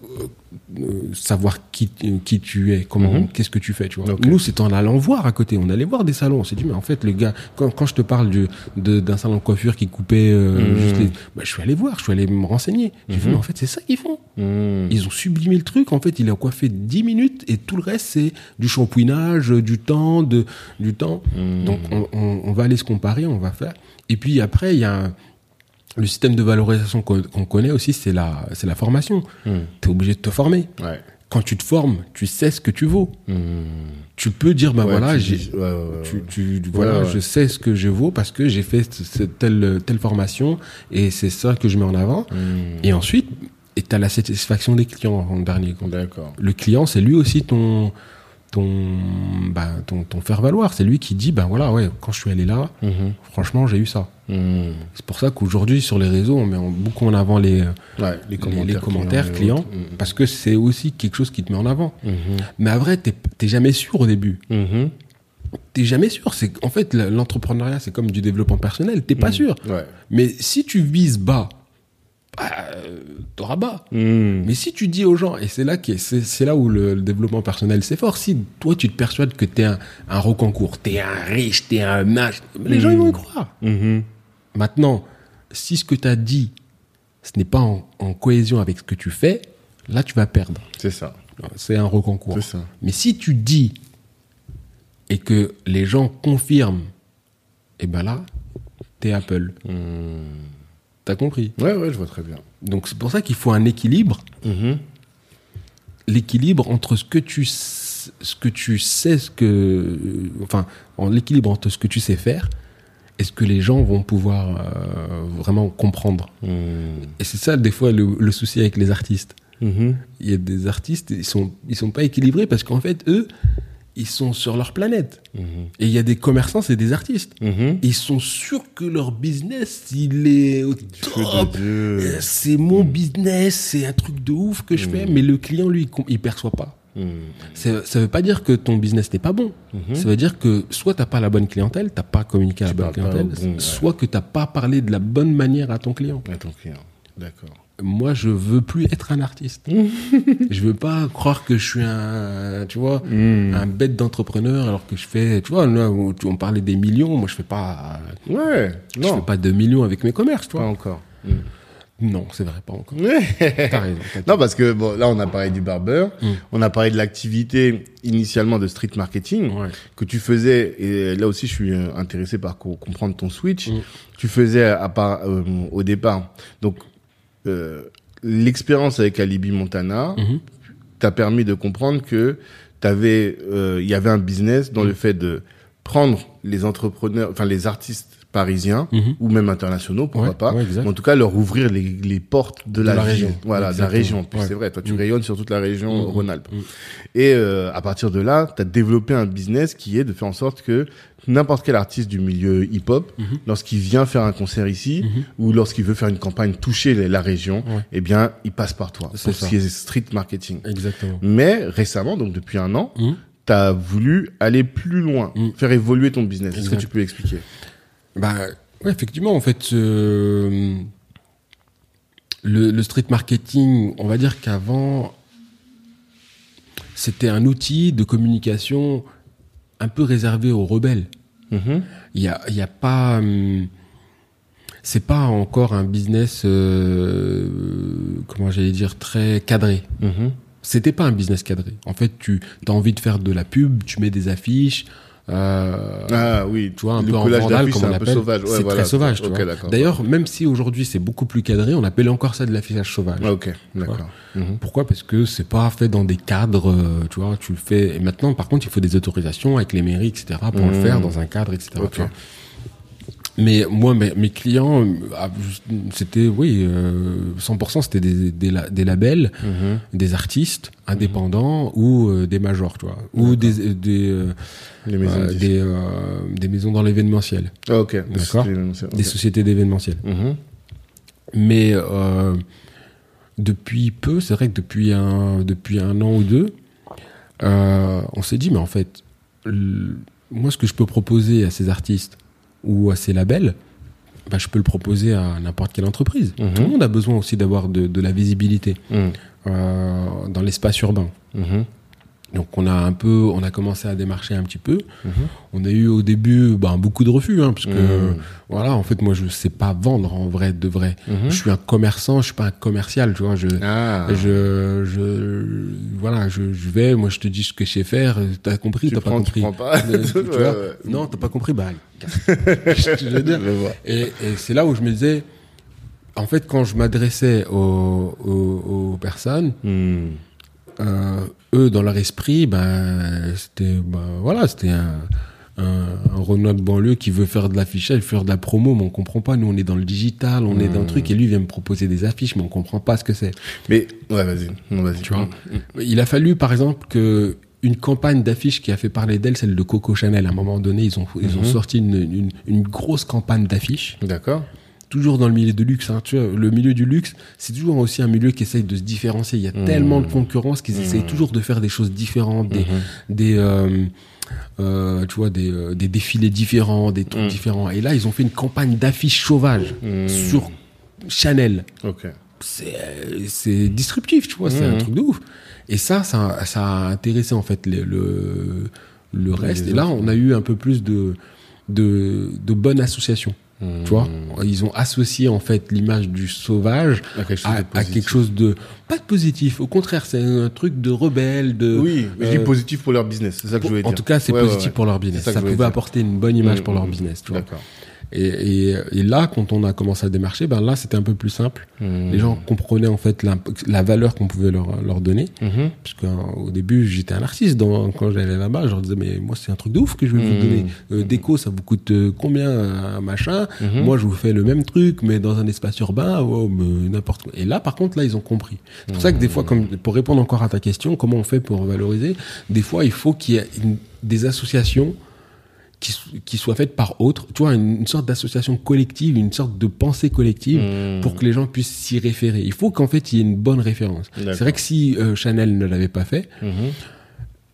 euh, euh, savoir qui, qui tu es, comment, Mhm. qu'est-ce que tu fais, tu vois. Nous, c'est en allant voir à côté. On allait voir des salons. On s'est dit, mais en fait, le gars, quand, quand je te parle du, de, d'un salon de coiffure qui coupait euh, Mhm. juste les, bah, je suis allé voir, je suis allé me renseigner. J'ai Mhm. mais en fait, c'est ça qu'ils font. Ils ont sublimé le truc. En fait, il a coiffé 10 minutes et tout le reste, c'est du shampouinage, du temps, de, du temps. Donc, on, on- on va aller se comparer, on va faire. Et puis après, il y a un- le système de valorisation qu'on connaît aussi, c'est la, c'est la formation. Mhm. Tu es obligé de te former. Ouais. Quand tu te formes, tu sais ce que tu vaux. Mhm. Tu peux dire, ben Ouais, voilà, j'ai, ouais, tu, tu- voilà, je sais ce que je vaux parce que j'ai fait telle, telle formation et c'est ça que je mets en avant. Mhm. Et ensuite, tu as la satisfaction des clients en dernier compte. D'accord. Le client, c'est lui aussi ton, ton, bah, ton, ton faire valoir. C'est lui qui dit, ben voilà, ouais, quand je suis allé là, Mhm. franchement, j'ai eu ça. Mhm. C'est pour ça qu'aujourd'hui, sur les réseaux, on met beaucoup en avant les, Ouais, les commentaires, les commentaires et clients. Mhm. parce que c'est aussi quelque chose qui te met en avant. Mais à vrai, t'es jamais sûr au début. T'es jamais sûr. C'est en fait l'entrepreneuriat, c'est comme du développement personnel. T'es pas sûr. Ouais. Mais si tu vises bas, bah, t'auras bas. Mhm. Mais si tu dis aux gens, et c'est là que c'est c'est là où le, le développement personnel c'est fort. Si toi tu te persuades que t'es un, un rocancourt, t'es un riche, t'es un mach, les gens ils vont y croire. Mhm. Maintenant, si ce que t'as dit, ce n'est pas en, en cohésion avec ce que tu fais, là tu vas perdre. C'est ça. C'est un rocancourt. C'est ça. Mais si tu dis et que les gens confirment, et ben là, t'es Apple. T'as compris Ouais, ouais, je vois très bien. Donc c'est pour ça qu'il faut un équilibre. Mhm. L'équilibre entre ce que tu s- ce que tu sais, ce que enfin, en l'équilibre entre ce que tu sais faire et ce que les gens vont pouvoir euh, vraiment comprendre. Mhm. Et c'est ça des fois le, le souci avec les artistes. Mhm. Il y a des artistes, ils sont ils sont pas équilibrés parce qu'en fait eux, ils sont sur leur planète. Mhm. Et il y a des commerçants, c'est des artistes. Mhm. Ils sont sûrs que leur business, il est au top. Euh, C'est mon business, c'est un truc de ouf que je fais, mais le client, lui, il perçoit pas. Mhm. Ça, ça veut pas dire que ton business n'est pas bon. Mhm. Ça veut dire que soit t'as pas la bonne clientèle, t'as pas communiqué à la bonne clientèle, bon, ouais. soit que t'as pas parlé de la bonne manière à ton client. À ton client. D'accord. Moi, je veux plus être un artiste. (laughs) je veux pas croire que je suis un, tu vois, Mhm. un bête d'entrepreneur alors que je fais, tu vois, là on parlait des millions, moi je fais pas, Ouais. je Non. fais pas de millions avec mes commerces, tu Pas vois. encore. Non, c'est vrai, pas encore. T'as raison. Non, parce que bon, là, on a parlé du barbeur, Mm. on a parlé de l'activité initialement de street marketing Ouais. que tu faisais, et là aussi, je suis euh, intéressé par co- comprendre ton switch. Tu faisais à part euh, au départ, donc l'expérience avec Alibi Montana Mhm. t'a permis de comprendre que t'avais, euh, il y avait un business dans Mm. le fait de prendre les entrepreneurs, enfin les artistes parisiens Mhm. ou même internationaux, pourquoi Ouais, pas, ouais, mais en tout cas leur ouvrir les, les portes de, De la, la ville. région. voilà, de la région. Puis c'est vrai, toi tu Mm. rayonnes sur toute la région Mm. Rhône-Alpes. Mm. Et euh, à partir de là, tu as développé un business qui est de faire en sorte que n'importe quel artiste du milieu hip-hop, Mhm. lorsqu'il vient faire un concert ici Mhm. ou lorsqu'il veut faire une campagne toucher la région, eh bien, il passe par toi. C'est ce qui est street marketing. Exactement. Mais récemment, donc depuis un an, tu as voulu aller plus loin, faire évoluer ton business. Est-ce que tu peux expliquer? Bah, ouais, effectivement, en fait, euh, le, le street marketing, on va dire qu'avant, c'était un outil de communication un peu réservé aux rebelles. Mhm. Il y a, il y a pas, hum, c'est pas encore un business, euh, comment j'allais dire, très cadré. Mhm. C'était pas un business cadré. En fait, tu as envie de faire de la pub, tu mets des affiches. Euh, Ah oui, tu vois, un le peu en vandale, comme on appelle. sauvage. Ouais, c'est voilà. très sauvage, tu Ok, vois. d'accord. D'ailleurs, même si aujourd'hui c'est beaucoup plus cadré, on appelle encore ça de l'affichage sauvage. Ah, Ok, d'accord. Mhm. Pourquoi? Parce que c'est pas fait dans des cadres, euh, tu vois, tu le fais. Et maintenant, par contre, il faut des autorisations avec les mairies, etc., pour Mhm. le faire dans un cadre, etc. Ok. tu vois. Mais moi, mes, mes clients, euh, ah, c'était, oui, euh, 100%, c'était des, des, la- des labels, Mhm. des artistes indépendants ou euh, des majors, tu vois, ou des, des, euh, Les maisons euh, des, euh, des maisons dans l'événementiel, Ah, ok. D'accord. Des sociétés d'événementiel. Mhm. Mais euh, depuis peu, c'est vrai que depuis un, depuis un an ou deux, euh, on s'est dit, mais en fait, le- moi, ce que je peux proposer à ces artistes ou à ces labels, bah, je peux le proposer à n'importe quelle entreprise. Mhm. Tout le monde a besoin aussi d'avoir de, de la visibilité Mhm. euh, dans l'espace urbain. Donc on a un peu, on a commencé à démarcher un petit peu. Mhm. On a eu au début ben, beaucoup de refus, hein, parce que Mhm. voilà, en fait moi je sais pas vendre en vrai de vrai. Mhm. Je suis un commerçant, je suis pas un commercial, tu vois. Je, Ah. je, je, voilà, je, je vais, moi je te dis ce que je sais faire. T'as compris, t'as pas tu compris. pas. (laughs) Tu (laughs) Ouais, vois ouais. Non, t'as pas compris, bah. (laughs) je veux dire. Et, et c'est là où je me disais, en fait, quand je m'adressais aux, aux, aux personnes, Mhm. Euh, eux, dans leur esprit, ben, c'était, ben, voilà, c'était un, un, un Renoir de banlieue qui veut faire de l'affichage, faire de la promo, mais on comprend pas. Nous, on est dans le digital, on est dans le truc, et lui vient me proposer des affiches, mais on comprend pas ce que c'est. Mais, ouais, vas-y. Tu vois Il a fallu, par exemple, que une campagne d'affiches qui a fait parler d'elle, celle de Coco Chanel. À un moment donné, ils ont, ils ont sorti une, une, une grosse campagne d'affiches D'accord. Toujours dans le milieu de luxe. Hein, tu vois, le milieu du luxe, c'est toujours aussi un milieu qui essaye de se différencier. Il y a Mmh. tellement de concurrence qu'ils Mmh. essayent toujours de faire des choses différentes, des, Mhm. des euh, euh, tu vois, des, euh, des défilés différents, des trucs Mmh. différents. Et là, ils ont fait une campagne d'affiches sauvages sur Chanel. Ok. C'est c'est disruptif, tu vois, c'est un truc de ouf. Et ça, ça, ça a intéressé en fait le, le, le reste. Et là, on a eu un peu plus de, de, de bonnes associations. Tu vois, ils ont associé en fait l'image du sauvage À quelque chose à, de à positif. quelque chose de pas de positif. Au contraire, c'est un truc de rebelle. De Oui, mais je dis euh, positif pour leur business, c'est ça que je voulais dire. en tout cas, c'est Ouais, positif ouais. pour leur business. Ça Ça, pouvait apporter une bonne image pour leur Mhm. business. Tu vois. D'accord. Et, et, et là, quand on a commencé à démarcher, ben là, c'était un peu plus simple. Mhm. Les gens comprenaient en fait la, la valeur qu'on pouvait leur, leur donner. Parce qu'au début, j'étais un artiste dans, quand j'allais là-bas. Je leur disais, mais moi, c'est un truc de ouf que je vais vous donner. Euh, déco, ça vous coûte euh, combien un machin Mhm. Moi, je vous fais le même truc, mais dans un espace urbain, oh, mais n'importe quoi. Et là, par contre, là, ils ont compris. C'est pour ça que des fois, comme, pour répondre encore à ta question, comment on fait pour valoriser Des fois, il faut qu'il y ait une- des associations qui, so- qui soient faites par autres. Tu vois, une, une sorte d'association collective, une sorte de pensée collective Mhm. pour que les gens puissent s'y référer. Il faut qu'en fait, il y ait une bonne référence. C'est vrai que si euh, Chanel ne l'avait pas fait, Mhm.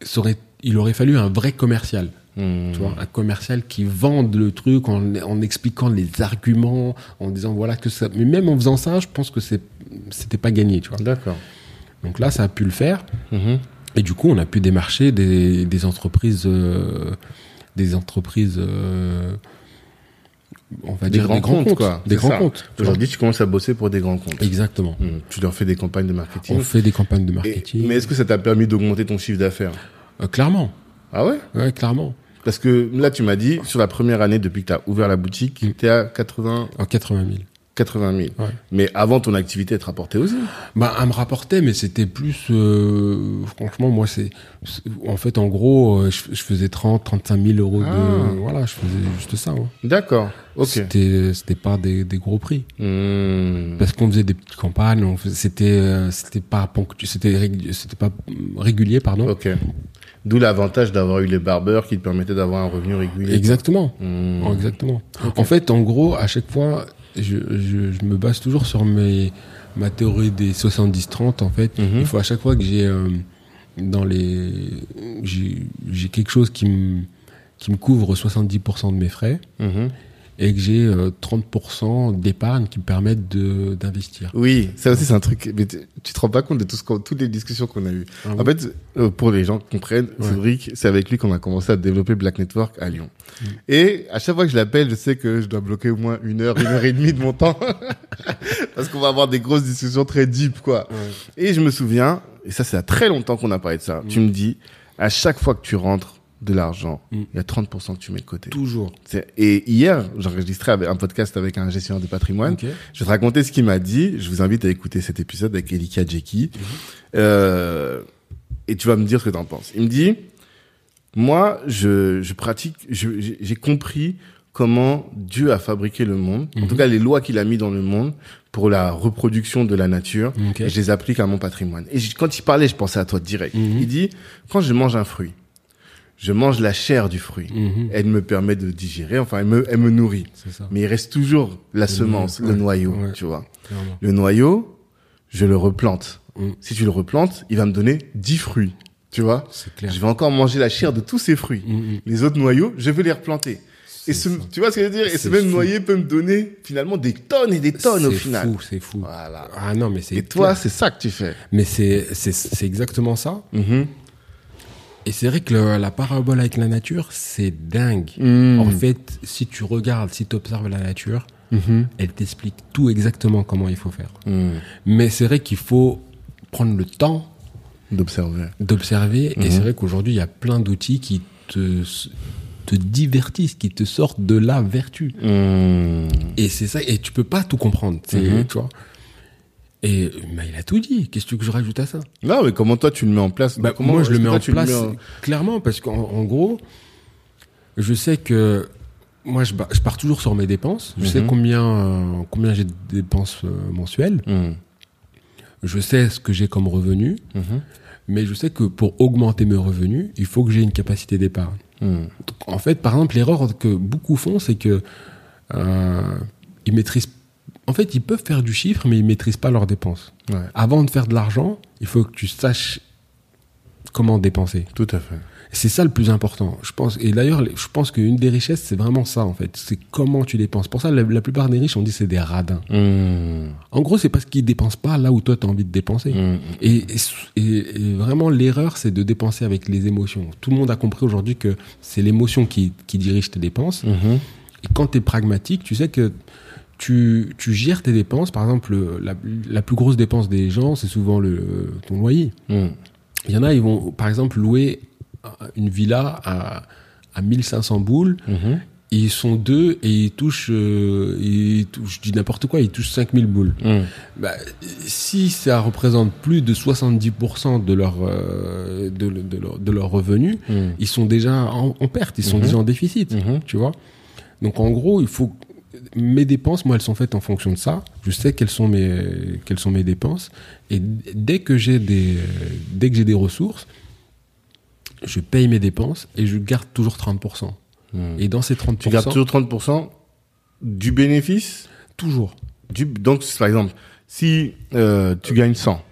ça aurait, il aurait fallu un vrai commercial. Mhm. Tu vois, un commercial qui vende le truc en, en expliquant les arguments, en disant voilà que ça. Mais même en faisant ça, je pense que c'était pas gagné, tu vois. D'accord. Donc là, ça a pu le faire. Mhm. Et du coup, on a pu démarcher des, des entreprises, euh, des entreprises, euh, on va Des dire grands des grands comptes, comptes, quoi. des grands ça. comptes. Aujourd'hui, tu commences à bosser pour des grands comptes. Exactement. Mhm. Tu leur fais des campagnes de marketing. On fait des campagnes de Et- marketing. mais est-ce que ça t'a permis d'augmenter ton chiffre d'affaires? Euh, clairement, Ah ouais? Ouais, clairement. Parce que là, tu m'as dit, sur la première année, depuis que tu as ouvert la boutique, Mm. tu es à 80, En 80 000. 80 000. Ouais. Mais avant, ton activité, elle te rapportait aussi. Bah, elle me rapportait, mais c'était plus. euh, franchement, moi, c'est. En fait, en gros, euh, je, je faisais 30, 35 000 euros de. Ah. Voilà, je faisais juste ça. hein. D'accord. Ok. C'était c'était pas des, des gros prix. Hmm. Parce qu'on faisait des petites campagnes, on faisait- c'était euh, c'était pas ponctu- c'était régu- c'était pas régulier, pardon. Ok. D'où l'avantage d'avoir eu les barbeurs qui te permettaient d'avoir un revenu régulier. Exactement. Hmm. Exactement. En fait, en gros, à chaque fois, je, je, je me base toujours sur mes, ma théorie des 70-30, en fait. Mhm. Il faut à chaque fois que j'ai euh, dans les j'ai quelque chose qui me qui me couvre 70% de mes frais Mhm. Et que j'ai euh, 30% d'épargne qui me permettent de d'investir. Oui, ça aussi c'est un truc. Mais tu te rends pas compte de tout ce toutes les discussions qu'on a eues. Ah En fait, euh, pour les gens qui comprennent, Ouais. Cédric, c'est avec lui qu'on a commencé à développer Black Network à Lyon. Mm. Et à chaque fois que je l'appelle, je sais que je dois bloquer au moins une heure, une heure et demie de mon temps. (laughs) Parce qu'on va avoir des grosses discussions très deep, quoi. Et je me souviens, et ça c'est à très longtemps qu'on a parlé de ça, tu me dis, à chaque fois que tu rentres de l'argent, Mm. il y a 30% que tu mets de côté. Toujours. Et hier, j'enregistrais un podcast avec un gestionnaire de patrimoine. Je vais te raconter ce qu'il m'a dit. Je vous invite à écouter cet épisode avec Elika Djeki. Euh, et tu vas me dire ce que tu en penses. Il me dit, moi, je, je pratique, j'ai compris comment Dieu a fabriqué le monde, en tout cas les lois qu'il a mis dans le monde pour la reproduction de la nature, et je les applique à mon patrimoine. Et quand il parlait, je pensais à toi direct. Mhm. Il dit, quand je mange un fruit, je mange la chair du fruit. Mhm. Elle me permet de digérer, enfin, elle me, elle me nourrit. C'est ça. Mais il reste toujours la semence, noyau, le noyau, ouais. tu vois. Clairement. Le noyau, je le replante. Mm. Si tu le replantes, il va me donner 10 fruits, tu vois. C'est clair. Je vais encore manger la chair de tous ces fruits. Mhm. Les autres noyaux, je vais les replanter. Et C'est ce, tu vois ce que je veux dire? Et ce C'est même fou. noyer peut me donner finalement des tonnes et des tonnes au C'est final. fou, c'est fou. Voilà. Ah non, mais c'est. Et toi, c'est ça que tu fais. Mais c'est c'est c'est exactement ça. Mhm. Et c'est vrai que le- la parabole avec la nature, c'est dingue. Mm. En fait, si tu regardes, si tu observes la nature, Mhm. elle t'explique tout exactement comment il faut faire. Mm. Mais c'est vrai qu'il faut prendre le temps D'observer. d'observer. Mhm. Et c'est vrai qu'aujourd'hui, il y a plein d'outils qui te, te divertissent, qui te sortent de la vertu. Mm. Et c'est ça, et tu peux pas tout comprendre, Mhm. tu vois. Et bah, il a tout dit. Qu'est-ce que je rajoute à ça? Non, mais comment toi tu le mets en place? Bah, comment Moi, je le mets toi, en place mets en- clairement parce qu'en en gros, je sais que moi, je, je pars toujours sur mes dépenses. Je sais Mhm. combien, euh, combien j'ai de dépenses euh, mensuelles. Mm. Je sais ce que j'ai comme revenu. Mhm. Mais je sais que pour augmenter mes revenus, il faut que j'ai une capacité d'épargne. En fait, par exemple, l'erreur que beaucoup font, c'est que euh, ils maîtrisent. En fait, ils peuvent faire du chiffre, mais ils maîtrisent pas leurs dépenses. Ouais, Avant de faire de l'argent, il faut que tu saches comment dépenser. tout à fait. C'est ça le plus important. Je pense. Et d'ailleurs, je pense qu'une des richesses, c'est vraiment ça en fait. C'est comment tu dépenses. Pour ça, la, la plupart des riches, on dit c'est des radins. Mm. En gros, c'est parce qu'ils dépensent pas là où toi tu as envie de dépenser. Mm. Et, et, et- et vraiment, l'erreur, c'est de dépenser avec les émotions. Tout le monde a compris aujourd'hui que c'est l'émotion qui, qui dirige tes dépenses. Mhm. Et quand tu es pragmatique, tu sais que tu, tu gères tes dépenses. Par exemple, la, la plus grosse dépense des gens, c'est souvent le, ton loyer. Mm. Il y en a, ils vont, par exemple, louer une villa à, à 1500 boules. Mhm. Ils sont deux et ils touchent, euh, ils touchent, je dis n'importe quoi, ils touchent 5000 boules. Mm. Bah, si ça représente plus de 70% de leur, euh, de, de leur, de leur revenu, Mm. ils sont déjà en, en perte, ils sont Mhm. déjà en déficit, Mhm. tu vois. Donc en gros, il faut mes dépenses, moi, elles sont faites en fonction de ça. Je sais quelles sont mes quelles sont mes dépenses et dès que j'ai des dès que j'ai des ressources, je paye mes dépenses et je garde toujours 30%. Mm. Et dans ces 30%, Tu gardes toujours 30% du bénéfice? Toujours. du, donc, par exemple, si euh, tu gagnes 100,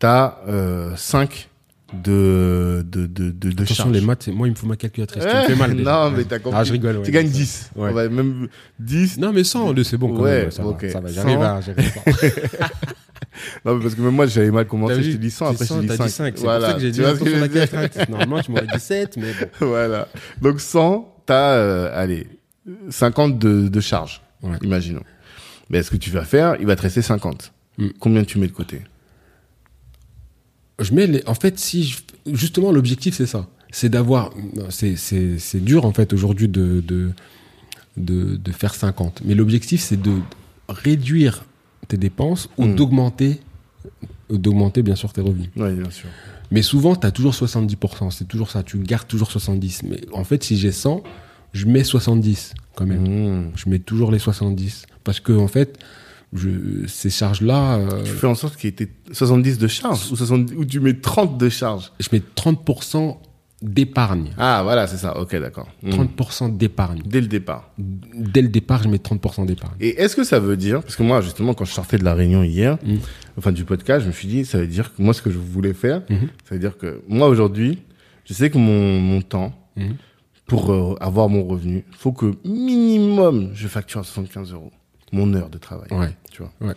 tu as euh, 5 de, de, de, de, de Attention, charges. les maths, moi, il me faut ma calculatrice. Tu me Eh, fais mal. déjà. non, mais t'as compris. Ah, je rigole. ouais. tu gagnes 10. Ouais. On va même 10. Non, mais 100, c'est bon quand Ouais, même. Ça ok. va, ça va. 100. J'arrive à ça. (laughs) Non, mais parce que même moi, j'avais mal commencé. Je t'ai dit 100, après je C'est t'ai dit 100, 5. t'as dit 5. C'est Voilà. pour ça que j'ai Tu dit vois ce que je la calculatrice. Normalement, tu m'aurais dit 7, mais bon. (laughs) Voilà. Donc 100, t'as, euh, allez, 50 de, de charges. Ouais. Imaginons. Mais ce que tu vas faire, il va te rester 50. Mm. Combien tu mets de côté? Je mets les... En fait, si je- justement l'objectif c'est ça, c'est d'avoir, c'est c'est c'est dur en fait aujourd'hui de de de de faire 50, mais l'objectif c'est de réduire tes dépenses ou Mm. d'augmenter d'augmenter bien sûr tes revenus. Oui, bien sûr. Mais souvent tu as toujours 70%, c'est toujours ça, tu gardes toujours 70. Mais en fait, si j'ai 100, je mets 70 quand même. Mm. Je mets toujours les 70 parce que en fait, je, ces charges-là, euh, Tu fais en sorte qu'il y ait 70 de charges ou, 70, ou tu mets 30 de charges je mets 30% d'épargne. Ah, voilà, c'est ça. Ok, d'accord. Mm. 30% d'épargne. Dès le départ. Dès le départ, je mets 30% d'épargne. Et est-ce que ça veut dire, parce que moi, justement, quand je sortais de la réunion hier, Mm. enfin du podcast, je me suis dit, ça veut dire que moi, ce que je voulais faire, Mhm. ça veut dire que moi, aujourd'hui, je sais que mon, mon temps, pour euh, avoir mon revenu, faut que minimum, je facture à 75 euros mon heure de travail. Ouais. Tu vois. Ouais.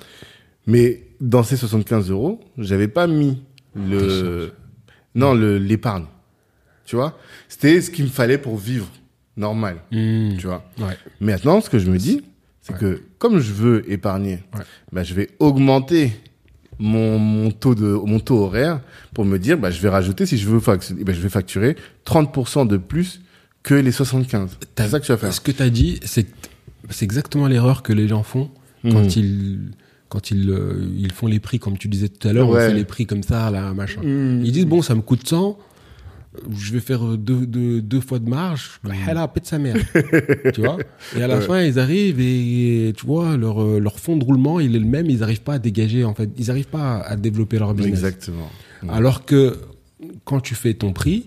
Mais dans ces 75 euros, j'avais pas mis le, non, le, l'épargne. Tu vois? C'était ce qu'il me fallait pour vivre normal. Mmh. Tu vois? Ouais. Maintenant, ce que je me dis, c'est Ouais. que comme je veux épargner, Ouais. bah, je vais augmenter mon, mon taux de mon taux horaire pour me dire bah je vais rajouter si je veux facturer, bah, je vais facturer 30% de plus que les 75. T'as- C'est ça que tu vas faire. Ce que tu as dit, c'est que c'est exactement l'erreur que les gens font quand Mhm. ils quand ils, euh, ils font les prix comme tu disais tout à l'heure, Ouais. on fait les prix comme ça là machin. Mhm. Ils disent bon, ça me coûte 100 je vais faire euh, deux, deux, deux fois de marge, elle a pète sa mère. (laughs) tu vois? Et à la fin, ils arrivent et, tu vois, leur, euh, leur fond de roulement, il est le même, ils n'arrivent pas à dégager, en fait. Ils n'arrivent pas à développer leur business. Exactement. Alors que quand tu fais ton prix,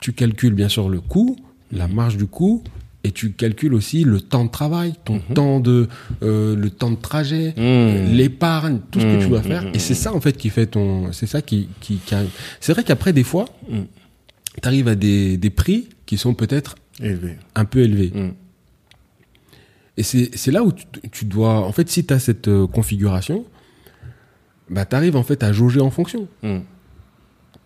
tu calcules bien sûr le coût, la marge du coût, et tu calcules aussi le temps de travail, ton temps de euh, le temps de trajet, Mhm. l'épargne, tout ce que tu dois Mhm, faire. mhm, Et c'est ça en fait qui fait ton, c'est ça qui qui. C'est vrai qu'après des fois, Mhm. tu arrives à des des prix qui sont peut-être Élevé. un peu élevés. Mhm. Et c'est là où tu, tu dois, en fait, si tu as cette euh, configuration, bah tu arrives en fait à jauger en fonction.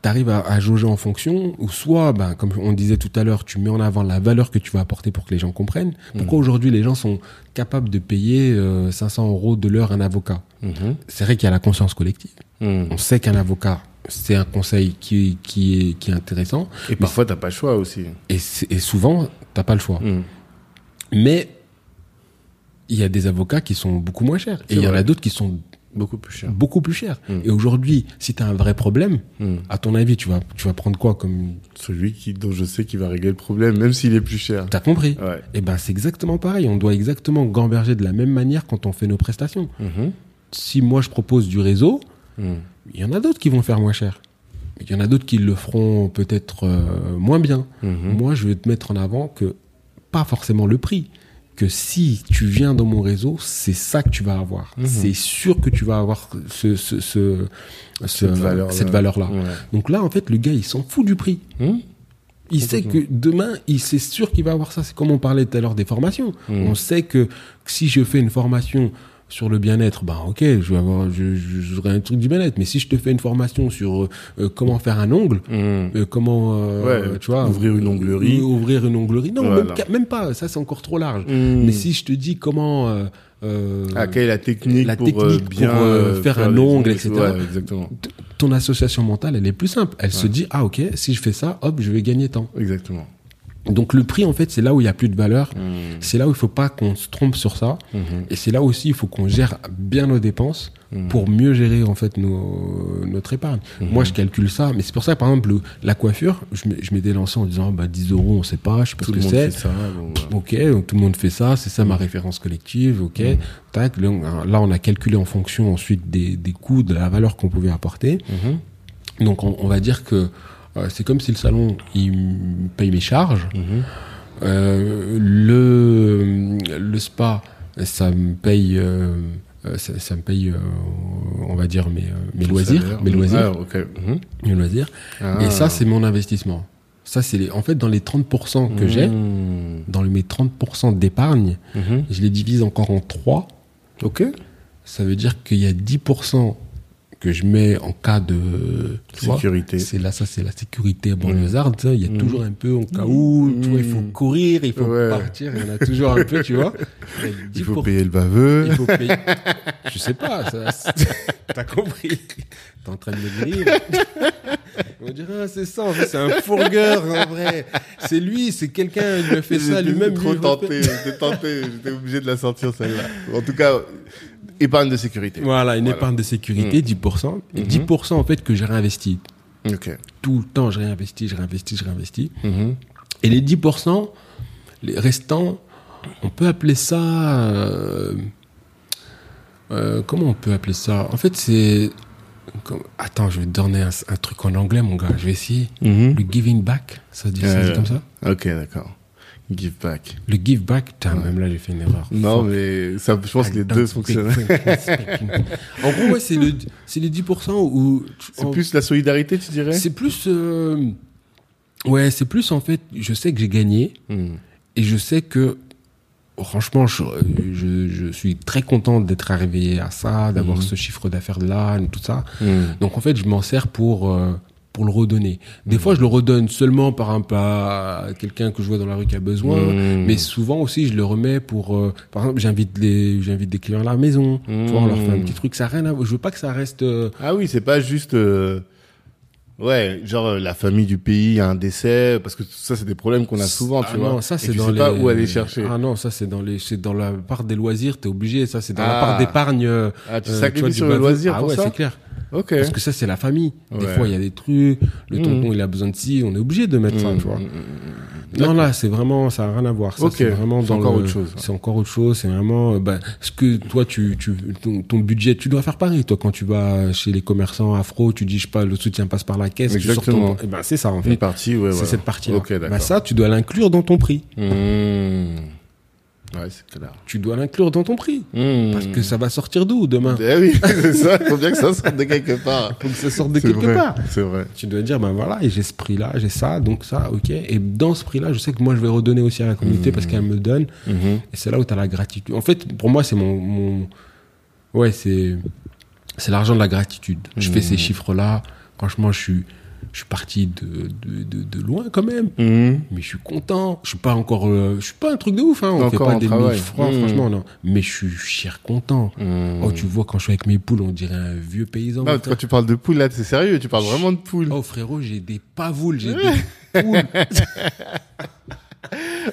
Mhm. tu arrives à, à jauger en fonction, ou soit, ben, comme on disait tout à l'heure, tu mets en avant la valeur que tu vas apporter pour que les gens comprennent. Pourquoi aujourd'hui les gens sont capables de payer euh, 500 euros de l'heure un avocat? Mhm. C'est vrai qu'il y a la conscience collective. Mhm. On sait qu'un avocat, c'est un conseil qui, qui, est, qui est intéressant, Et parfois, t'as pas le choix aussi. et, et souvent, t'as pas le choix. Mhm. Mais il y a des avocats qui sont beaucoup moins chers, et il y en a d'autres qui sont Beaucoup plus cher. beaucoup plus chers. Mm. Et aujourd'hui, si tu as un vrai problème, Mhm. à ton avis, tu vas, tu vas prendre quoi comme... Celui qui, dont je sais qu'il va régler le problème, même s'il est plus cher. T'as compris Ouais. Eh ben, c'est exactement pareil. On doit exactement gamberger de la même manière quand on fait nos prestations. Mhm. Si moi je propose du réseau, Mhm. il y en a d'autres qui vont faire moins cher. Il y en a d'autres qui le feront peut-être euh, moins bien. Mhm. Moi, je vais te mettre en avant que pas forcément le prix. Que si tu viens dans mon réseau, c'est ça que tu vas avoir. Mhm. C'est sûr que tu vas avoir ce, ce, ce- ce- Cette valeur-là. Ouais. Donc là, en fait, le gars, il s'en fout du prix. Mhm. Il sait que demain, il c'est sûr qu'il va avoir ça. C'est comme on parlait tout à l'heure des formations. Mm. On sait que si je fais une formation sur le bien-être, ben ok, je vais avoir, je, je- j'aurai un truc du bien-être. Mais si je te fais une formation sur euh, comment faire un ongle, Mhm. euh, comment, euh, Ouais, tu vois, ouvrir une onglerie. ou- ouvrir une onglerie, non, Voilà. même, pas. Ça, c'est encore trop large. Mhm. Mais si je te dis comment euh, euh, Ah, quelle est la technique la pour technique euh, pour, bien euh, euh, faire un ongle, etc. Ouais, exactement. t- ton association mentale, elle est plus simple. Elle se dit ah ok, si je fais ça, hop, je vais gagner tant. Exactement. Donc le prix, en fait, c'est là où il y a plus de valeur. Mhm. C'est là où il faut pas qu'on se trompe sur ça. Mhm. Et c'est là aussi, il faut qu'on gère bien nos dépenses Mhm. pour mieux gérer en fait nos, notre épargne. Moi, je calcule ça, mais c'est pour ça, par exemple, le- la coiffure, je m'étais lancé en disant, bah 10 euros, on sait pas, je sais pas Tout ce que c'est. bah. Ok, donc tout le monde fait ça, c'est ça ma référence collective, ok. Tac, là, on- a calculé en fonction ensuite des, des coûts, de la valeur qu'on pouvait apporter. Donc on, on va dire que euh, c'est comme si le salon il paye mes charges. Euh, le le spa ça me paye euh, euh, ça, ça me paye euh, on va dire mes, euh, mes loisirs salaire. mes loisirs Ah, ok. Mhm. mes loisirs Ah. et ça c'est mon investissement ça c'est les- en fait dans les 30% que j'ai Mhm. dans mes 30% d'épargne Mhm. je les divise encore en 3 Ok. ça veut dire qu'il y a 10% que je mets en cas de Sécurité. C'est là, ça, c'est la sécurité banlieusarde. ça. Il y a toujours un peu, en cas où, tu vois, il faut Mm. courir, il faut Ouais. partir. Il y en a toujours un peu, tu vois. Il faut 10%. payer le baveux. Il faut payer. Je sais pas, ça, t'as compris. T'es en train de me dire. On dirait, ah, c'est ça, en fait, c'est un fourgueur, en vrai. C'est lui, c'est quelqu'un, il me fait ça lui-même. trop lui, il tenté, j'étais tenté, j'étais obligé de la sortir celle-là. En tout cas, épargne de sécurité. Voilà, une Voilà. épargne de sécurité, 10%. Et Mhm. 10% en fait que j'ai réinvesti. Ok. Tout le temps, je réinvestis, je réinvestis, je réinvestis. Mhm. Et les 10%, les restants, on peut appeler ça. euh, euh, comment on peut appeler ça? En fait, c'est. Attends, je vais te donner un, un truc en anglais, mon gars. Je vais essayer. Mhm. Le giving back, ça se dit, ça se dit Euh, comme ça? Ok, d'accord. Give back. Le give back, putain, même là, j'ai fait une erreur. Non, Fuck. mais ça, je pense que les I deux fonctionnent. en gros, ouais, c'est le, c'est les 10% où. C'est en- plus la solidarité, tu dirais? C'est plus. euh, ouais, c'est plus en fait, je sais que j'ai gagné. Mhm. Et je sais que, franchement, je, je, je suis très content d'être arrivé à ça, d'avoir Mhm. ce chiffre d'affaires là, tout ça. Mhm. Donc en fait, je m'en sers pour euh, pour le redonner. Des fois, je le redonne seulement par un pas à quelqu'un que je vois dans la rue qui a besoin. Mhm. Mais souvent aussi, je le remets pour, euh, par exemple, j'invite les, j'invite des clients à la maison. Tu vois, on leur fait un Mhm. petit truc. Ça rien à voir. Je veux pas que ça reste. euh, Ah oui, c'est pas juste. euh, Ouais, genre la famille du pays a un décès, parce que ça, c'est des problèmes qu'on a souvent, tu Ah vois. non, ça c'est dans sais les... pas où aller chercher. Ah non, ça c'est dans les, c'est dans la part des loisirs, t'es obligé. Ça c'est dans la Ah. part d'épargne. euh, Ah, tu euh, sacrifies sur le loisir ah pour ouais, ça c'est clair. Ok. Parce que ça, c'est la famille. Des Ouais. fois, il y a des trucs, le Mhm. tonton, il a besoin de ci, on est obligé de mettre ça, Mm, tu vois. mm, mm, Non, là, c'est vraiment, ça n'a rien à voir. Ça, Ok, c'est vraiment dans encore le- autre chose. C'est encore autre chose. C'est vraiment, euh, bah, ce que toi, tu, tu, ton, ton budget, tu dois faire pareil. Toi, quand tu vas chez les commerçants afro, tu dis, je sais pas, le soutien passe par la caisse. Exactement. ton- Eh ben, c'est ça, en Une fait. partie, ouais, C'est voilà. cette partie-là. Ok, d'accord. bah, ça, tu dois l'inclure dans ton prix. Mm. Ouais, c'est clair. Tu dois l'inclure dans ton prix. Mm. Parce que ça va sortir d'où demain? Eh oui, (laughs) c'est ça. Faut bien que ça sorte de quelque part. Faut que ça sorte de quelque vrai, part. C'est vrai. Tu dois dire, ben voilà, et j'ai ce prix-là, j'ai ça, donc ça, ok. Et dans ce prix-là, je sais que moi, je vais redonner aussi à la communauté parce qu'elle me donne. Mhm. Et c'est là où tu as la gratitude. En fait, pour moi, c'est mon, mon. Ouais, c'est. C'est l'argent de la gratitude. Je fais ces chiffres-là. Franchement, je suis, je suis parti de, de, de, de loin quand même. Mhm. Mais je suis content. Je suis pas encore. euh, je suis pas un truc de ouf, hein. On fait pas des mille francs, Mmh. franchement, non. Mais je suis cher content. Mhm. Oh, tu vois, quand je suis avec mes poules, on dirait un vieux paysan. Non, quand tu parles de poule, là, c'est sérieux. Tu parles vraiment de poule. Oh, frérot, j'ai des pavoules, j'ai des (laughs) poules.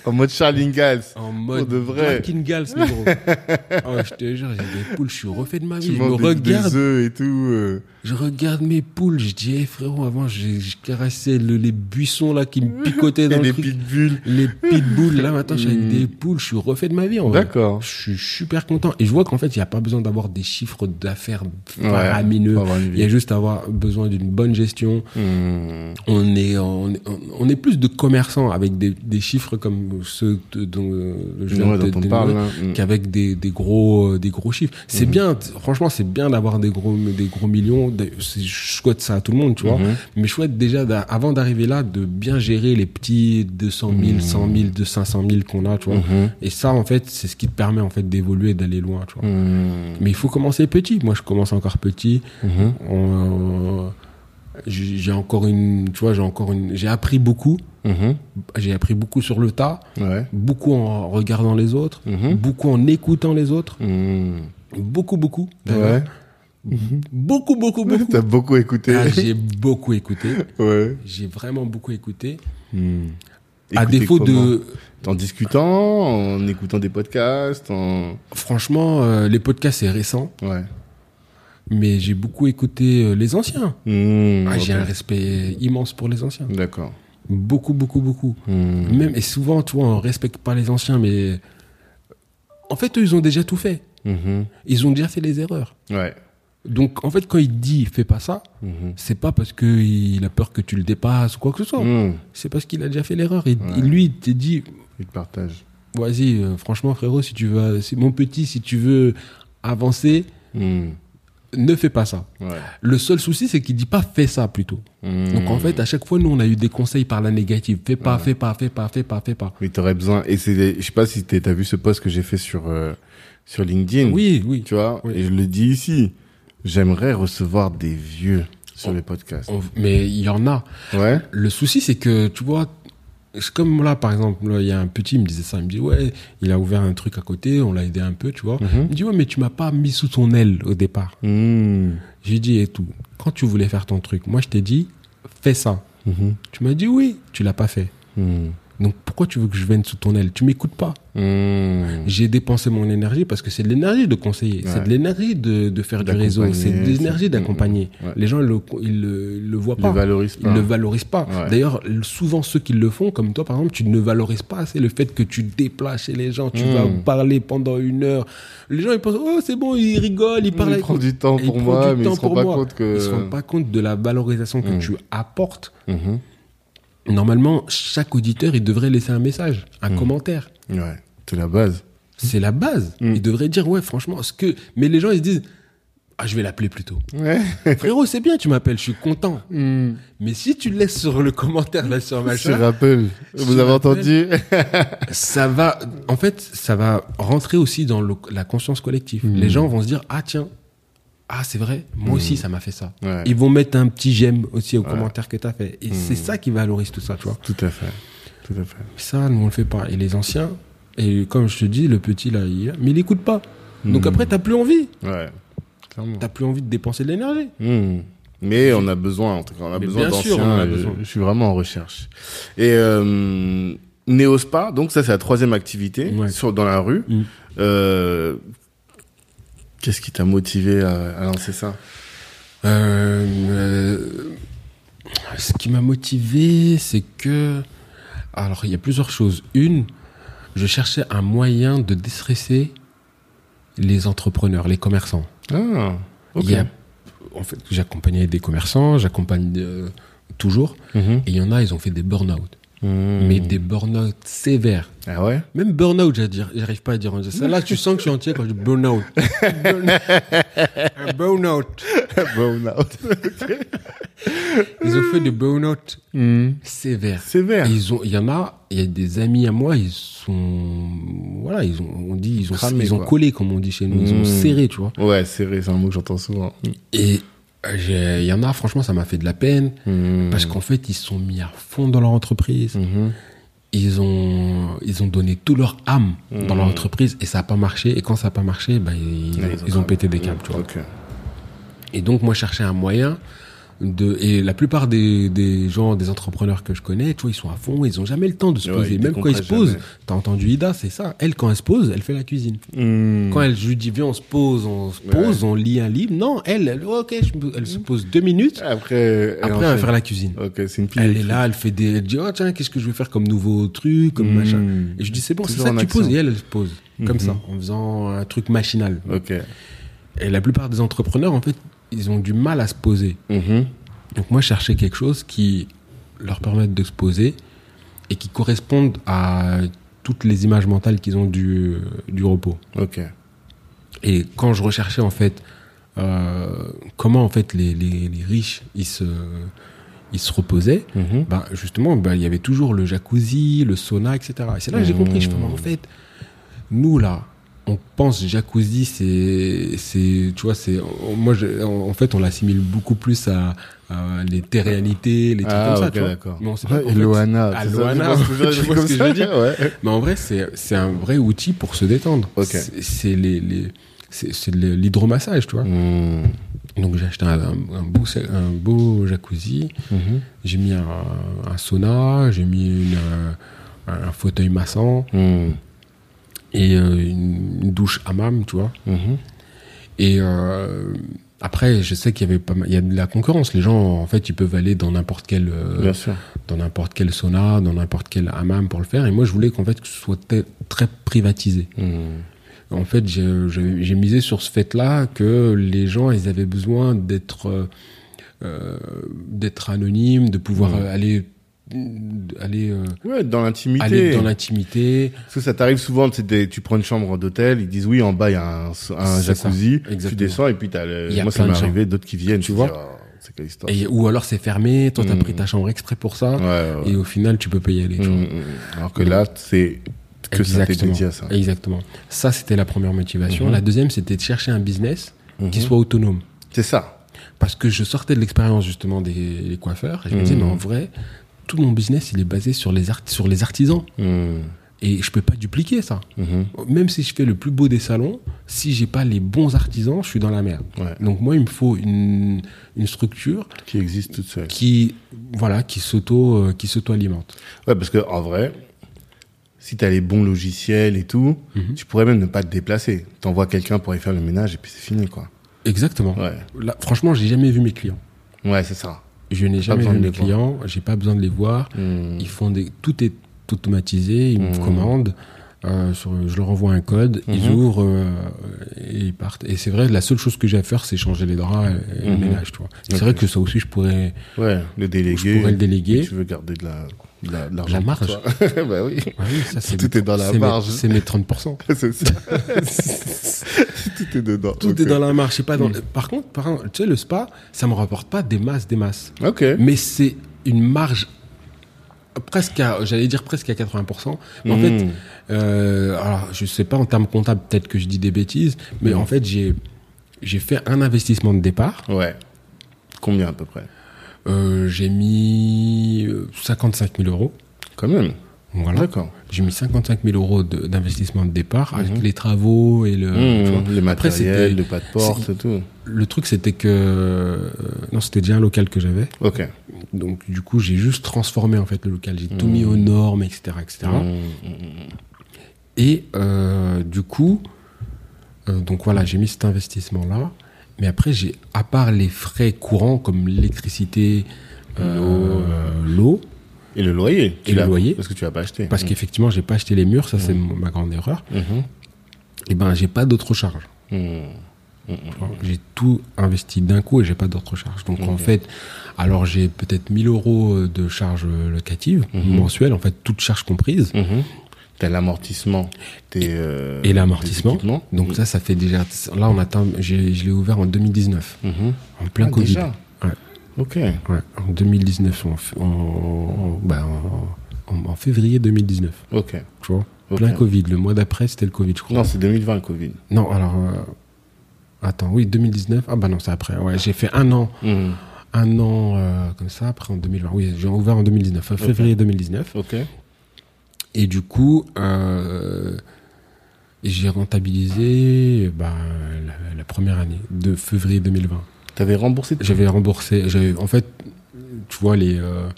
En mode Charles Ingalls. En mode de vrai. Gals, négro. (laughs) oh, je te jure, j'ai des poules, je suis refait de ma vie. Tu Je me regarde, des œufs et tout. euh. Je regarde mes poules, je dis, hey, frérot, avant, je, je caressais le- les buissons là qui me (laughs) picotaient dans Et le les truc. pitbulls. Les pitbulls, là maintenant, je suis avec Mm. des poules, je suis refait de ma vie en vrai. D'accord. Je suis super content. Et je vois qu'en fait, il n'y a pas besoin d'avoir des chiffres d'affaires faramineux. Il y a juste avoir besoin d'une bonne gestion. Mhm. On est, on est, on est plus de commerçants avec des, des chiffres comme ceux de- dont je viens Ouais, de dont on parle. là. Mhm. qu'avec des, des gros euh, des gros chiffres. C'est bien, franchement, c'est bien d'avoir des gros des gros millions. Je souhaite ça à tout le monde, tu vois. Mhm. Mais je souhaite déjà, avant d'arriver là, de bien gérer les petits 200 000, 100 000, de 500 000 qu'on a, tu vois. Mhm. Et ça, en fait, c'est ce qui te permet en fait d'évoluer, et d'aller loin, tu vois. Mhm. Mais il faut commencer petit. Moi, je commence encore petit. On- j'ai j'ai encore une, tu vois, j'ai encore une, j'ai appris beaucoup. J'ai appris beaucoup sur le tas, Ouais. beaucoup en regardant les autres, beaucoup en écoutant les autres, beaucoup, beaucoup. Ouais. Beaucoup, beaucoup, (laughs) beaucoup. T'as beaucoup écouté. Ah, j'ai beaucoup écouté. ouais. J'ai vraiment beaucoup écouté. Mhm. à défaut de, En discutant, en écoutant des podcasts, en... franchement, euh, les podcasts c'est récent, Ouais. mais j'ai beaucoup écouté euh, les anciens. Mhm. Ah, J'ai un respect immense pour les anciens. D'accord. Beaucoup, beaucoup, beaucoup. Mhm. Même, et souvent, tu vois, on respecte pas les anciens, mais en fait, eux, ils ont déjà tout fait. Mhm. Ils ont déjà fait les erreurs. Ouais. Donc, en fait, quand il dit fais pas ça, Mhm. c'est pas parce qu'il a peur que tu le dépasses ou quoi que ce soit. Mhm. C'est parce qu'il a déjà fait l'erreur. Ouais. il- lui, il te dit Il partage. vas-y, euh, franchement, frérot, si tu veux, si, mon petit, si tu veux avancer, Mhm. ne fais pas ça. Ouais. Le seul souci, c'est qu'il dit pas fais ça plutôt. Donc, en fait, à chaque fois, nous, on a eu des conseils par la négative. Fais pas, Ouais. fais pas, fais pas, fais pas, fais pas. Oui, t'aurais besoin. Et c'est, je sais pas si t'as vu ce post que j'ai fait sur euh, sur LinkedIn. Oui, oui. Tu vois. Oui. Et je le dis ici. J'aimerais recevoir des vieux sur les podcasts. On- mais il y en a. Ouais. Le souci, c'est que, tu vois, c'est comme là, par exemple, il y a un petit, il me disait ça, il me dit, ouais, il a ouvert un truc à côté, on l'a aidé un peu, tu vois. Il me dit, ouais, mais tu m'as pas mis sous ton aile au départ. Mhm. J'ai dit, et tout, quand tu voulais faire ton truc, moi, je t'ai dit, fais ça. Mhm. Tu m'as dit, oui, tu l'as pas fait. Donc, pourquoi tu veux que je vienne sous ton aile? Tu m'écoutes pas. Mhm. J'ai dépensé mon énergie parce que c'est de l'énergie de conseiller, c'est de l'énergie de, de faire du réseau, c'est de l'énergie d'accompagner. Ouais. Les gens, ils le, ils le, ils le voient Ils pas. le valorisent Ils pas. ne le valorisent pas. Ouais. D'ailleurs, souvent ceux qui le font, comme toi par exemple, tu ne valorises pas assez le fait que tu déplaces chez les gens, tu vas parler pendant une heure. Les gens ils pensent oh c'est bon, ils rigolent, ils parlent. il avec prend moi. du temps pour moi, du mais temps il se pas compte que. Ils se rendent pas compte de la valorisation que tu apportes. Normalement, chaque auditeur il devrait laisser un message, un Mm. commentaire. Ouais. C'est la base. C'est la base. Mm. Il devrait dire ouais franchement ce que. Mais les gens ils se disent ah je vais l'appeler plutôt. Ouais. (laughs) Frérot c'est bien tu m'appelles, je suis content. Mhm. Mais si tu laisses sur le commentaire là sur Je machin. rappelle. Vous Je avez entendu (laughs) ça va, en fait, ça va rentrer aussi dans le- la conscience collective. Les gens vont se dire, ah tiens, ah c'est vrai, moi aussi ça m'a fait ça. Ouais. Ils vont mettre un petit j'aime aussi au Ouais. commentaire que tu as fait. Et Mhm. c'est ça qui valorise tout ça, tu vois. Tout à fait. Tout à fait. Ça, nous on le fait pas. Et les anciens, et comme je te dis, le petit là, il, mais il écoute pas. Donc Mhm. après, t'as plus envie. Ouais. T'as plus envie de dépenser de l'énergie. Mais on a besoin, en tout cas, on a Mais besoin d'anciens. Je, je suis vraiment en recherche. Et euh, Néospa, donc ça c'est la troisième activité Ouais. sur, dans la rue. Mm. Euh, Qu'est-ce qui t'a motivé à, à lancer ça? Euh, euh, ce qui m'a motivé, c'est que. Alors, il y a plusieurs choses. Une, je cherchais un moyen de déstresser les entrepreneurs, les commerçants. Ah, ok. Il y a- en fait, j'accompagnais des commerçants, j'accompagne euh, toujours. Mhm. Et il y en a, ils ont fait des burn-out. Mhm. Mais des burn-out sévères. Ah ouais? Même burn-out, j'arrive pas à dire. C'est là tu sens que je suis entier quand je dis burn-out. (laughs) Burn-out. Burnout. (laughs) Ils ont fait des burn-out Mhm. sévères. Sévère. Et ils ont, il y en a, il y a des amis à moi, ils sont, voilà, ils ont, on dit, ils ont, ils ont collé, comme on dit chez nous, ils ont Mm. serré, tu vois. Ouais, serré, c'est un mot que j'entends souvent. Et il y en a, franchement, ça m'a fait de la peine, Mhm. parce qu'en fait, ils se sont mis à fond dans leur entreprise. Mhm. Ils ont, ils ont donné tout leur âme dans leur entreprise et ça a pas marché. Et quand ça a pas marché, bah, ils, ont pété des câbles, tu vois. Et donc, moi, je cherchais un moyen de, et la plupart des, des gens, des entrepreneurs que je connais, tu vois, ils sont à fond, ils ont jamais le temps de se Ouais, poser. Même quand ils se posent, t'as entendu Ida, c'est ça. Elle, quand elle se pose, elle fait la cuisine. Mhm. Quand elle, je lui dis, viens, on se pose, on se pose, on lit un livre. Non, elle, elle, ok, je elle se pose deux minutes. Après, Après, elle va faire la cuisine. Ok, c'est une. Elle est là, elle fait des, elle dit, oh, tiens, qu'est-ce que je vais faire comme nouveau truc, comme Mm. machin. Et je dis, c'est bon, c'est ça que tu poses. Et elle, elle se pose. Comme Mhm. ça, en faisant un truc machinal. Ok. Et la plupart des entrepreneurs, en fait, ils ont du mal à se poser. Mhm. Donc moi, je cherchais quelque chose qui leur permette de se poser et qui corresponde à toutes les images mentales qu'ils ont du, du repos. Ok. Et quand je recherchais en fait euh, comment en fait les, les, les riches ils se ils se reposaient, Mhm. ben justement ben, il y avait toujours le jacuzzi, le sauna, etc. Et c'est là que j'ai compris. Je fais, en fait, nous là, on pense jacuzzi, c'est c'est tu vois c'est moi je- en en fait on l'assimile beaucoup plus à, à les réalités les trucs Ah, comme ça. ok, tu vois. d'accord. Mais on sait pas Ouais, fait- Loana. à ça, Loana, (laughs) je je- tu vois comme ce que ça, je veux dire Ouais. Mais en vrai, c'est c'est un vrai outil pour se détendre. Ok. C'est- les, les c'est l'hydromassage, tu vois. Mhm. Donc j'ai acheté un, un beau un beau jacuzzi, Mhm. j'ai mis un, un sauna, j'ai mis une, euh, un fauteuil massant Mhm. Et euh, une, une douche hammam, tu vois. Mhm. Et euh, après, je sais qu'il y avait pas mal, il y a de la concurrence. Les gens, en fait, ils peuvent aller dans n'importe quel euh, dans n'importe quel sauna, dans n'importe quel hammam pour le faire. Et moi, je voulais qu'en fait, que ce soit très privatisé. Mhm. En fait, j'ai misé sur ce fait-là que les gens, ils avaient besoin d'être euh, d'être anonymes, de pouvoir Mhm. aller aller euh, Ouais, dans l'intimité. aller dans l'intimité. Parce que ça t'arrive souvent, des- tu prends une chambre d'hôtel, ils disent oui, en bas il y a un, un ça, jacuzzi, tu descends et puis t'as le, moi ça m'est arrivé, d'autres qui viennent, Tu vois dis, oh, histoire. Et, ou alors c'est fermé, toi t'as Mhm. pris ta chambre exprès pour ça, Ouais, ouais. et au final tu peux pas y aller. tu vois. Mhm, mhm. Alors que là, c'est que ça t'est Exactement. dédié à ça. Exactement. Ça, c'était la première motivation. La deuxième, c'était de chercher un business qui soit autonome. C'est ça. Parce que je sortais de l'expérience justement des coiffeurs et je me disais, mais en vrai, tout mon business, il est basé sur les, art- sur les artisans. Mhm. Et je peux pas dupliquer ça. Mhm. Même si je fais le plus beau des salons, si j'ai pas les bons artisans, je suis dans la merde. Ouais. Donc moi, il me faut une, une structure Qui existe toute seule. qui, voilà, qui s'auto, euh, qui s'auto-alimente. Ouais, parce que en vrai, si t'as les bons logiciels et tout, Mhm. tu pourrais même ne pas te déplacer. T'envoies quelqu'un pour aller faire le ménage et puis c'est fini, quoi. Exactement. Ouais. Là, franchement, j'ai jamais vu mes clients. Ouais, c'est ça. Je n'ai jamais vu mes clients. J'ai pas besoin de les voir. Mhm. Ils font des, tout est automatisé. Ils me Mhm. commandent. euh, sur, je leur envoie un code, ils Mhm. ouvrent euh, et ils partent. Et c'est vrai, la seule chose que j'ai à faire, c'est changer les draps et, et le ménage. Tu vois. Et Ok. C'est vrai que ça aussi, je pourrais, Ouais, le délégué. je pourrais le déléguer. Tu veux garder de la, de l'argent La marge. (laughs) bah oui. Ça, Tout est dans la mes- marge. C'est mes 30%. (laughs) c'est ça. (laughs) Tout est dedans. Tout est dans la marge. Pas dans... Par contre, par contre, tu sais, le spa, ça me rapporte pas des masses, des masses. Ok. Mais c'est une marge presque à, j'allais dire presque à 80%. Mais en Mhm. fait, euh, alors je sais pas en termes comptables, peut-être que je dis des bêtises, mais Mhm. en fait, j'ai, j'ai fait un investissement de départ. Ouais. Combien à peu près? J'ai mis euh, 55 000 euros. Quand même. Voilà. D'accord. J'ai mis 55 000 euros d'investissement de départ avec Mhm. les travaux et le, Mmh, Après, c'était- matériels, le pas de porte et tout. Le truc, c'était que, euh, non, c'était déjà un local que j'avais. Ok. Donc, du coup, j'ai juste transformé, en fait, le local. J'ai tout Mhm. mis aux normes, etc., etc. Et, euh, du coup, euh, donc voilà, j'ai mis cet investissement-là. Mais après, j'ai, à part les frais courants comme l'électricité, euh, l'eau, Et le loyer. tu Et le loyer. Parce que tu l'as pas acheté. parce qu'effectivement, j'ai pas acheté les murs, ça c'est mon- ma grande erreur. Mhm. Et ben, j'ai pas d'autres charges. Mhm. J'ai tout investi d'un coup et j'ai pas d'autres charges. Donc en fait, alors j'ai peut-être 1000 euros de charges locatives mensuelles, en fait, toutes charges comprises. T'as l'amortissement. euh, Et l'amortissement. Donc ça, ça fait déjà. Là, on atteint. j'ai- Je l'ai ouvert en 2019, Mhm. en plein Ah, Covid. déjà Ouais. Ok. Ouais, en 2019, en, f- en, en- en- en- en février 2019, Ok. tu vois. Plein Covid. Le mois d'après, c'était le Covid, je crois. Non, c'est 2020 le Covid. Non, alors. euh, attends, oui, 2019. Ah bah non, c'est après. Ouais, j'ai fait un an. Mhm. Un an euh, comme ça, après en 2020. Oui, j'ai ouvert en 2019, euh, février 2019. Ok. Et du coup, euh, j'ai rentabilisé bah, la, la première année de février 2020. T'avais remboursé J'avais remboursé. En fait, tu vois les, euh,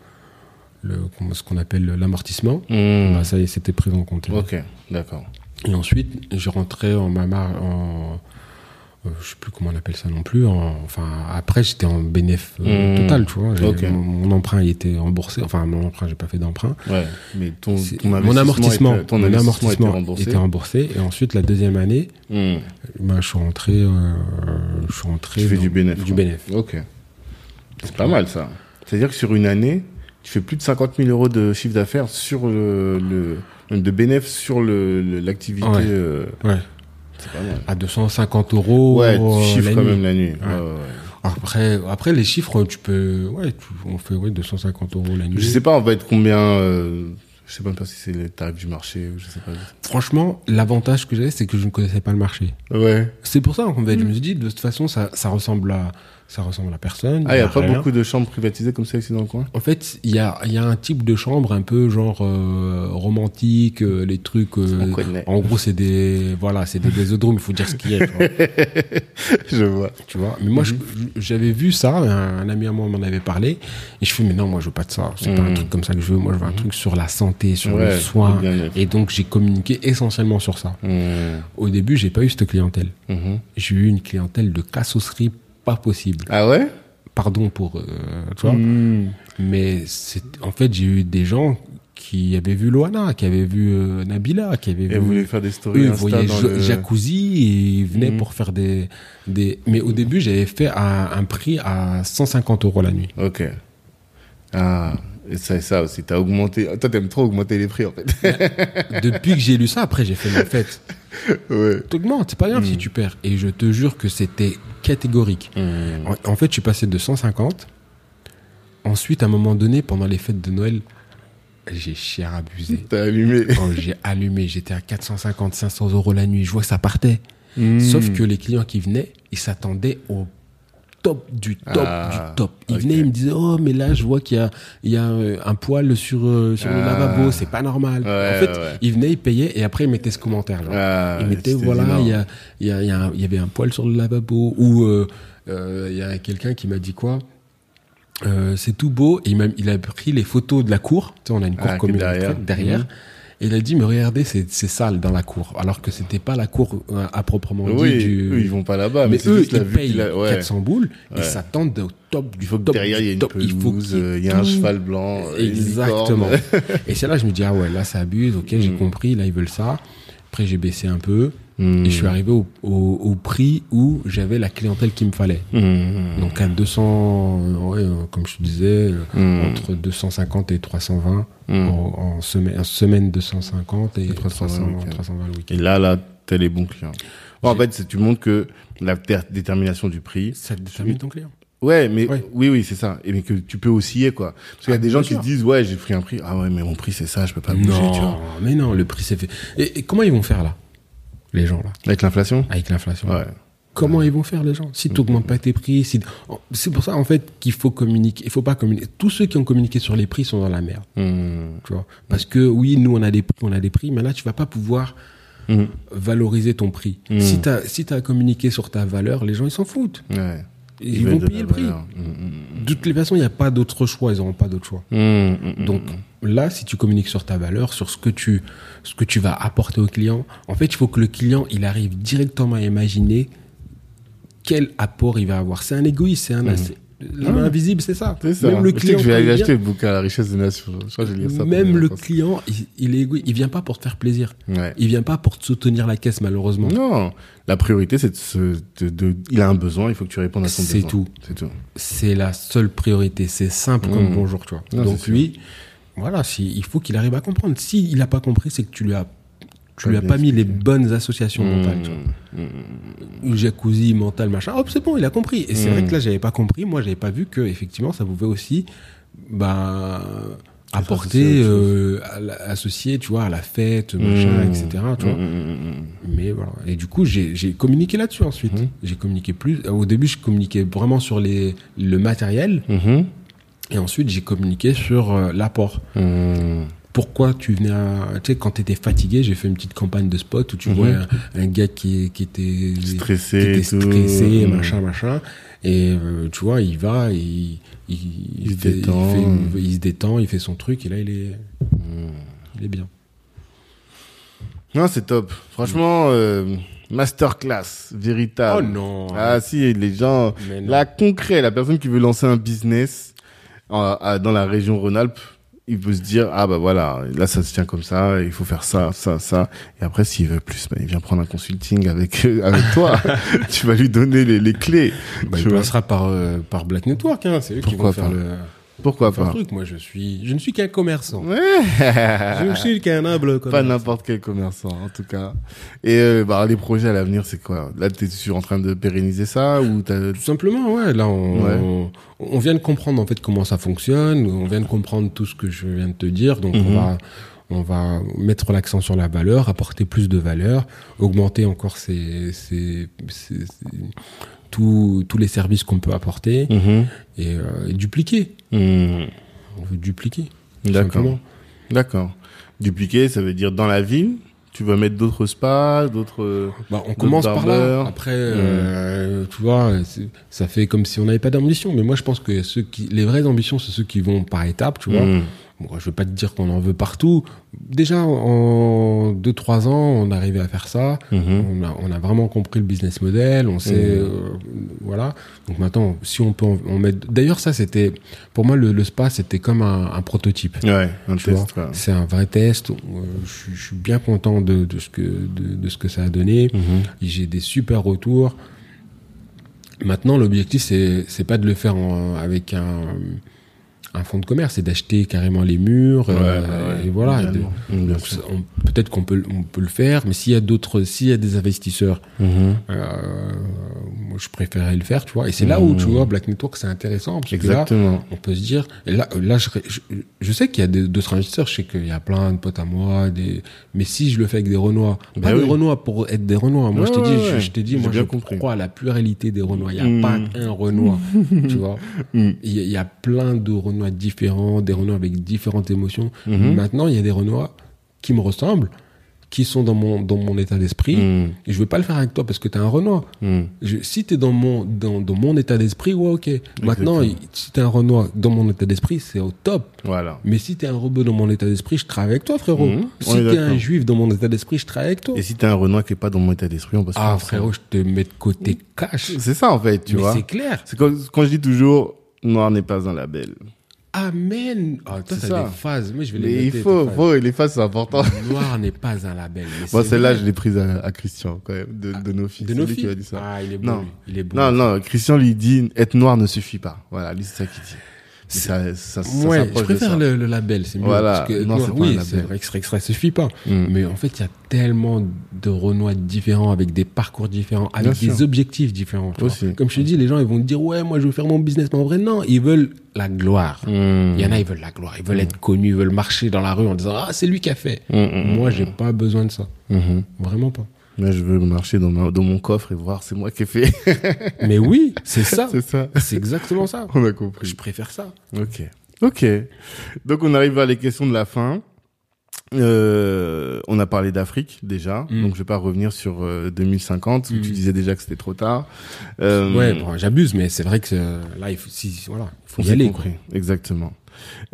le, ce qu'on appelle l'amortissement. Mhm. Bah, ça c'était pris en compte. Ok, d'accord. Et ensuite, je rentrais en ma en euh, je sais plus comment on appelle ça non plus. en- enfin, après, j'étais en bénéf euh, Mmh. total, tu vois. Mon, mon emprunt, il était remboursé. Enfin, mon emprunt, j'ai pas fait d'emprunt. Ouais, mais ton, mon amortissement, était- ton mon amortissement était remboursé. était remboursé. Et ensuite, la deuxième année, Mhm. ben, je suis rentré, euh, je suis rentré Tu fais dans- du bénéf. Du bénéf. Ok. C'est pas mal ça. C'est-à-dire que sur une année, tu fais plus de 50 000 euros de chiffre d'affaires sur le, le de bénéf sur le le- l'activité. Ouais. euh, Ouais. C'est pas mal. À 250 euros. Ouais, euh, tu chiffres la quand nuit. même la nuit. Ouais. Ouais, ouais. Après, après, les chiffres, tu peux, ouais, tu- on fait, ouais, 250 euros la nuit. Je sais pas, on va être combien. euh, je sais pas si c'est les tarifs du marché ou je sais pas. Franchement, l'avantage que j'avais, c'est que je ne connaissais pas le marché. Ouais. C'est pour ça, en fait, je me suis dit, de toute façon, ça, ça ressemble à, ça ressemble à personne. Ah, il y a pas rien. beaucoup de chambres privatisées comme ça ici dans le coin? En fait, il y a, y a un type de chambre un peu genre euh, romantique, euh, les trucs. euh, en gros, c'est des, voilà, c'est des. Il faut dire ce qu'il y a. (laughs) Je vois. tu vois. Mais moi, Mhm. j'avais vu ça. Un, un ami à moi m'en avait parlé, et je fais, mais non, moi, je veux pas de ça. C'est pas un Mhm. truc comme ça que je veux. Moi, je veux un truc sur la santé, sur Ouais, le soin. Et donc, j'ai communiqué essentiellement sur ça. Mhm. Au début, j'ai pas eu cette clientèle. Mhm. J'ai eu une clientèle de cassosserie pas possible. Ah ouais? Pardon pour, euh, tu vois. Mhm. Mais c'est, en fait, j'ai eu des gens qui avaient vu Loana, qui avaient vu euh, Nabila, qui avaient Et vu. vous voulez faire des stories Eux, ils Insta voyaient dans Ja- le... Jacuzzi et ils venaient Mhm. pour faire des, des. Mais au début, j'avais fait à un prix à 150 euros la nuit. Ok. Ah, et ça, ça aussi, t'as augmenté. Toi, t'aimes trop augmenter les prix, en fait. Depuis que j'ai lu ça, après, j'ai fait ma fête. ouais. T'augmentes, c'est pas grave si tu perds. Et je te jure que c'était catégorique. En, en fait, je suis passé de 150. Ensuite, à un moment donné, pendant les fêtes de Noël, j'ai cher abusé. T'as allumé. Quand j'ai allumé, j'étais à 450, 500 euros la nuit. Je vois que ça partait. Hmm. Sauf que les clients qui venaient, ils s'attendaient au top du top Ah, du top. Ils ok. venaient, ils me disaient, oh, mais là, je vois qu'il y a, il y a euh, un poil sur, euh, sur le Ah. lavabo, c'est pas normal. Ouais, en fait, ouais. ils venaient, ils payaient et après, ils mettaient ce commentaire. Genre. Ah, ils mettaient, c'était voilà, il y a, il y, a, il y, il avait un poil sur le lavabo. Ou euh, euh, il y a quelqu'un qui m'a dit quoi Euh, c'est tout beau. Et il, il a pris les photos de la cour. Tu sais, on a une cour Ah, commune derrière. derrière. derrière. Et il a dit, mais regardez, c'est, sale dans la cour. Alors que c'était pas la cour euh, à proprement Oui, dit du... eux, ils vont pas là-bas, mais, eux, juste ils payent a. Ouais. 400 boules et s'attendent au top du top derrière, du il y ait une top. pelouse, Il euh, il y a un cheval blanc. euh, Exactement. et c'est là que je me dis, ah ouais, là, ça abuse. Ok, j'ai Mm. compris. Là, ils veulent ça. Après, j'ai baissé un peu. Hmm. Et je suis arrivé au, au, au prix où j'avais la clientèle qu'il me fallait. Hmm. Donc à 200, euh, ouais, euh, comme je te disais, euh, Hmm. entre 250 et 320 Hmm. en, en semaine, en semaine 250 et 320 300, le week-end. 320 le week-end. Et là, là, t'as les bons clients. Bon, en fait, c'est- tu montres que la ter- détermination du prix. Ça détermine ton client. Ouais, mais Ouais. oui, oui, c'est ça. Et mais que tu peux osciller, quoi. Parce qu'il y a Ah, des gens qui se disent, ouais, j'ai pris un prix. Ah ouais, mais mon prix, c'est ça, je peux pas bouger, tu vois. Non, mais non, le prix c'est fait. Et, et comment ils vont faire là? Les gens là, Avec l'inflation? avec l'inflation. Ouais. Comment ils vont faire les gens? Si tu n'augmentes pas tes prix, si... c'est pour ça en fait qu'il faut communiquer. Il faut pas communiquer. Tous ceux qui ont communiqué sur les prix sont dans la merde, Hmm. tu vois? Parce que oui, nous on a des prix, on a des prix, mais là tu vas pas pouvoir Hmm. valoriser ton prix. Mm. Si tu as si t'as communiqué sur ta valeur, les gens ils s'en foutent. Ouais. Ils, vont payer le prix. valeur. Hmm, De toutes les façons, il n'y a pas d'autre choix. Ils n'auront pas d'autre choix. Donc là, si tu communiques sur ta valeur, sur ce que tu, ce que tu vas apporter au client, en fait, il faut que le client, il arrive directement à imaginer quel apport il va avoir. C'est un égoïste, c'est un, la main invisible, c'est ça. C'est ça. Même le Je sais client, que je vais aller il acheter vient- le bouquin La richesse des nations. Je crois que je vais lire ça. même le client, il, il est égoïste. Il vient pas pour te faire plaisir. Ouais. Il vient pas pour te soutenir la caisse, malheureusement. Non, la priorité, c'est de, se- de, de- Il a un besoin, il faut que tu répondes à son C'est besoin. tout. C'est tout. C'est la seule priorité. C'est simple comme Mmh. bonjour, tu vois. Non, Donc c'est sûr. lui, voilà, si, il faut qu'il arrive à comprendre. S'il n'a pas compris, c'est que tu lui as, tu lui as pas mis les bonnes associations mentales. tu vois. Mmh. Une jacuzzi mental machin hop c'est bon il a compris et c'est vrai que là j'avais pas compris moi j'avais pas vu que effectivement ça pouvait aussi bah apporter euh, associer tu vois à la fête machin Mmh. etc tu vois Mmh, mmh, mmh, mais voilà et du coup j'ai communiqué là-dessus ensuite j'ai communiqué plus au début je communiquais vraiment sur les le matériel mmh. Mmh. et ensuite j'ai communiqué sur euh, l'apport Mmh. Pourquoi tu venais à... Tu sais, quand t'étais fatigué, j'ai fait une petite campagne de spot où tu Mhm. vois un, un gars qui, qui était Stressé qui était stressé, Mhm. machin, machin. Et euh, tu vois, il va, il, il, Il se fait- détend. Il, fait- il se détend, il fait son truc, et là, il est, Mmh. il est bien. Non, c'est top. Franchement, euh, masterclass, véritable. Oh non Ah si, les gens... Là, concret, la personne qui veut lancer un business à- dans la région Rhône-Alpes, il peut se dire, ah bah voilà, là ça se tient comme ça, il faut faire ça, ça, ça. Et après, s'il veut plus, bah, il vient prendre un consulting avec, avec toi. (laughs) tu vas lui donner les, les clés. Bah, tu il vois. passera par, euh, par Black Network, hein. c'est eux qui vont faire pas le, Pourquoi pas? truc. Moi, je suis, je ne suis qu'un commerçant. Ouais. Je ne suis qu'un humble (laughs) Pas commerçant. n'importe quel commerçant, en tout cas. Et euh, bah, les projets à l'avenir, c'est quoi? Là, t'es sur en train de pérenniser ça ou t'as... Tout simplement, ouais. Là, on, Ouais. on, on vient de comprendre en fait comment ça fonctionne. On vient de comprendre tout ce que je viens de te dire. Donc, Mhm. on va, on va mettre l'accent sur la valeur, apporter plus de valeur, augmenter encore ces, ces, ces- ces- tous, tous les services qu'on peut apporter Mhm. et, euh, et dupliquer. Mhm. On veut dupliquer. D'accord. D'accord. Dupliquer, ça veut dire dans la ville, tu vas mettre d'autres spas, d'autres... Bah, on commence par là. Après, euh, tu vois, ça fait comme si on n'avait pas d'ambition. Mais moi, je pense que ceux qui, les vraies ambitions, c'est ceux qui vont par étapes, tu vois. Mhm. Bon, je veux pas te dire qu'on en veut partout. Déjà, en 2-3 ans, on arrivait à faire ça. Mhm. On, a, on a vraiment compris le business model. On sait, Mhm. euh, voilà. Donc maintenant, si on peut en, mettre. D'ailleurs, ça, c'était pour moi le, le spa, c'était comme un, un prototype. Ouais, un test. quoi. c'est un vrai test. Euh, je, suis- bien content de, de ce que de, de ce que ça a donné. Mhm. J'ai des super retours. Maintenant, l'objectif, c'est, c'est pas de le faire en- avec un, un fonds de commerce, c'est d'acheter carrément les murs. Ouais, euh, ouais, ouais. et voilà. Peut-être qu'on peut, on peut le faire, mais s'il y a d'autres, s'il y a des investisseurs, Mhm. euh, moi, je préférerais le faire, tu vois. Et c'est là où, tu vois, Black Network, c'est intéressant. Parce que là, Exactement. on peut se dire, et là, là je, je, je sais qu'il y a des- d'autres investisseurs, je sais qu'il y a plein de potes à moi, des, mais si je le fais avec des Renois, Ben pas des oui. Renois pour être des Renois, moi Ouais, je dit, ouais. je, je dit, J'ai moi je compris. crois à la pluralité des Renois, il n'y a Mm. pas un Renois, (laughs) tu vois. Mm. Il y, y a plein de Renois différents, des Renois avec différentes émotions. Mhm. Maintenant, il y a des Renois qui me ressemblent, qui sont dans mon, dans mon état d'esprit, Mm. et je veux pas le faire avec toi parce que t'es un Renoir. Je, si t'es dans mon dans, dans mon état d'esprit, ouais, ok. Maintenant, Exactement. si t'es un Renoir dans mon état d'esprit, c'est au top. Voilà. Mais si t'es un rebeu dans mon état d'esprit, je travaille avec toi, frérot. Mhm, Si t'es d'accord. un juif dans mon état d'esprit, je travaille avec toi. Et si t'es un Renoir qui est pas dans mon état d'esprit, on passe Ah, frérot, je te mets de côté cash. C'est ça, en fait, tu Mais vois. c'est clair. C'est quand, quand je dis toujours, noir n'est pas un label. Amen. Ah, toi, C'est t'as des phases. Moi, je vais les Mais il faut, phases. faut, les faces, c'est important. Noir n'est pas un label. c'est celle-là, je l'ai prise à, à Christian, quand même, de, de nos filles. De nos qui filles. m'a dit ça. Ah, il est beau. Non. lui. Il est beau. Non, non, Christian lui dit, être noir ne suffit pas. Voilà, lui, c'est ça qu'il dit. Ça, ça, ça ouais, je de préfère ça. le, le label, c'est mieux. Voilà. Parce que, Non, pas oui, c'est vrai que ça- suffit pas. Mm. Mais en fait, il y a tellement de Renois différents, avec des parcours différents, avec Bien des sûr. objectifs différents. Aussi. Comme je te dis, les gens, ils vont te dire, ouais, moi, je veux faire mon business. Mais en vrai, non, ils veulent la gloire. Mm. Il y en a, ils veulent la gloire. Ils veulent être connus, ils veulent marcher dans la rue en disant, ah, c'est lui qui a fait. Mm, mm, Moi, j'ai pas besoin de ça. Mhm. Vraiment pas. Là, je veux marcher dans, ma- dans mon coffre et voir c'est moi qui ai fait. (laughs) Mais oui, c'est ça. c'est ça. C'est exactement ça. On a compris. Je préfère ça. Ok. Ok. Donc, on arrive à les questions de la fin. Euh, on a parlé d'Afrique déjà, Mm. donc je vais pas revenir sur euh, 2050 où Mm. tu disais déjà que c'était trop tard. Euh, Ouais, bon, j'abuse, mais c'est vrai que euh, là, il faut, si, voilà, il faut y aller. compris, exactement.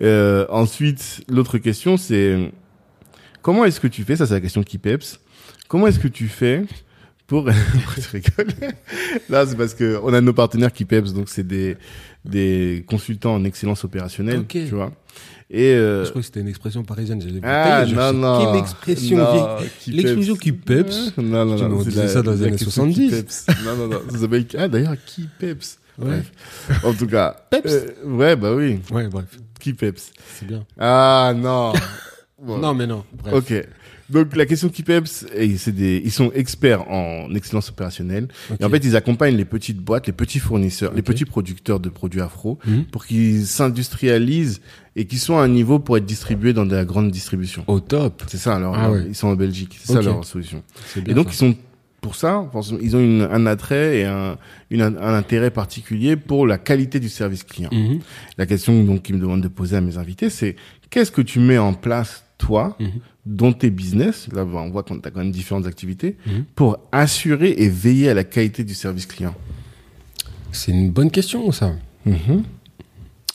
Euh, ensuite, l'autre question, c'est comment est-ce que tu fais? Ça, c'est la question qui peps. Comment est-ce que tu fais pour (laughs) tu rigoles. Là, c'est parce que on a nos partenaires qui peps, donc c'est des des consultants en excellence opérationnelle, Ok. tu vois. Et euh, Je crois que c'était une expression parisienne. ah Je non non. Quelle expression Non, vieille- qui peps. Non non non. dit la- ça dans les années question qui 70. peps. Non non non. Ça s'appelle ah d'ailleurs qui peps. Ouais. Bref. En tout cas. Peps. euh, ouais bah oui. Ouais, bref, Qui peps. c'est bien. Ah non. (laughs) Bon. Non, mais non. Bref. Ok. Donc la question qui peps, et c'est des, ils sont experts en excellence opérationnelle. Et en fait, ils accompagnent les petites boîtes, les petits fournisseurs, les petits producteurs de produits afro Mhm. pour qu'ils s'industrialisent et qu'ils soient à un niveau pour être distribués dans de la grande distribution. Au top. C'est ça alors. Ah ouais. Ils sont en Belgique. C'est ça leur solution. Et donc ça. ils sont pour ça, ils ont une, un attrait et un, une, un intérêt particulier pour la qualité du service client. Mhm. La question donc qu'ils me demandent de poser à mes invités, c'est qu'est-ce que tu mets en place toi Mhm. dans tes business Là, on voit qu'on a quand même différentes activités Mhm. pour assurer et veiller à la qualité du service client. C'est une bonne question, ça.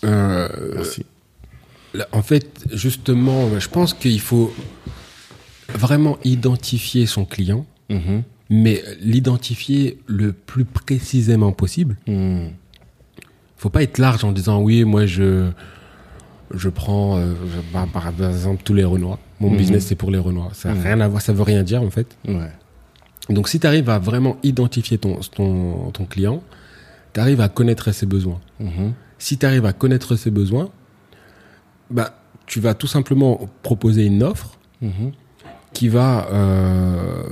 Euh, Merci. Là, En fait, justement, je pense qu'il faut vraiment identifier son client, Mhm. mais l'identifier le plus précisément possible. Mhm. faut pas être large en disant oui, moi je je prends euh, bah, par exemple tous les Renois. Mon Mhm. business c'est pour les Renois. Ça a Mhm. rien à voir, ça veut rien dire en fait. Ouais. Donc si tu arrives à vraiment identifier ton ton, ton client, tu arrives à connaître ses besoins. Mhm. Si tu arrives à connaître ses besoins, bah tu vas tout simplement proposer une offre qui va euh,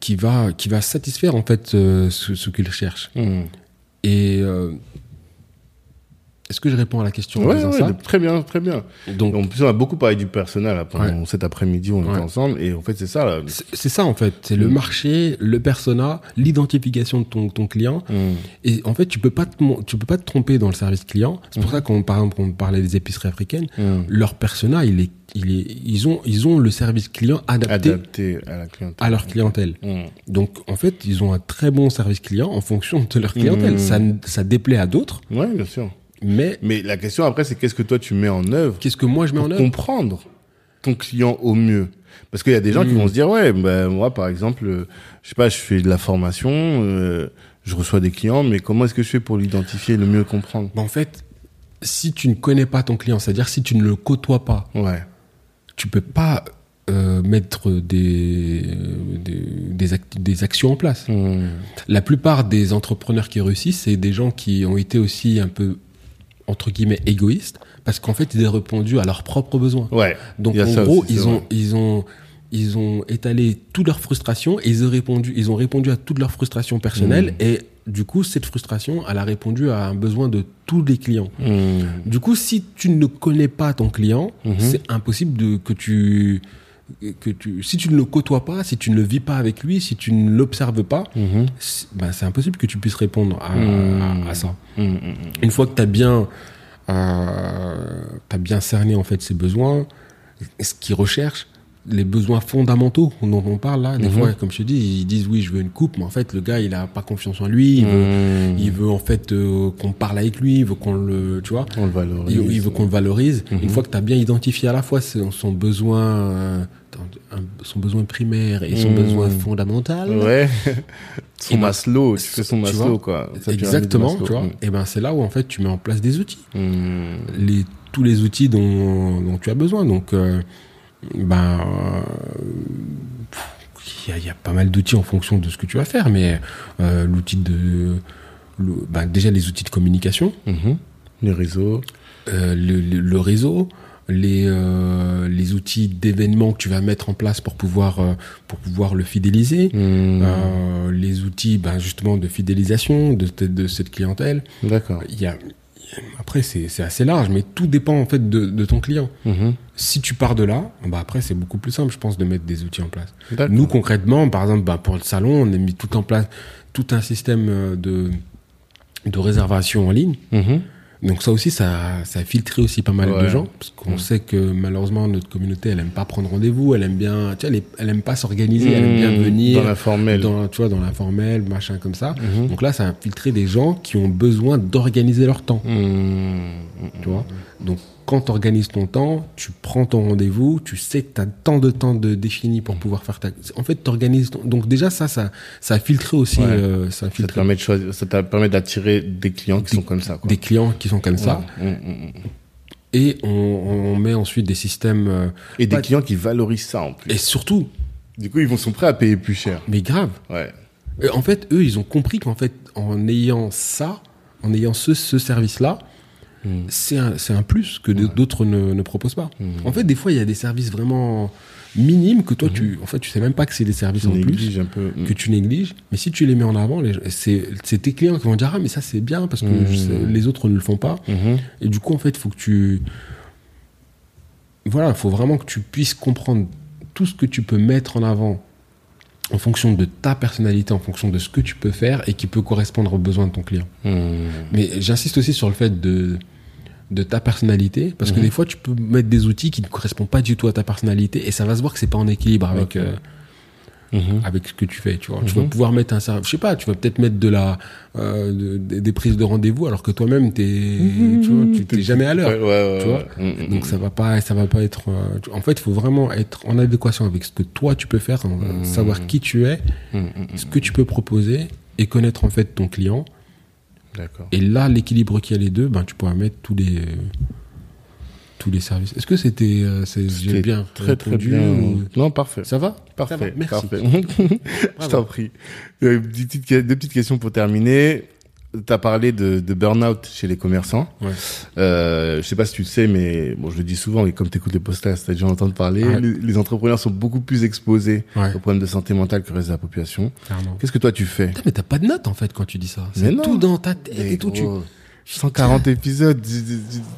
qui va qui va satisfaire en fait euh, ce, ce qu'il cherche. Et est-ce que je réponds à la question Ouais, ça très bien, très bien. Donc En plus, on a beaucoup parlé du personnel là, pendant Ouais. cet après-midi, on était ensemble, et en fait, c'est ça. C'est ça en fait, c'est le Mm. marché, le persona, l'identification de ton, ton client. Mhm. Et en fait, tu peux pas te, tu peux pas te tromper dans le service client. C'est pour ça qu'on par exemple on parlait des épiceries africaines, leur persona, il est, il est, ils ont, ils ont le service client adapté Adapté à la clientèle. à leur clientèle. Donc en fait, ils ont un très bon service client en fonction de leur clientèle. Mm. Ça, ça déplaît à d'autres, Ouais, bien sûr. Mais Mais la question après, c'est qu'est-ce que toi tu mets en œuvre qu'est-ce que moi je mets en œuvre comprendre ton client au mieux? Parce qu'il y a des gens qui Mm. vont se dire, ouais, ben moi par exemple, euh, je sais pas, je fais de la formation, euh, je reçois des clients, mais comment est-ce que je fais pour l'identifier, le mieux comprendre? Bah, En fait, si tu ne connais pas ton client, c'est-à-dire si tu ne le côtoies pas, Ouais. tu peux pas euh, mettre des, des, des, act- des actions en place. Mm. La plupart des entrepreneurs qui réussissent, c'est des gens qui ont été aussi un peu, entre guillemets, égoïstes, parce qu'en fait, ils ont répondu à leurs propres besoins. Ouais. Donc, en gros, aussi, ils, ont, ils, ont, ils ont étalé toute leur frustration et ils ont répondu, ils ont répondu à toute leur frustration personnelle. Mmh. Et du coup, cette frustration, elle a répondu à un besoin de tous les clients. Mm. Du coup, si tu ne connais pas ton client, Mhm. c'est impossible de, que tu que tu si tu ne le côtoies pas, si tu ne le vis pas avec lui, si tu ne l'observes pas, Mhm. c'est ben, impossible que tu puisses répondre à, Mhm. à- à ça. Mm, mm. Une fois que tu as bien euh, bien cerné en fait ses besoins, ce qu'il recherche, les besoins fondamentaux dont on parle là, des Mhm. fois comme je te dis, ils disent oui, je veux une coupe, mais en fait le gars, il a pas confiance en lui, il veut il veut en fait euh, qu'on parle avec lui, il veut qu'on le, tu vois, On le valorise. il, il veut qu'on le valorise. Mhm. Une fois que tu as bien identifié à la fois son, son besoin, euh, un- son besoin primaire et son Mhm. besoin fondamental, Ouais. (laughs) son Et ben, Maslow, tu fais son tu Maslow, vois, quoi. Exactement, tu vois, Mm. et ben c'est là où en fait tu mets en place des outils, Mm. les tous les outils dont, dont tu as besoin. Donc, euh, ben, il y, a- il y a pas mal d'outils en fonction de ce que tu vas faire, mais euh, l'outil de, le- ben, déjà les outils de communication. Mhm. Les réseaux. euh, le, le- le réseau, les, euh, les outils d'événements que tu vas mettre en place pour pouvoir, euh, pour pouvoir le fidéliser, Mm. euh, les outils ben, justement de fidélisation de, de, de cette clientèle. D'accord. Il y a, après, c'est c'est assez large, mais tout dépend en fait de, de ton client. Mhm. Si tu pars de là, bah après c'est beaucoup plus simple, je pense, de mettre des outils en place. Nous concrètement, par exemple, bah, pour le salon, on a mis tout en place tout un système euh, de de réservation en ligne. Mhm. Donc ça aussi, ça, ça a filtré aussi pas mal de gens, parce qu'on Mm. sait que malheureusement notre communauté, elle aime pas prendre rendez-vous, elle aime bien, tu sais, elle, aime pas s'organiser, elle aime bien Mm. venir Dans l'informel. dans, tu vois, dans l'informel, machin comme ça. Mhm. Donc là, ça a filtré des gens qui ont besoin d'organiser leur temps, Mm. tu vois. Donc, quand tu organises ton temps, tu prends ton rendez-vous, tu sais que tu as tant de temps de défini pour pouvoir faire ta. En fait, tu organises. Donc, déjà, ça, ça, ça a filtré aussi. Ouais. euh, ça a Ça te permet de choisir, ça te permet d'attirer des clients qui sont comme ça, quoi. des clients qui sont comme ça. Ouais. Et on, on met ensuite des systèmes. euh, Et des clients qui valorisent ça en plus. et surtout, Du coup, ils vont sont prêts à payer plus cher. mais grave. Ouais. Et en fait, eux, ils ont compris qu'en fait, en ayant ça, en ayant ce, ce service-là, Mm. c'est un, un plus que d'autres ne, ne proposent pas. Mm. En fait, des fois, il y a des services vraiment minimes que toi, tu, en fait, tu sais même pas que c'est des services Tu en plus négliges un peu. Mm. que tu négliges. Mais si tu les mets en avant, c'est tes clients qui vont dire ah mais ça c'est bien parce que Mm. sais- les autres ne le font pas. Mhm. Et du coup, en fait, il faut que tu. Voilà, il faut vraiment que tu puisses comprendre tout ce que tu peux mettre en avant en fonction de ta personnalité, en fonction de ce que tu peux faire et qui peut correspondre aux besoins de ton client. Mm. Mais j'insiste aussi sur le fait de, de ta personnalité, parce Mhm. que des fois, tu peux mettre des outils qui ne correspondent pas du tout à ta personnalité et ça va se voir que c'est pas en équilibre avec. Euh, Mhm. avec ce que tu fais, tu vois. Tu Mhm. vas pouvoir mettre un service, je sais pas, tu vas peut-être mettre de la, euh, de- des- prises de rendez-vous alors que toi-même t'es, tu vois, tu t'es jamais à l'heure. Ouais, ouais, ouais, tu vois. ouais. Mm, Donc ça va pas, ça va pas être. euh, tu- en fait, il faut vraiment être en adéquation avec ce que toi tu peux faire, Mhm. savoir qui tu es, ce que tu peux proposer et connaître en fait ton client. D'accord. Et là, l'équilibre qu'il y a les deux, ben tu pourras mettre tous les tous les services. Est-ce que c'était, euh, c'est- j'ai C'était bien Très, très bien. ou- Non, parfait. Ça va Parfait. Ça va, merci. Parfait. (laughs) Je t'en prie. Euh, petites- Deux petites questions pour terminer. Tu as parlé de, de burn-out chez les commerçants. Ouais. Euh, je sais pas si tu le sais, mais bon, je le dis souvent, et comme tu écoutes les podcasts, tu as déjà entendu parler, Ouais. les, les entrepreneurs sont beaucoup plus exposés Ouais. aux problèmes de santé mentale que le reste de la population. Qu'est-ce que toi tu fais Putain, mais t'as pas de note en fait quand tu dis ça. C'est tout dans ta tête Mais et tout. Tu... gros, 140 épisodes,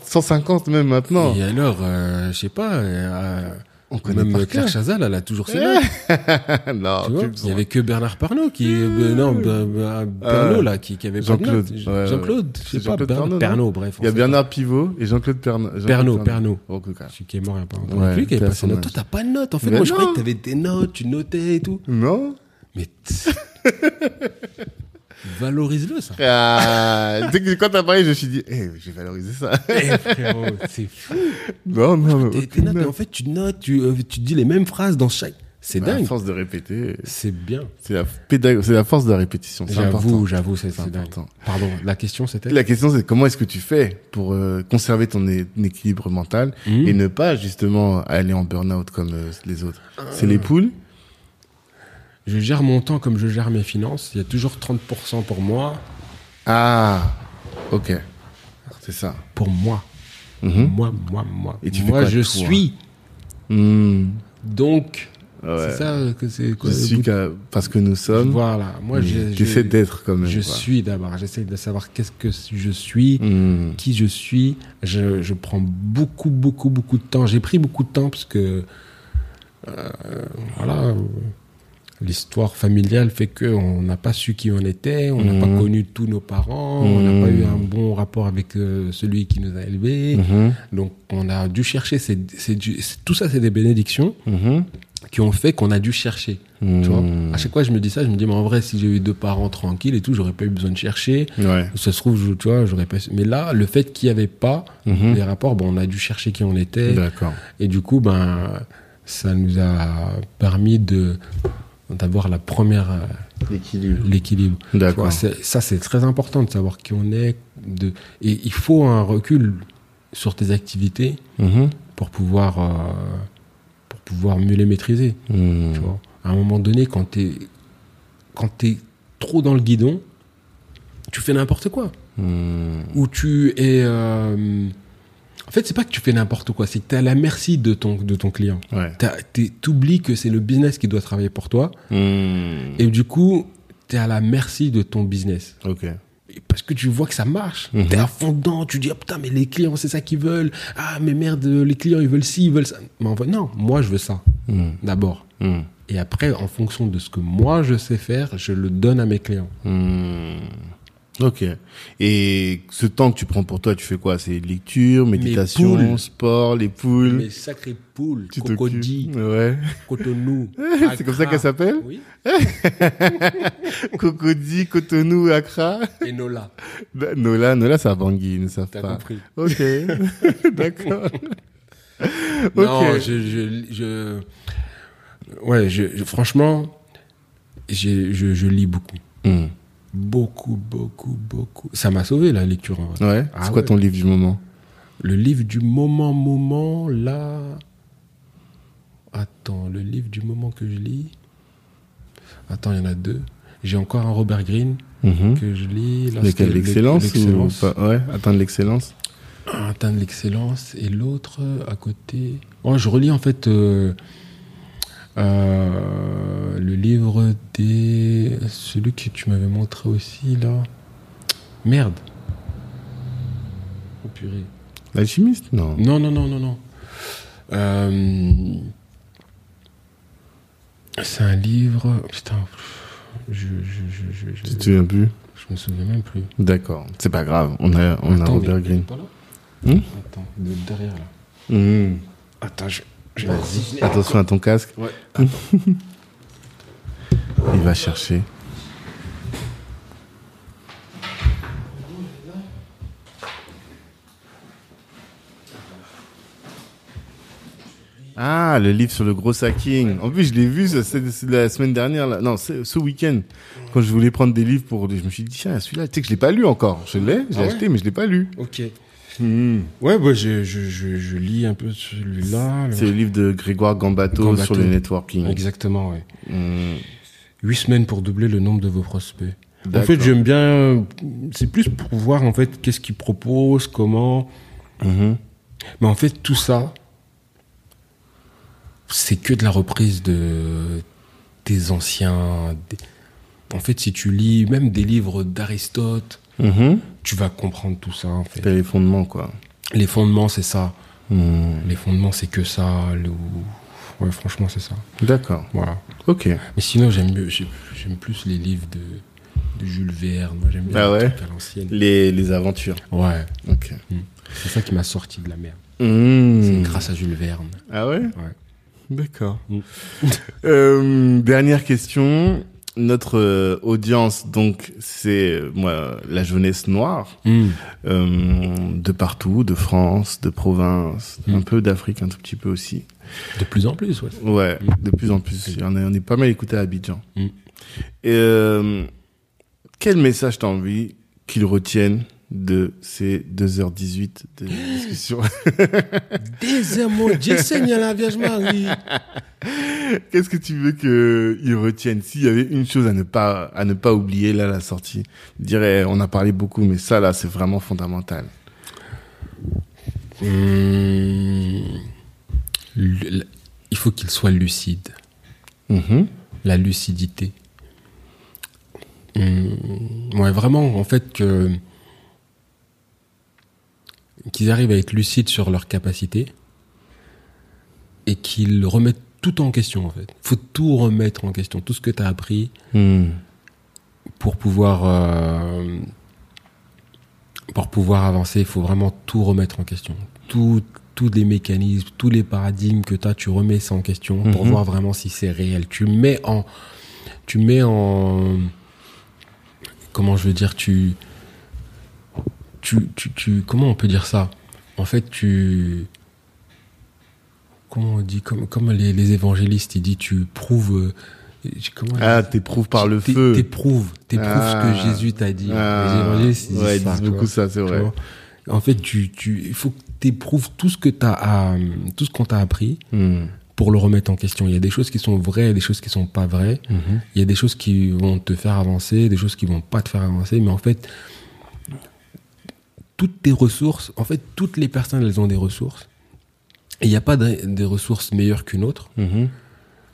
150 même maintenant. Et alors, euh, je sais pas, euh, On connaît même Claire. Chazal, elle a toujours ses notes. (laughs) non, Il y avait que Bernard Pernot qui, euh, non, Be- Pernot Euh, là, qui, qui avait Jean-Claude, ouais, Jean-Claude, je sais pas, Bernard bref. Il y a Bernard Pivot et Jean-Claude Pernot. pas. Pernot, Pernot. Oh. Celui qui est mort il y a pas longtemps. Ouais, Lui qui avait paix à pas ses son notes. âge. Toi, t'as pas de notes. En fait, Mais moi, je croyais que t'avais des notes, tu notais et tout. Non Mais (laughs) (laughs) valorise-le, ça. Ah, tu sais que quand t'as parlé, je me suis dit, eh, je vais valoriser ça. Eh, frérot, c'est fou. non, non, tes notes, mais en fait, tu notes, tu, euh, tu dis les mêmes phrases dans chaque. C'est Bah, dingue. force de répéter, C'est bien. c'est la, pédag- c'est la force de la répétition. J'avoue, j'avoue, c'est important. Pardon, la question c'était? La question, c'est comment est-ce que tu fais pour euh, conserver ton équilibre mental Mhm. et ne pas justement aller en burn-out comme euh, les autres? C'est les poules Je gère mon temps comme je gère mes finances. Il y a toujours 30% pour moi. Ah, ok. C'est ça. Pour moi. Mhm. Moi, moi, moi. Et tu fais moi, quoi, je suis. Hmm. Donc, Ouais. c'est ça que c'est Je suis parce que nous sommes. Voilà. Moi, je, J'essaie je, d'être quand même. je quoi. suis d'abord. J'essaie de savoir qu'est-ce que je suis. Hmm. qui je suis. Je, je prends beaucoup, beaucoup, beaucoup de temps. J'ai pris beaucoup de temps parce que, euh, voilà, l'histoire familiale fait que on n'a pas su qui on était, on n'a Mhm. pas connu tous nos parents, on n'a Mhm. pas eu un bon rapport avec euh, celui qui nous a élevés. Mhm. Donc, on a dû chercher. Tout ça, c'est des bénédictions Mhm. qui ont fait qu'on a dû chercher. Tu vois à chaque fois, je me dis ça, je me dis, mais en vrai, si j'ai eu deux parents tranquilles et tout, j'aurais pas eu besoin de chercher. Ouais. Ça se trouve, je- tu vois, j'aurais pas. Mais là, le fait qu'il n'y avait pas Mhm. les rapports, bon, on a dû chercher qui on était. Et du coup, ben, ça nous a permis de d'avoir la première euh, L'équilibre. D'accord. Ça, c'est très important de savoir qui on est. De et il faut un recul sur tes activités Mhm. pour pouvoir euh, pour pouvoir mieux les maîtriser. Hmm. Tu vois. À un moment donné, quand t'es quand t'es trop dans le guidon, tu fais n'importe quoi. Hmm. Où tu es. En fait, c'est pas que tu fais n'importe quoi, c'est que tu es à la merci de ton, de ton client. Ouais. Tu oublies que c'est le business qui doit travailler pour toi. Hmm. Et du coup, tu es à la merci de ton business. Ok. Parce que tu vois que ça marche. Mhm. Tu es à fond dedans. Tu dis, ah, putain, mais les clients, c'est ça qu'ils veulent. Ah, mais merde, les clients, ils veulent ci, ils veulent ça. Mais en fait, non, moi, je veux ça. Hmm. D'abord. Hmm. Et après, en fonction de ce que moi, je sais faire, je le donne à mes clients. Ok. Et ce temps que tu prends pour toi, tu fais quoi? C'est lecture, méditation, sport, les poules? Mes sacrées poules, tu Cocody. Ouais. Cotonou. (laughs) C'est comme ça qu'elle s'appelle? Oui. (laughs) Cocody, Cotonou, Accra? Et Nola. Bah, Nola, Nola, c'est à Bangui, ils ne savent pas. compris. Ok. (laughs) D'accord. Non, je, je, je, ouais, je, je- franchement, je, je lis beaucoup. Hmm. Beaucoup, beaucoup, beaucoup. Ça m'a sauvé la lecture. en vrai. Ouais. Ah c'est quoi ouais. ton livre du moment? Le livre du moment, moment, là. Attends, le livre du moment que je lis. Attends, il y en a deux. J'ai encore un Robert Greene Mhm. que je lis. Lequel L'excellence ou L'excellence. pas? Ouais, atteindre l'excellence. Atteindre l'excellence. Et l'autre, à côté. Oh, je relis en fait euh, euh, le livre des. Celui que tu m'avais montré aussi, là. Merde. Oh purée. L'alchimiste Non. Non, non, non, non, non. Euh, C'est un livre. Putain. Je, je, je, je, je, Tu te souviens plus? Je me souviens même plus. D'accord. C'est pas grave. On a, on a Attends, Robert mais- Greene. pas là? Hmm? Attends, de derrière là. Mhm. Attends, je. Vas-y. Attention à ton casque. Ouais. (laughs) Il va chercher. Ah, le livre sur le gros hacking. En plus, je l'ai vu la semaine dernière. Là. Non, ce week-end. Quand je voulais prendre des livres pour... Je me suis dit, tiens, celui-là, tu sais que je l'ai pas lu encore. Je l'ai, j'ai Ah ouais acheté, mais je l'ai pas lu. Ok. Mhm. Ouais, bah, je, je, je, je lis un peu celui-là. C'est le livre de Grégoire Gambato, Gambato. sur le networking. Exactement, ouais. Mhm. Huit semaines pour doubler le nombre de vos prospects. En fait, j'aime bien. C'est plus pour voir en fait qu'est-ce qu'ils proposent, comment. Mhm. Mais en fait, tout ça, c'est que de la reprise de des anciens. En fait, si tu lis même des livres d'Aristote, Mhm. tu vas comprendre tout ça. En fait. C'est les fondements, quoi. Les fondements, c'est ça. Mhm. Les fondements, c'est que ça. Le... Ouais, franchement, c'est ça. D'accord. Voilà. Ok. Mais sinon, j'aime mieux, j'aime plus les livres de, de Jules Verne. Moi, j'aime bien Ah les ouais. Les, les aventures. Ouais, Ok. c'est ça qui m'a sorti de la merde. Mmh. C'est grâce à Jules Verne. Ah ouais Ouais. D'accord. Euh, dernière question. Notre euh, audience, donc, c'est euh, moi la jeunesse noire Hum. euh, de partout, de France, de province, Mm. un peu d'Afrique, un tout petit peu aussi. De plus en plus, ouais. Ouais, Mm. de plus en plus. On est, on est pas mal écouté à Abidjan. Et euh, quel message t'as envie qu'ils retiennent de ces 2h18 de discussion (laughs) Des mon Dieu Seigneur, la Vierge Marie. Qu'est-ce que tu veux qu'ils retiennent S'il y avait une chose à ne pas à ne pas oublier là à la sortie, je dirais on a parlé beaucoup, mais ça là c'est vraiment fondamental. Hum. Il faut qu'il soit lucide. Mhm. La lucidité. Hum, Ouais, vraiment, en fait, que qu'ils arrivent à être lucides sur leurs capacités et qu'ils remettent tout en question, en fait. faut tout remettre en question, tout ce que tu as appris Mhm. pour pouvoir euh, pour pouvoir avancer, il faut vraiment tout remettre en question. Tout, tous les mécanismes, tous les paradigmes que tu as, tu remets ça en question pour Mhm. voir vraiment si c'est réel. Tu mets en tu mets en comment je veux dire, tu tu, tu, tu comment on peut dire ça? En fait, tu comment on dit comme comme les, les évangélistes, ils disent tu prouves euh, comment Ah, t'éprouves par le feu. T'éprouves, t'éprouves Ah. ce que Jésus t'a dit. Ah. Les évangélistes, ils disent ouais, ils ça, disent beaucoup vois. ça, c'est vrai. En fait, tu, tu, il faut que t'éprouves tout ce que t'as, tout ce qu'on t'a appris Mhm. pour le remettre en question. Il y a des choses qui sont vraies, des choses qui sont pas vraies. Mhm. Il y a des choses qui vont te faire avancer, des choses qui vont pas te faire avancer. Mais en fait, toutes tes ressources, en fait, toutes les personnes, elles ont des ressources. Et il n'y a pas de- des ressources meilleures qu'une autre. Mhm.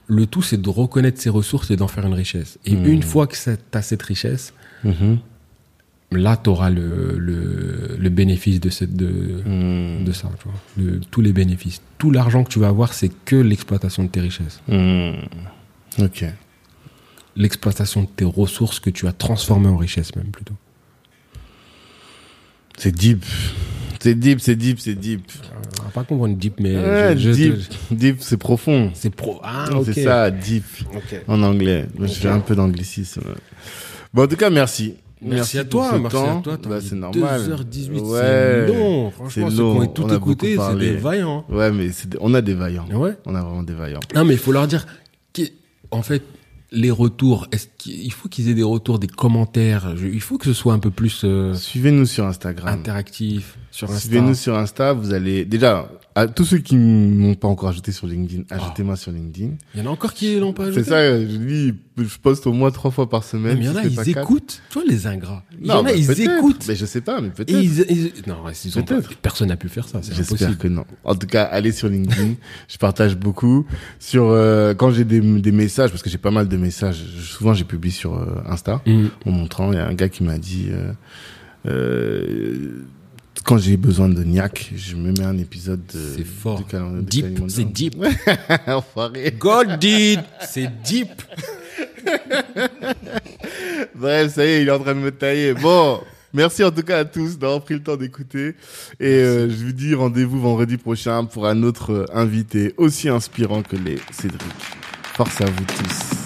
Le tout, c'est de reconnaître ces ressources et d'en faire une richesse. Et Mhm. une fois que tu as cette richesse, Mhm. là, tu auras le, le, le bénéfice de, cette, de, de ça. Tu vois, Le- tous les bénéfices. Tout l'argent que tu vas avoir, c'est que l'exploitation de tes richesses. Ok. L'exploitation de tes ressources que tu as transformées en richesse, même plutôt. C'est deep. C'est deep, c'est deep, c'est deep. On va pas comprendre deep, mais Ouais, je- je- deep, deep, c'est profond. c'est pro. Ah, ok. C'est ça, deep. Ok. En anglais. Moi, Je fais un peu d'anglicisme. Bon, en tout cas, merci. Merci, à toi, ce merci temps. à toi. Bah, c'est normal. 2h18, Ouais. c'est long. Franchement, C'est ceux qui ont tout On écouté, c'est des vaillants. Ouais, mais des- on a des vaillants. Ouais. On a vraiment des vaillants. Non, mais il faut leur dire, en fait, les retours, est-ce qu'il faut qu'ils aient des retours, des commentaires? Je- il faut que ce soit un peu plus euh, Suivez-nous sur Instagram. interactif sur Insta. Suivez-nous sur Insta. Vous allez, déjà, à tous ceux qui m'ont pas encore ajouté sur LinkedIn, ajoutez-moi sur LinkedIn. Il y en a encore qui l'ont pas ajouté? C'est ça, je dis, je poste au moins trois fois par semaine. mais il y en a, ils quatre. écoutent. Tu vois, les ingrats. Il y en a, bah, ils écoutent. Mais je sais pas, mais peut-être. ils, ils- non, ils ont pas- personne n'a pu faire ça, c'est J'espère que non. En tout cas, allez sur LinkedIn. (laughs) je partage beaucoup sur euh, quand j'ai des, des messages parce que j'ai pas mal de messages. Souvent, j'ai publié sur euh, Insta Mm. en montrant. Il y a un gars qui m'a dit euh, euh, quand j'ai besoin de niaque, je me mets un épisode de. C'est fort. de Deep, c'est deep. (laughs) Enfoiré. God did, c'est deep. (laughs) Bref, ça y est, il est en train de me tailler. Bon, merci en tout cas à tous d'avoir pris le temps d'écouter. Et euh, je vous dis rendez-vous vendredi prochain pour un autre euh, invité aussi inspirant que les Cédric. Force à vous tous.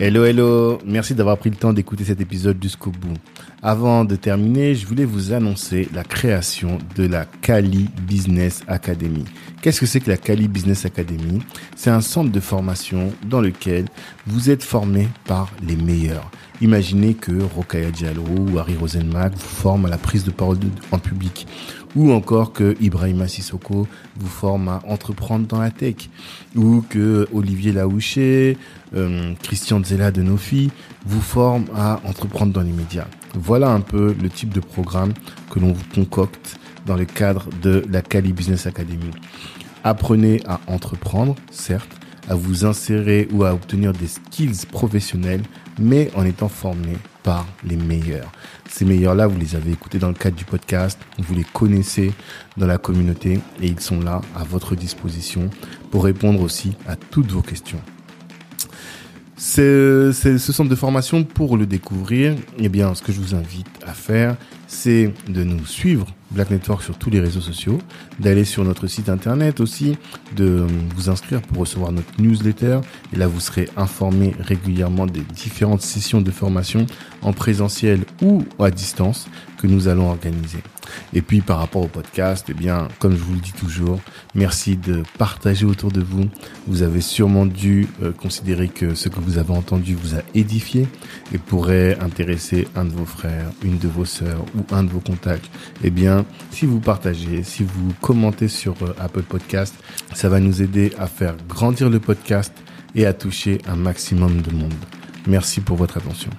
Hello, hello. Merci d'avoir pris le temps d'écouter cet épisode jusqu'au bout. Avant de terminer, je voulais vous annoncer la création de la Kali Business Academy. Qu'est-ce que c'est que la Kali Business Academy? C'est un centre de formation dans lequel vous êtes formé par les meilleurs. Imaginez que Rokaya Diallo ou Harry Rosenmack vous forment à la prise de parole en public. Ou encore que Ibrahima Sissoko vous forme à entreprendre dans la tech. Ou que Olivier Laouché, euh, Christian Zella de Nofi vous forme à entreprendre dans les médias. Voilà un peu le type de programme que l'on vous concocte dans le cadre de la Cali Business Academy. Apprenez à entreprendre, certes, à vous insérer ou à obtenir des skills professionnels, mais en étant formé par les meilleurs. Ces meilleurs-là, vous les avez écoutés dans le cadre du podcast, vous les connaissez dans la communauté et ils sont là à votre disposition pour répondre aussi à toutes vos questions. C'est ce centre de formation pour le découvrir. Eh bien, ce que je vous invite à faire, c'est de nous suivre Black Network sur tous les réseaux sociaux, d'aller sur notre site internet aussi, de vous inscrire pour recevoir notre newsletter. Et là, vous serez informé régulièrement des différentes sessions de formation en présentiel ou à distance que nous allons organiser. Et puis par rapport au podcast, eh bien, comme je vous le dis toujours, merci de partager autour de vous. Vous avez sûrement dû euh, considérer que ce que vous avez entendu vous a édifié et pourrait intéresser un de vos frères, une de vos sœurs ou un de vos contacts. Eh bien, si vous partagez, si vous commentez sur euh, Apple Podcast, ça va nous aider à faire grandir le podcast et à toucher un maximum de monde. Merci pour votre attention.